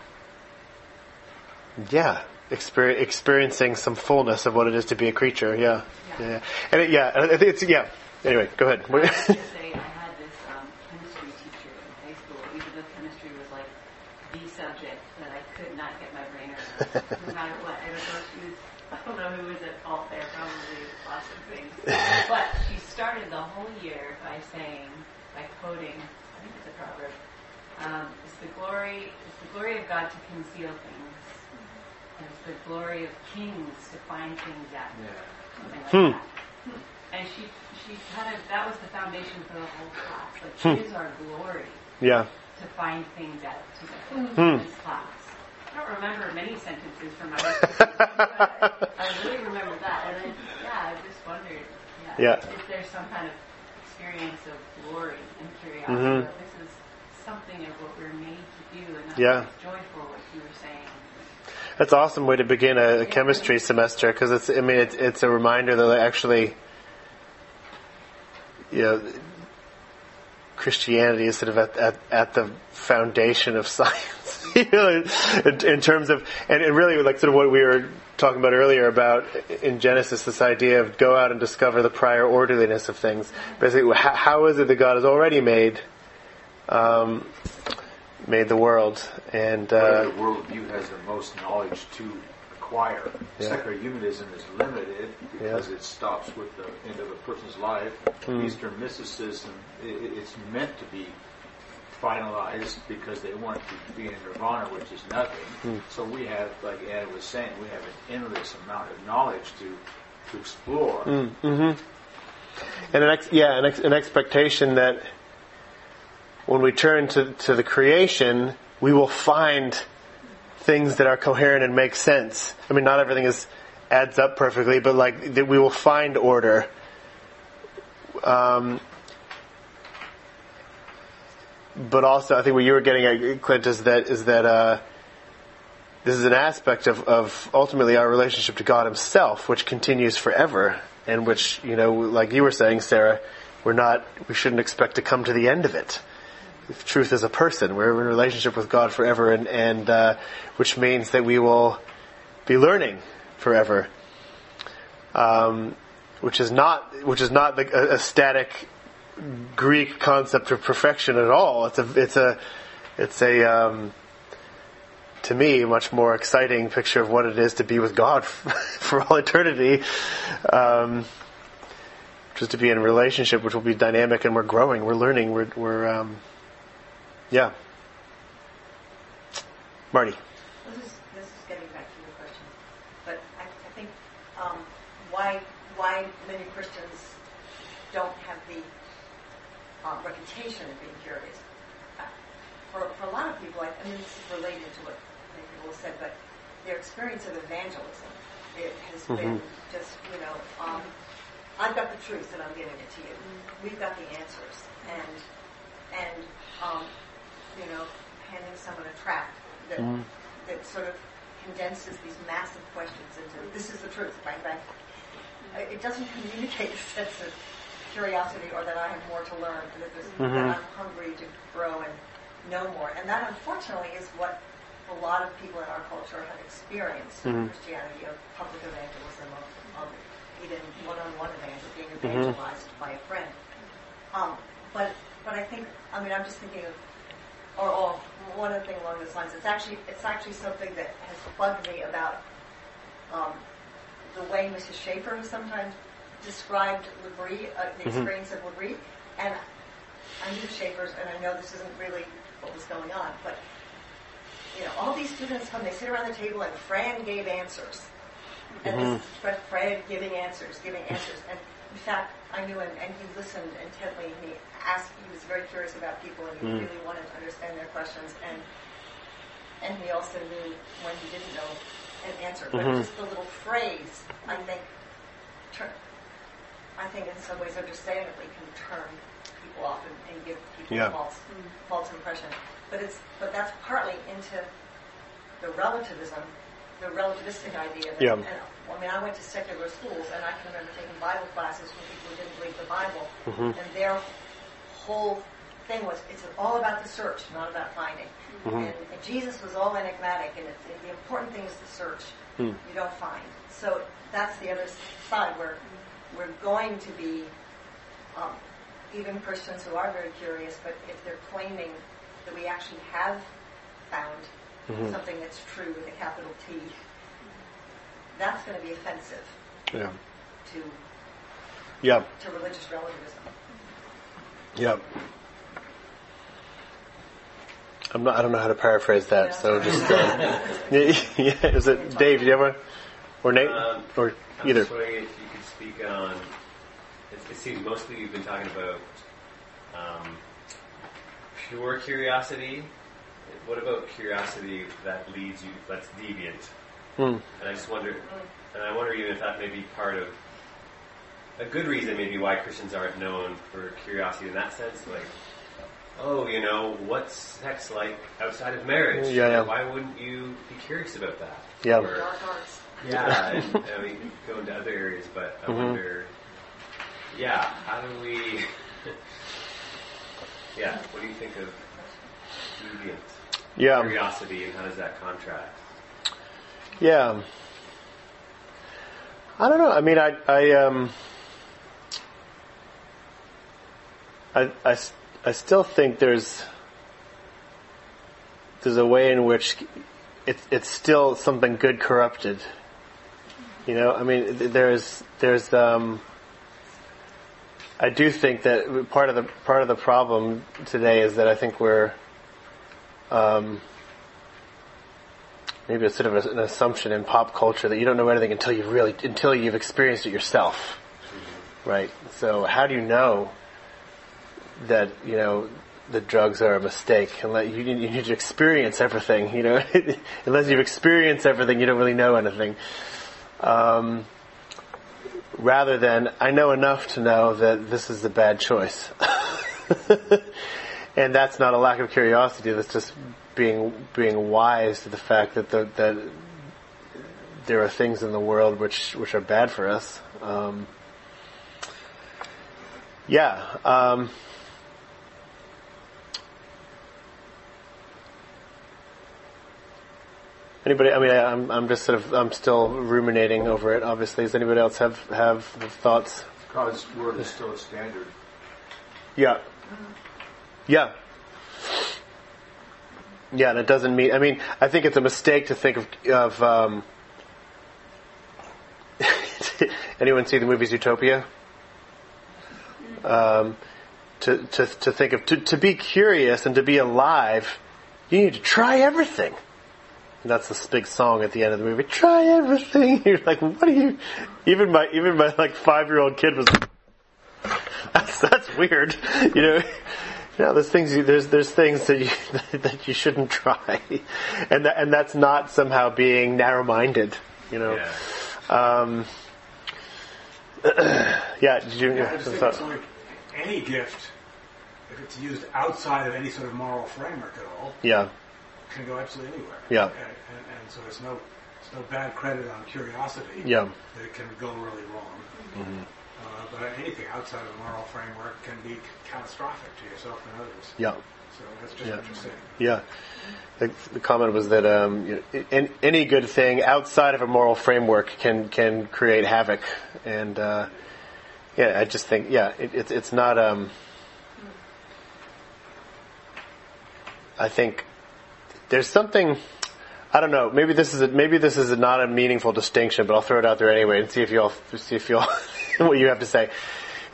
yeah, exper- experiencing some fullness of what it is to be a creature. Yeah, yeah, yeah. and it, yeah, I think it's yeah. Anyway, go ahead. *laughs* I was gonna say I had this um, chemistry teacher in high school, even though chemistry was like the subject that I could not get my brain around, no matter what. I don't know she was, I don't know who was at fault there, probably lots of things. *laughs* But she started the whole year by saying, by quoting, I think it's a proverb, um, it's the glory, it's the glory of God to conceal things, and it's the glory of kings to find things out. Something like Hmm. that. And she, she kind of, that was the foundation for the whole class. Like, Hmm. it is our glory Yeah. to find things out together Hmm. in this class. I don't remember many sentences from my *laughs* but I really remember that. And then, yeah, I just wondered, yeah, Yeah. if there's some kind of experience of glory and curiosity. Mhm. that This is something of what we're made to do, and that's Yeah. joyful, what you were saying. That's an awesome way to begin a, a chemistry semester because it's, I mean, it's, it's a reminder that actually, you know, Christianity is sort of at, at, at the foundation of *laughs* science, you know, in, in terms of, and, and really like sort of what we were talking about earlier about in Genesis, this idea of go out and discover the prior orderliness of things. Basically, how, how is it that God has already made, um, made the world and, uh, Whatever worldview has the most knowledge to acquire. Yeah. Secular humanism is limited because it stops with the end of a person's life. Hmm. Eastern mysticism, i i- it's meant to be finalized because they want to be in nirvana, which is nothing. Hmm. So we have, like Anna was saying, we have an endless amount of knowledge to to explore. Mm, hmm And an ex- yeah, an, ex- an expectation that when we turn to, to the creation, we will find things that are coherent and make sense. I mean, not everything is adds up perfectly, but like that we will find order. Um, but also, I think what you were getting at, Clint, is that is that uh, this is an aspect of, of ultimately our relationship to God Himself, which continues forever, and which you know, like you were saying, Sarah, we're not, we shouldn't expect to come to the end of it. If truth is a person, we're in relationship with God forever, and, and uh, which means that we will be learning forever. Um, which is not, which is not a, a static Greek concept of perfection at all. It's a, it's a, it's a, um, to me, much more exciting picture of what it is to be with God *laughs* for all eternity. Um, just to be in a relationship which will be dynamic and we're growing, we're learning, we're, we're um, yeah. Marty. This is, this is getting back to your question, but I, I think um, why why many Christians don't um, reputation of being curious. Uh, For, for a lot of people, I, I mean, this is related to what many people have said, but their experience of evangelism it has been Mhm. just you know um, I've got the truth and I'm giving it to you. We've got the answers, and and um, you know handing someone a tract that Mhm. that sort of condenses these massive questions into this is the truth, bang bang. Uh, It doesn't communicate *laughs* a sense of curiosity or that I have more to learn, and that, this, Mhm. that I'm hungry to grow and know more. And that, unfortunately, is what a lot of people in our culture have experienced in Mhm. Christianity of public evangelism, of, of even one-on-one evangelism, being evangelized by a friend. Um, but but I think I mean I'm just thinking of or, or one other thing along those lines. It's actually it's actually something that has bugged me about um, the way Mrs. Schaeffer has sometimes described L'Abri, uh, the Mhm. experience of L'Abri, and I knew Schaeffer's, and I know this isn't really what was going on, but you know, all these students come, they sit around the table, and Fran gave answers. And Mhm. this Fred giving answers, giving answers. And in fact, I knew him, and he listened intently. And he asked, he was very curious about people, and he Mm. really wanted to understand their questions. And and he also knew when he didn't know an answer. But Mhm. just the little phrase, I think, I think in some ways, understandably, can turn people off and, and give people Yeah. a false false impression. But it's but that's partly into the relativism, the relativistic idea. That, Yeah. And, I mean, I went to secular schools, and I can remember taking Bible classes from people who didn't believe the Bible, Mhm. and their whole thing was it's all about the search, not about finding. Mhm. And, and Jesus was all enigmatic, and it's, the important thing is the search. Hmm. You don't find. So that's the other side where we're going to be um, even Christians who are very curious, but if they're claiming that we actually have found Mhm. something that's true with a capital T, that's going to be offensive Yeah. to Yeah. to religious relativism. Yeah. I'm not, I don't know how to paraphrase that, so just. Uh, yeah, *laughs* *laughs* yeah, is it Dave? Do you have one, or Nate, Um, or I'm either? Just wondering if you could speak on. It, it seems mostly you've been talking about um, pure curiosity. What about curiosity that leads you, that's deviant? Hmm. And I just wonder, and I wonder even if that may be part of a good reason, maybe why Christians aren't known for curiosity in that sense. Like, oh, you know, what's sex like outside of marriage? Yeah, yeah. Why wouldn't you be curious about that? Yeah. Or- yeah, *laughs* and, *laughs* I mean, go into other areas, but I Mhm. wonder, yeah, how do we, *laughs* yeah, what do you think of deviant Yeah. curiosity and how does that contrast? Yeah. I don't know. I mean, I, I, um, I, I, I still think there's, there's a way in which it's, it's still something good corrupted. You know, I mean, there's, there's, um, I do think that part of the, part of the problem today is that I think we're, um, maybe it's sort of an assumption in pop culture that you don't know anything until you really until you've experienced it yourself. Right. So how do you know that you know the drugs are a mistake? Unless you, you need to experience everything you know. *laughs* Unless you've experienced everything you don't really know anything um, rather than I know enough to know that this is a bad choice *laughs* and that's not a lack of curiosity. That's just being being wise to the fact that the, that there are things in the world which which are bad for us. Um, yeah. Um, anybody? I mean, I, I'm I'm just sort of I'm still ruminating over it. Obviously, does anybody else have have thoughts? God's word is still a standard. Yeah. Yeah. Yeah, and it doesn't mean. I mean, I think it's a mistake to think of. of um, *laughs* anyone see the movie Zootopia? Um, to to to think of to to be curious and to be alive, you need to try everything. That's this big song at the end of the movie. Try everything. *laughs* You're like, what are you? Even my even my like five year old kid was. That's that's weird. *laughs* You know. You know, there's things you, there's there's things that you *laughs* that you shouldn't try, and that, and that's not somehow being narrow-minded. You know. Um, *clears throat* yeah. Did you? Yeah, I just think it's like any gift, if it's used outside of any sort of moral framework at all, yeah. Can go absolutely anywhere. Yeah. And, and, and so there's no there's no bad credit on curiosity. Yeah. That it can go really wrong. Mhm. Uh, but anything outside of the moral framework can be catastrophic to yourself and others. Yeah. So that's just Yeah. what you're saying. Yeah. The, the comment was that um, you know, in, any good thing outside of a moral framework can can create havoc, and uh, yeah, I just think yeah, it, it's it's not. Um, I think there's something. I don't know. Maybe this is a, maybe this is a, not a meaningful distinction, but I'll throw it out there anyway and see if y'all see if y'all *laughs* what you have to say.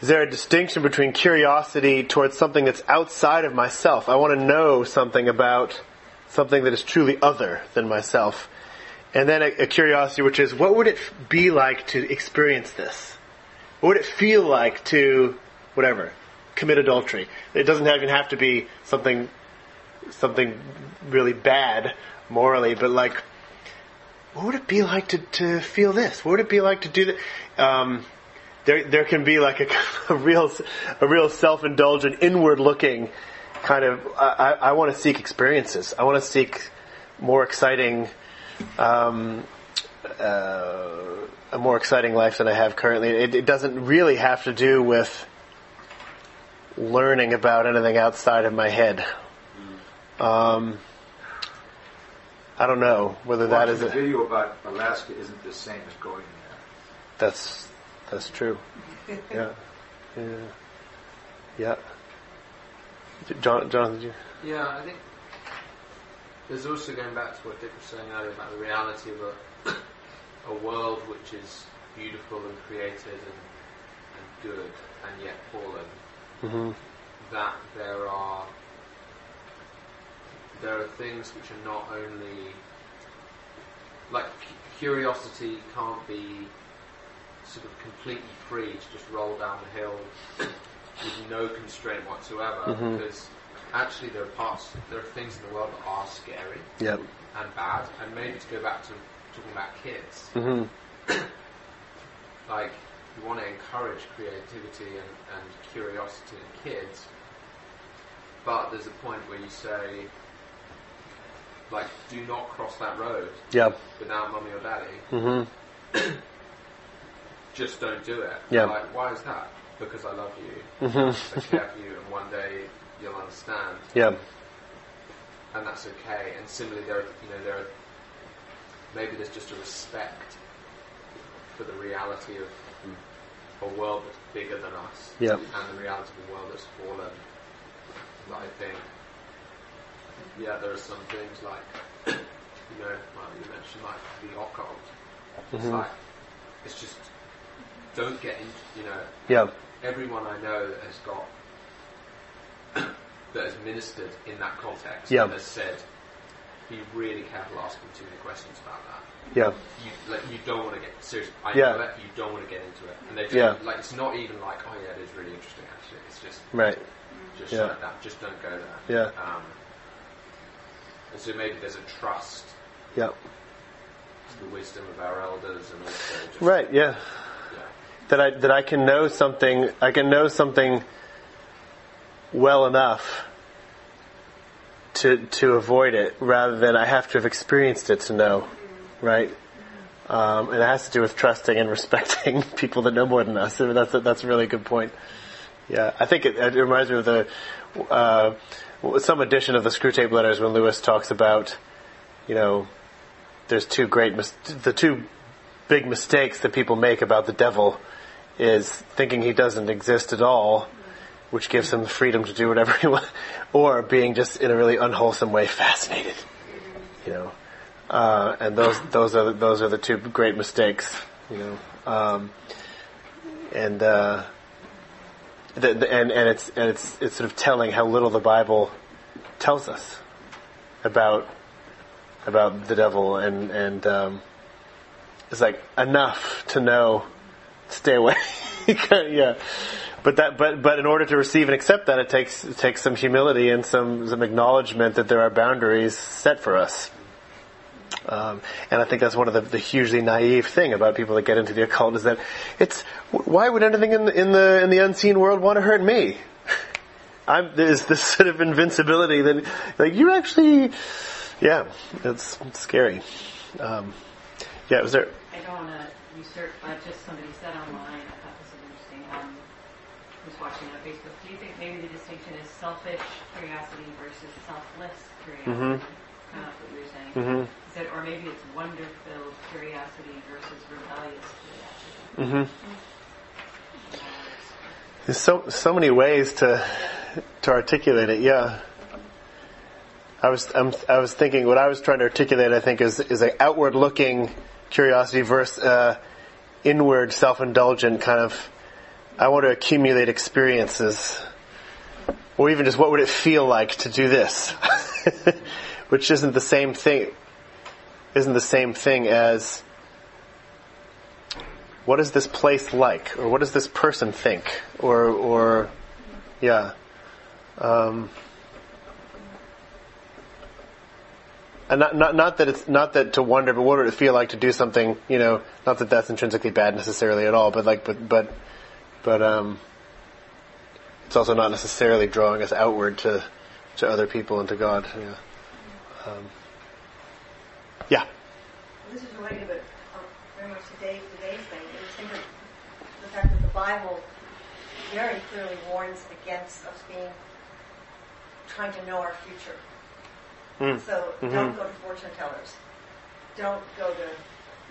Is there a distinction between curiosity towards something that's outside of myself? I want to know something about something that is truly other than myself. And then a, a curiosity which is, what would it be like to experience this? What would it feel like to, whatever, commit adultery? It doesn't even have to be something, something really bad morally, but like, what would it be like to, to feel this? What would it be like to do that? Um, there, there can be like a, *laughs* a real, a real self-indulgent, inward-looking kind of. I, I want to seek experiences. I want to seek more exciting, um, uh, a more exciting life than I have currently. It, it doesn't really have to do with learning about anything outside of my head. Um, I don't know whether that is Watching a, a video about Alaska isn't the same as going there. that's that's true. *laughs* Yeah, yeah, yeah. John, Jonathan, did you? Yeah, I think there's also going back to what Dick was saying earlier about the reality of a, *coughs* a world which is beautiful and created and, and good and yet fallen. Mhm. That there are there are things which are not only like cu- curiosity can't be sort of completely free to just roll down the hill with no constraint whatsoever Mhm. because actually there are parts there are things in the world that are scary Yep. and bad and maybe to go back to talking about kids hmm *coughs* like you want to encourage creativity and, and curiosity in kids but there's a point where you say like do not cross that road Yep. without mummy or daddy hmm *coughs* just don't do it Yeah. like why is that because I love you Mhm. I care for you and one day you'll understand Yeah. and that's okay. And similarly, there, are, you know, there are maybe there's just a respect for the reality of a world that's bigger than us, Yep. and the reality of a world that's fallen. That I think, yeah, there are some things like, *coughs* you know, like you mentioned, like the occult. It's Mhm. like it's just don't get into, you know, Yeah. everyone I know that has got *coughs* that has ministered in that context Yeah. has said be really careful asking too many questions about that. Yeah. You like you don't want to get serious. I Yeah. know that you don't want to get into it, and they just Yeah. like it's not even like oh yeah, it is really interesting actually. It's just Right. Just Yeah. shut that. Just don't go there. Yeah. Um, and so maybe there's a trust Yep. the wisdom of our elders, and also Right. Yeah. yeah. That I that I can know something. I can know something well enough to to avoid it, rather than I have to have experienced it to know. Right. Um, and it has to do with trusting and *laughs* respecting people that know more than us. So That's a, that's a really good point. Yeah, I think it, it reminds me of the uh, some edition of the Screwtape Letters when Lewis talks about, you know, there's two great mis- the two big mistakes that people make about the devil is thinking he doesn't exist at all, which gives him the freedom to do whatever *laughs* he wants, or being just in a really unwholesome way fascinated. You know, uh, and those those are the, those are the two great mistakes. You know, um, and uh, the, the, and and it's and it's it's sort of telling how little the Bible tells us about about the devil. And and um, it's like enough to know stay away. *laughs* Yeah. But that but but in order to receive and accept that it takes it takes some humility and some some acknowledgement that there are boundaries set for us um, and I think that's one of the, the hugely naive thing about people that get into the occult is that it's why would anything in the in the in the unseen world want to hurt me? *laughs* I'm there's this sort of invincibility that like you actually, yeah, it's, it's scary. Um, yeah, was there? I don't want to usurp, but just somebody said online, I thought this was interesting, um, who's watching on Facebook, do you think maybe the distinction is selfish curiosity versus selfless curiosity? Mhm. Kind of what you were saying. Mhm. Or maybe it's wonder-filled curiosity versus rebellious curiosity? Mm-hmm. There's so so many ways to to articulate it. Yeah. I was I'm, I was thinking what I was trying to articulate. I think is is an outward looking curiosity versus uh, inward self indulgent kind of. I want to accumulate experiences, or even just what would it feel like to do this, *laughs* which isn't the same thing. Isn't the same thing as what is this place like, or what does this person think, or or yeah. Um, and not, not not that it's not that to wonder, but what would it feel like to do something? You know, not that that's intrinsically bad necessarily at all, but like, but but but um, it's also not necessarily drawing us outward to to other people and to God. Yeah. Um, yeah. This is related, but uh, very much today, today's thing. It was the fact that the Bible very clearly warns against us being trying to know our future. Mm. So Mhm. don't go to fortune tellers. Don't go to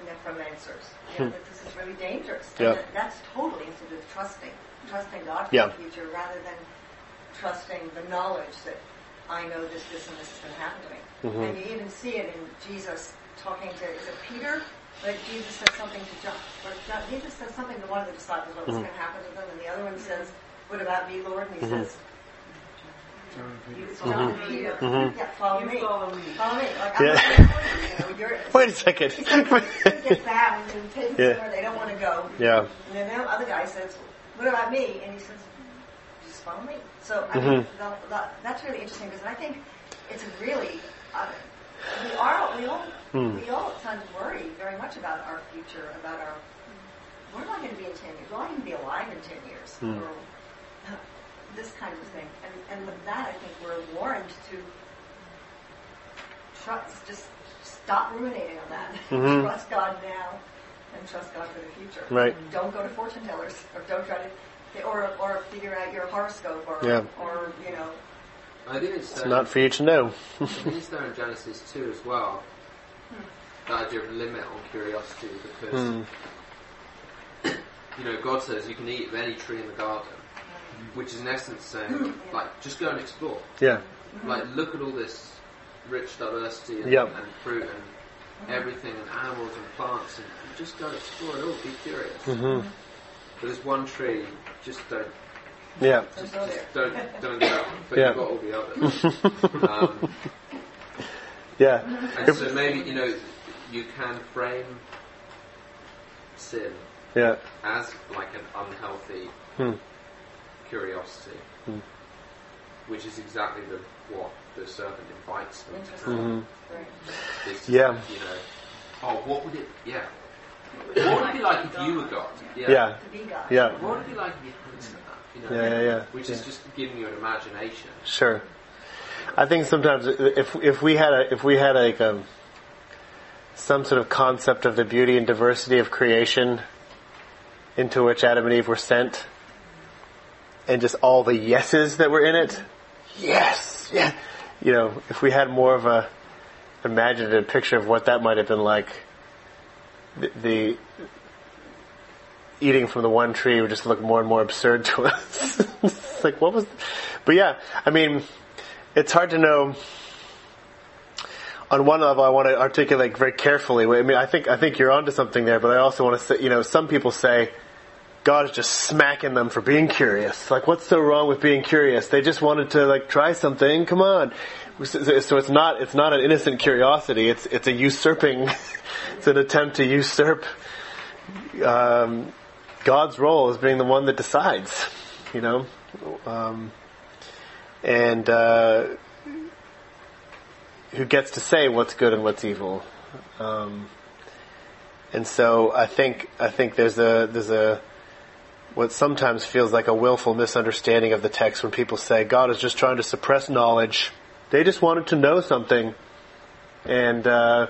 necromancers. You know, Hmm. this is really dangerous. Yeah. And that's totally to do with trusting, trusting God for Yeah. the future rather than trusting the knowledge that I know this, this, and this is going to happen to me. Mhm. And you even see it in Jesus talking to, is it Peter? Like Jesus says something to John, or John, Jesus says something to one of the disciples what was Mhm. going to happen to them, and the other one says, what about me, Lord? And he Mhm. says, it's Mhm. John and Peter. Mhm. Yeah, follow You me. follow me. Follow me. Like, Yeah. not gonna follow you, you know, you're, *laughs* Wait a second. it gets *laughs* bad take Yeah. them they don't want to go. Yeah. And then the other guy says, what about me? And he says, just follow me. So, I mean, the, the, that's really interesting because I think it's really, we are, we all, Hmm. we all at times worry very much about our future, about our, where am I going to be in 10 years? Will I even be alive in 10 years? Hmm. Or uh, this kind of thing. And, and with that, I think we're warned to trust, just stop ruminating on that. *laughs* Mhm. trust God now and trust God for the future. Right. Don't go to fortune tellers or don't try to, or, or figure out your horoscope or, Yeah. or, you know, I think it's, It's not for you to know. *laughs* I think it's there in Genesis 2 as well. Hmm. The idea of limit on curiosity because, Hmm. *coughs* you know, God says you can eat of any tree in the garden, hmm. which is in essence saying, hmm. like, just go and explore. Yeah. Like, look at all this rich diversity and, Yep. and fruit and everything and animals and plants and just go and explore it all, be curious. Mhm. But there's one tree, just don't Yeah. just, just don't don't go. But Yeah. you've got all the others. *laughs* um, Yeah. and so maybe you know you can frame sin Yeah. as like an unhealthy Hmm. curiosity, Hmm. which is exactly the what the serpent invites them to have. Mhm. Is to Yeah. say, you know, oh, what would it? Yeah. What would it be like if you were God? Yeah. Yeah. What would it be like if you answered that? You know, Yeah, yeah, yeah. Which is just giving you an imagination. Sure. I think sometimes if if we had a if we had like a some sort of concept of the beauty and diversity of creation into which Adam and Eve were sent, and just all the yeses that were in it, yes, yeah, you know, if we had more of a imaginative picture of what that might have been like, the, the eating from the one tree would just look more and more absurd to *laughs* us. it's like, what was, but yeah, I mean, it's hard to know. On one level, I want to articulate very carefully. I mean, I think I think you're onto something there, but I also want to say, you know, some people say God is just smacking them for being curious. Like, what's so wrong with being curious? They just wanted to like try something. Come on. So so it's not it's not an innocent curiosity. It's it's a usurping. *laughs* it's an attempt to usurp um, God's role as being the one that decides. You know, um, and uh, who gets to say what's good and what's evil. Um, and so I think I think there's a there's a what sometimes feels like a willful misunderstanding of the text when people say God is just trying to suppress knowledge. They just wanted to know something, and uh,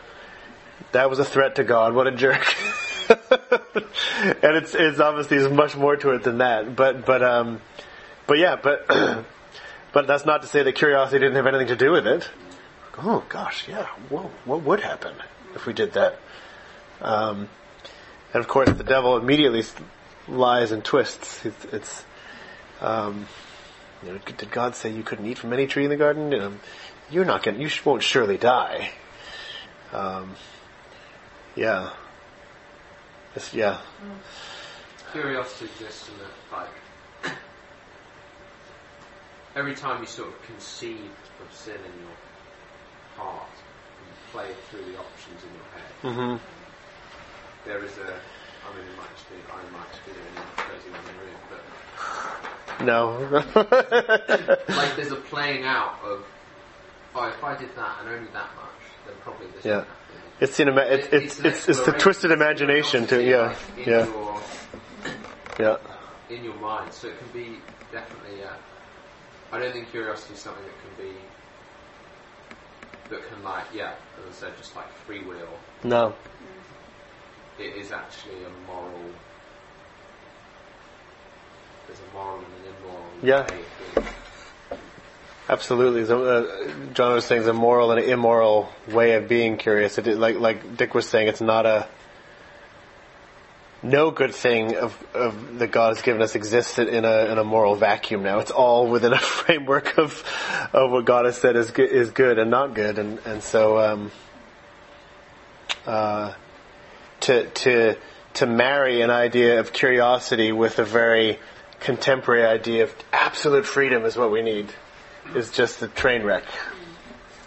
that was a threat to God. What a jerk! *laughs* *laughs* and it's it's obviously there's much more to it than that. But but um, but yeah, but *clears throat* but that's not to say that curiosity didn't have anything to do with it. Oh gosh, yeah. Whoa, what would happen if we did that? Um, and of course, the devil immediately lies and twists. It's, it's um, you know, did God say you couldn't eat from any tree in the garden? You're not to You won't surely die. Um, yeah. It's, yeah. Curiosity exists in that, like, every time you sort of conceive of sin in your heart and play through the options in your head. Mhm. There is a, I mean, it might just be, I might just be the only crazy in the room, but No. *laughs* like there's a playing out of, oh, if I did that and only that much, then probably this yeah. It's the ima- it's, it's, it's, it's the twisted imagination to, yeah, yeah, in your, yeah. in your mind. So it can be definitely, yeah. I don't think curiosity is something that can be, that can like, yeah, as I said, just like free will. No. It is actually a moral, there's a moral and an immoral Yeah. Absolutely. So, uh, John was saying it's a moral and an immoral way of being curious. It, like, like Dick was saying, it's not a, no good thing of, of that God has given us exists in a, in a moral vacuum now. It's all within a *laughs* framework of, of what God has said is good, is good and not good. And, and so, um, uh, to, to, to marry an idea of curiosity with a very contemporary idea of absolute freedom is what we need is just a train wreck.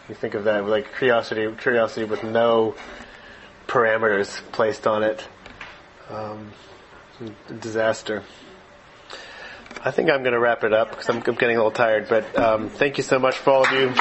You think of that like curiosity, curiosity with no parameters placed on it. Um, disaster. I think I'm going to wrap it up because I'm, I'm getting a little tired. But um, thank you so much for all of you.